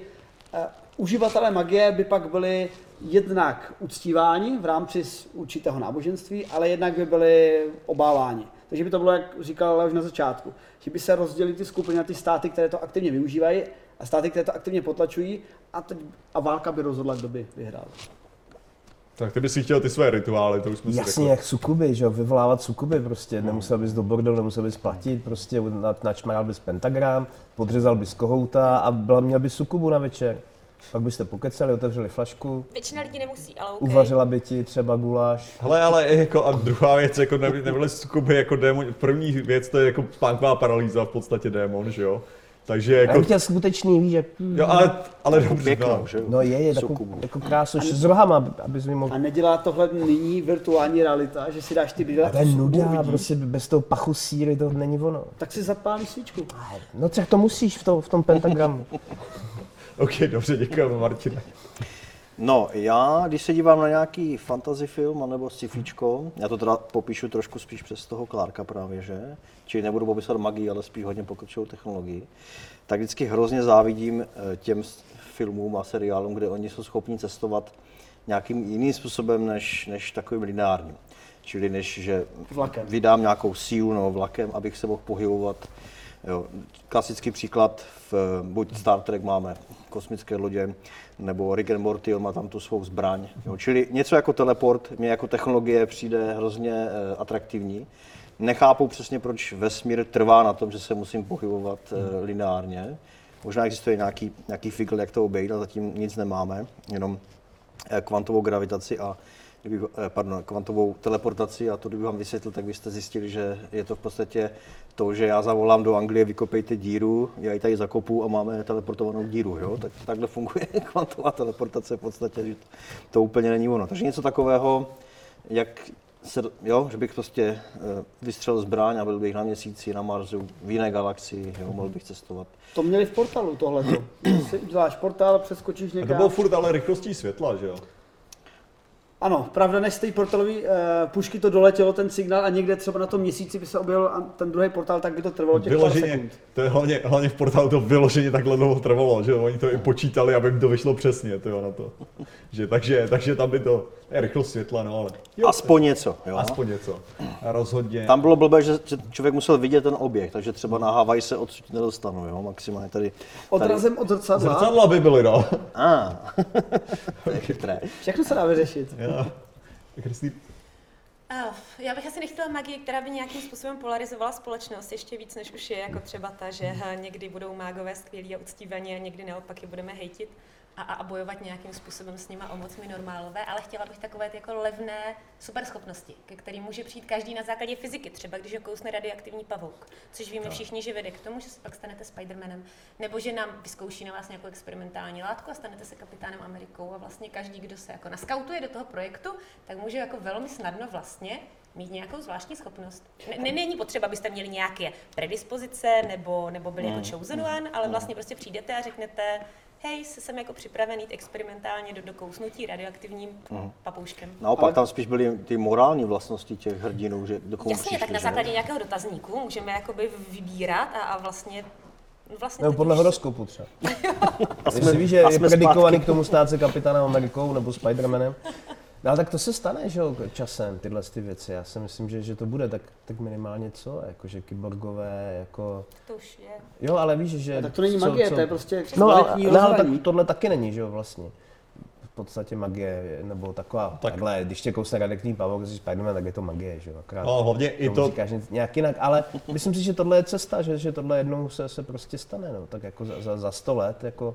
eh, uživatelé magie by pak byli jednak uctíváni v rámci určitého náboženství, ale jednak by byli obáváni. Takže by to bylo, jak říkal už na začátku, že by se rozdělily ty skupiny na ty státy, které to aktivně využívají a státy, které to aktivně potlačují a, teď, a válka by rozhodla, kdo by vyhrál.
Tak ty bys si chtěl ty své rituály, to už jsme si
Jasně,
řekli.
jak sukuby, že jo, vyvolávat sukuby prostě, nemusel bys do bordelu, nemusel bys platit, prostě na- načmaral bys pentagram, podřezal bys kohouta a byla, měl bys sukubu na večer. Pak byste pokecali, otevřeli flašku,
Většina lidí nemusí, ale OK.
uvařila by ti třeba guláš.
Hele, ale i jako, a druhá věc, jako ne, nebyly sukuby jako démon, první věc to je jako spánková paralýza v podstatě démon, že jo? Takže
Já
jako,
bych chtěl skutečný, víš, jak...
jo, ale, ale dobře,
Pěknou,
no.
že jo?
No je, je takovou,
Sukubu.
jako krásu, s rohama, abys mi mohl...
A nedělá tohle nyní virtuální realita, že si dáš ty brýle
A to je nuda, prostě bez toho pachu síry to není ono.
tak si zapálíš svíčku.
No tak to musíš v, to, v tom pentagramu.
Ok, dobře, děkujeme Martine.
No, já, když se dívám na nějaký fantasy film nebo sci-fičko, já to teda popíšu trošku spíš přes toho Clarka právě, že? Čili nebudu popisovat magii, ale spíš hodně pokročilou technologii, tak vždycky hrozně závidím eh, těm filmům a seriálům, kde oni jsou schopni cestovat nějakým jiným způsobem než, než takovým lineárním. Čili než, že
Vlakem.
vydám nějakou sílu nebo vlakem, abych se mohl pohybovat. Jo. Klasický příklad, v, buď Star Trek máme kosmické lodě, nebo Rick and Morty, on má tam tu svou zbraň. Jo. Čili něco jako teleport mě jako technologie přijde hrozně eh, atraktivní. Nechápu přesně, proč vesmír trvá na tom, že se musím pohybovat eh, lineárně. Možná existuje nějaký, nějaký figl, jak to obejít, ale zatím nic nemáme, jenom eh, kvantovou gravitaci a kdybych, eh, pardon, kvantovou teleportaci a to kdybych vám vysvětlil, tak byste zjistili, že je to v podstatě to, že já zavolám do Anglie, vykopejte díru, já ji tady zakopu a máme teleportovanou díru, jo? Tak takhle funguje kvantová teleportace v podstatě, že to, to úplně není ono. Takže něco takového, jak se, jo, že bych prostě eh, vystřelil zbraň a byl bych na měsíci, na Marsu, v jiné galaxii, jo, mohl bych cestovat.
To měli v portálu tohleto. si uděláš portál, přeskočíš
A to
někam.
bylo furt ale rychlostí světla, že jo?
Ano, pravda, než z té portálový uh, pušky to doletělo ten signál a někde třeba na tom měsíci by se objevil ten druhý portál, tak by to trvalo těch pár
Vyloženě,
sekund.
to je hlavně, hlavně v portálu to vyloženě takhle dlouho trvalo, že? Oni to i počítali, aby jim to vyšlo přesně, to jo, na to. Že, takže, takže tam by to, rychlost světla, no ale. Jo,
Aspoň něco, jo.
aspoň něco. A rozhodně.
Tam bylo blbé, že že člověk musel vidět ten objekt, takže třeba na Havaj se odsud nedostanu, jo, maximálně tady. tady.
Odrazem od zrcadla.
Zrcadla by byly, no.
Ah. to je chytré.
Všechno se dá vyřešit.
Jo. Kristý,
já bych asi nechtěla magii, která by nějakým způsobem polarizovala společnost ještě víc, než už je jako třeba ta, že eh, někdy budou mágové skvělí a uctívaní a někdy naopak je budeme hejtit a, a, bojovat nějakým způsobem s nima o moc my normálové, ale chtěla bych takové ty jako levné superschopnosti, ke kterým může přijít každý na základě fyziky, třeba když ho kousne radioaktivní pavouk, což víme všichni, že vede k tomu, že se pak stanete Spidermanem, nebo že nám vyzkouší na vás nějakou experimentální látku a stanete se kapitánem Amerikou a vlastně každý, kdo se jako naskautuje do toho projektu, tak může jako velmi snadno vlastně mít nějakou zvláštní schopnost. Ne, ne- není potřeba, abyste měli nějaké predispozice nebo, nebo byli jako chosen one, ale vlastně prostě přijdete a řeknete, hej, jsem jako připraven jít experimentálně do dokousnutí radioaktivním papouškem.
Naopak
Ale-
tam spíš byly ty morální vlastnosti těch hrdinů, že do koho
Jasně, tak na
že?
základě nějakého dotazníku můžeme jakoby vybírat a, a vlastně Vlastně
Nebo podle horoskopu třeba.
A
Jestli víš, že
a
je
jsme
predikovaný
zpátky.
k tomu stát se kapitánem Amerikou nebo Spidermanem. No ale tak to se stane, že jo, časem, tyhle ty věci. Já si myslím, že, že to bude tak, tak minimálně co, jakože kyborgové, jako...
To už je.
Jo, ale víš, že...
Tak to není
co-
magie,
co-
to je prostě
No, ale, ale tak tohle taky není, že jo, vlastně. V podstatě magie, nebo taková, tak. takhle, když tě kousne radekný pavouk, jsi Spiderman, tak je to magie, že jo, akorát.
No, hlavně i to,
Říkáš nějak jinak, ale myslím si, že tohle je cesta, že, že tohle jednou se, se prostě stane, no, tak jako za, za, za 100 let, jako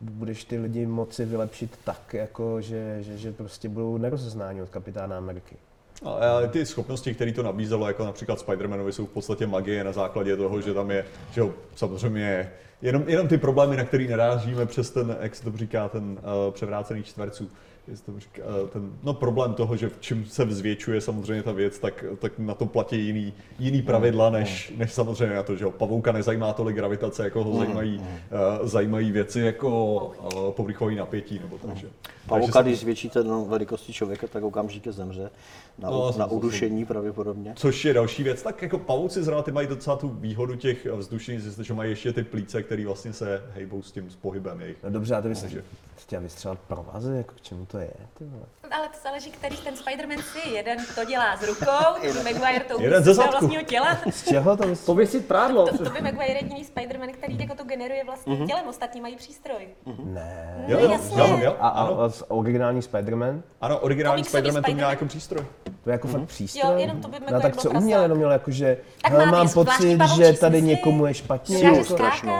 budeš ty lidi moci vylepšit tak, jako že, že, že prostě budou nerozeznáni od kapitána Ameriky.
No, ale ty schopnosti, které to nabízelo, jako například Spider-Manovi, jsou v podstatě magie na základě toho, že tam je, že jo, samozřejmě jenom, jenom ty problémy, na který narážíme přes ten, jak se to říká, ten uh, převrácený čtverců, uh, ten, no problém toho, že čím se vzvětšuje samozřejmě ta věc, tak, tak na to platí jiný, jiný pravidla, než, než samozřejmě na to, že jo, pavouka nezajímá tolik gravitace, jako ho zajímají, uh, zajímají věci jako uh, povrchový napětí, nebo takže. takže
Pavouka, když zvětšíte do velikosti člověka, tak okamžitě zemře na,
No,
no, na udušení pravděpodobně.
Což je další věc, tak jako pavouci zrovna ty mají docela tu výhodu těch vzdušných, že mají ještě ty plíce, které vlastně se hejbou s tím s pohybem jejich.
No dobře, a ty bys
Takže-
chtěl vystřelat provazy, jako k čemu to je, ty vole?
Ale to záleží, který ten Spider-Man si. Jeden to dělá s rukou, Maguire to
Jeden
z
ze zadku.
vlastního těla.
Z čeho to vystřelat?
Pověsit prádlo.
To, Tobey Maguire je jediný Spider-Man, který jako to generuje vlastním tělem, ostatní mají přístroj.
Ne.
Jo,
No,
jo,
jasně.
jo, jo,
A, a, a originální Spider-Man?
ano, originální Spider-Man to měl jako přístroj.
To je jako fakt přístroj?
Jo, jenom Tobey
No
Maguire
tak
byl
co
prasák.
uměl, jenom měl jako, že
Tak
hele,
má
mám pocit, že tady někomu je špatně. Jako.
strašnou.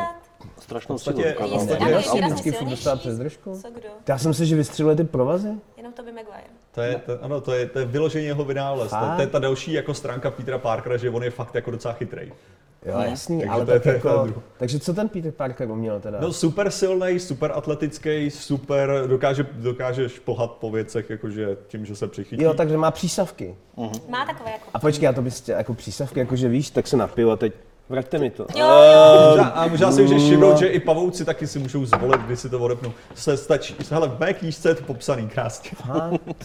Strašnou
v
dokázal.
výrazně
vždycky furt dostává přes držku. Já jsem si, že vystřeluje ty provazy.
Jenom Tobey Maguire.
To je, to, ano, to je, to je vyloženě jeho vynález. To, to, je ta další jako stránka Petra Parkera, že on je fakt jako docela chytrý.
Jo, jasný,
Takže
ale
to je-
tak
to je
jako, takže co ten Peter Parker uměl teda?
No super silný, super atletický, super, dokáže, dokáže šplhat po věcech, jakože tím, že se přichytí.
Jo, takže má přísavky.
Má takové jako...
A počkej, já to bys chtěl jako přísavky, jakože víš, tak se napiju a teď vraťte mi to.
Jo, jo.
Možná, a možná si můžeš všimnout, že i pavouci taky si můžou zvolit, kdy si to odepnou. Se stačí, hele, v mé knížce je to popsaný krásně.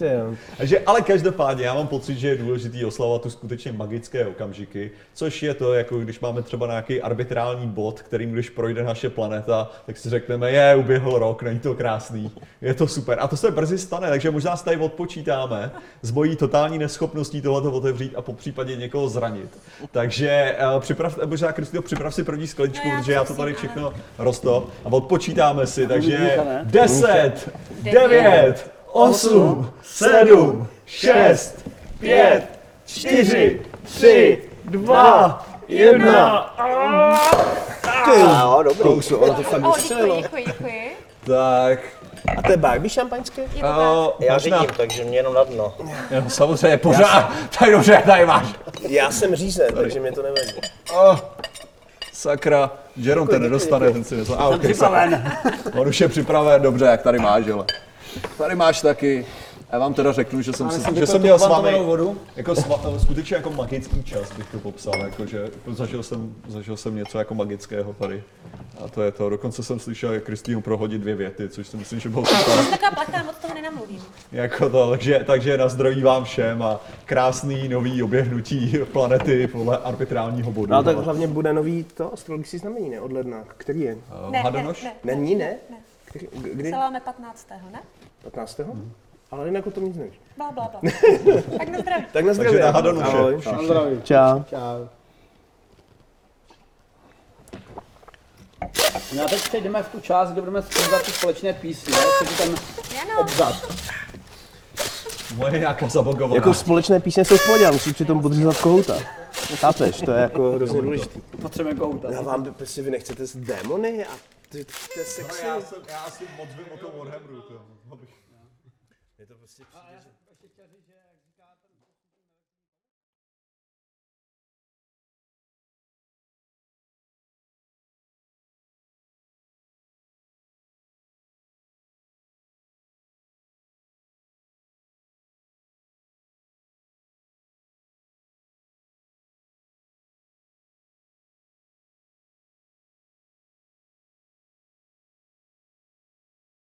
Jo.
Takže, ale každopádně, já mám pocit, že je důležité oslavovat tu skutečně magické okamžiky, což je to, jako když máme třeba nějaký arbitrální bod, kterým když projde naše planeta, tak si řekneme, je, uběhl rok, není to krásný, je to super. A to se brzy stane, takže možná se tady odpočítáme s mojí totální neschopností tohleto otevřít a po případě někoho zranit. Takže uh, připrav, možná Kristýno, připrav si první skleničku,
No já
protože já to tady
ano.
všechno rosto a odpočítáme si, takže
Mícha, ne?
10, 9, 8, 7, 6, 5, 4, 3, 2, 1.
Jo, dobrý.
Kousu, ono to fakt vystřelilo.
děkuji, děkuji, děkuji.
Tak,
A to je Barbie šampaňské?
Je to tak.
uh,
Já
možná,
řídím, takže mě jenom na dno.
jo, samozřejmě, pořád, tak dobře, tady máš.
Já jsem řízen, takže mě to nevadí.
Oh, sakra, Jeron ten nedostane, ten si nezná. A, okay,
Připraven.
On už je připraven, dobře, jak tady máš, ale. Tady máš taky. Já vám teda řeknu, že jsem, si, že jsem měl s vámi
vodu.
jako sva, skutečně jako magický čas bych to popsal, jako že zažil jsem, zažil jsem něco jako magického tady. A to je to, dokonce jsem slyšel jak Kristýnu prohodit dvě věty, což si myslím, že bylo super.
Jsem taková plachá, moc toho nenamluvím.
jako to, takže, takže na zdraví vám všem a krásný nový oběhnutí planety podle arbitrálního bodu.
No tak hlavně bude nový to astrologický znamení, ne? Od ledna. Který je?
Uh,
Ne, ne,
Hadonoš?
ne.
Není, ne?
Ne.
Který, kdy?
Celáme 15. ne?
15. Ale jinak o tom nic nevíš.
Bla, bla, bla. tak na zdraví.
Tak na zdraví.
na Hadonoše.
Ahoj.
Na zdraví.
Čau.
Čau. No a teď přejdeme v tu část, kde budeme zpívat ty společné písně, což je ten obzad.
Moje nějaká zabogovaná.
Jako společné písně jsou v pohodě, ale musíš přitom podřezat kohouta. Chápeš, to je jako hrozně důležité.
Potřebujeme kouta.
Já vám, prostě vy nechcete s démony a ty, to je sexy.
já, jsem, já si moc vím o tom Warhammeru. To,
to že...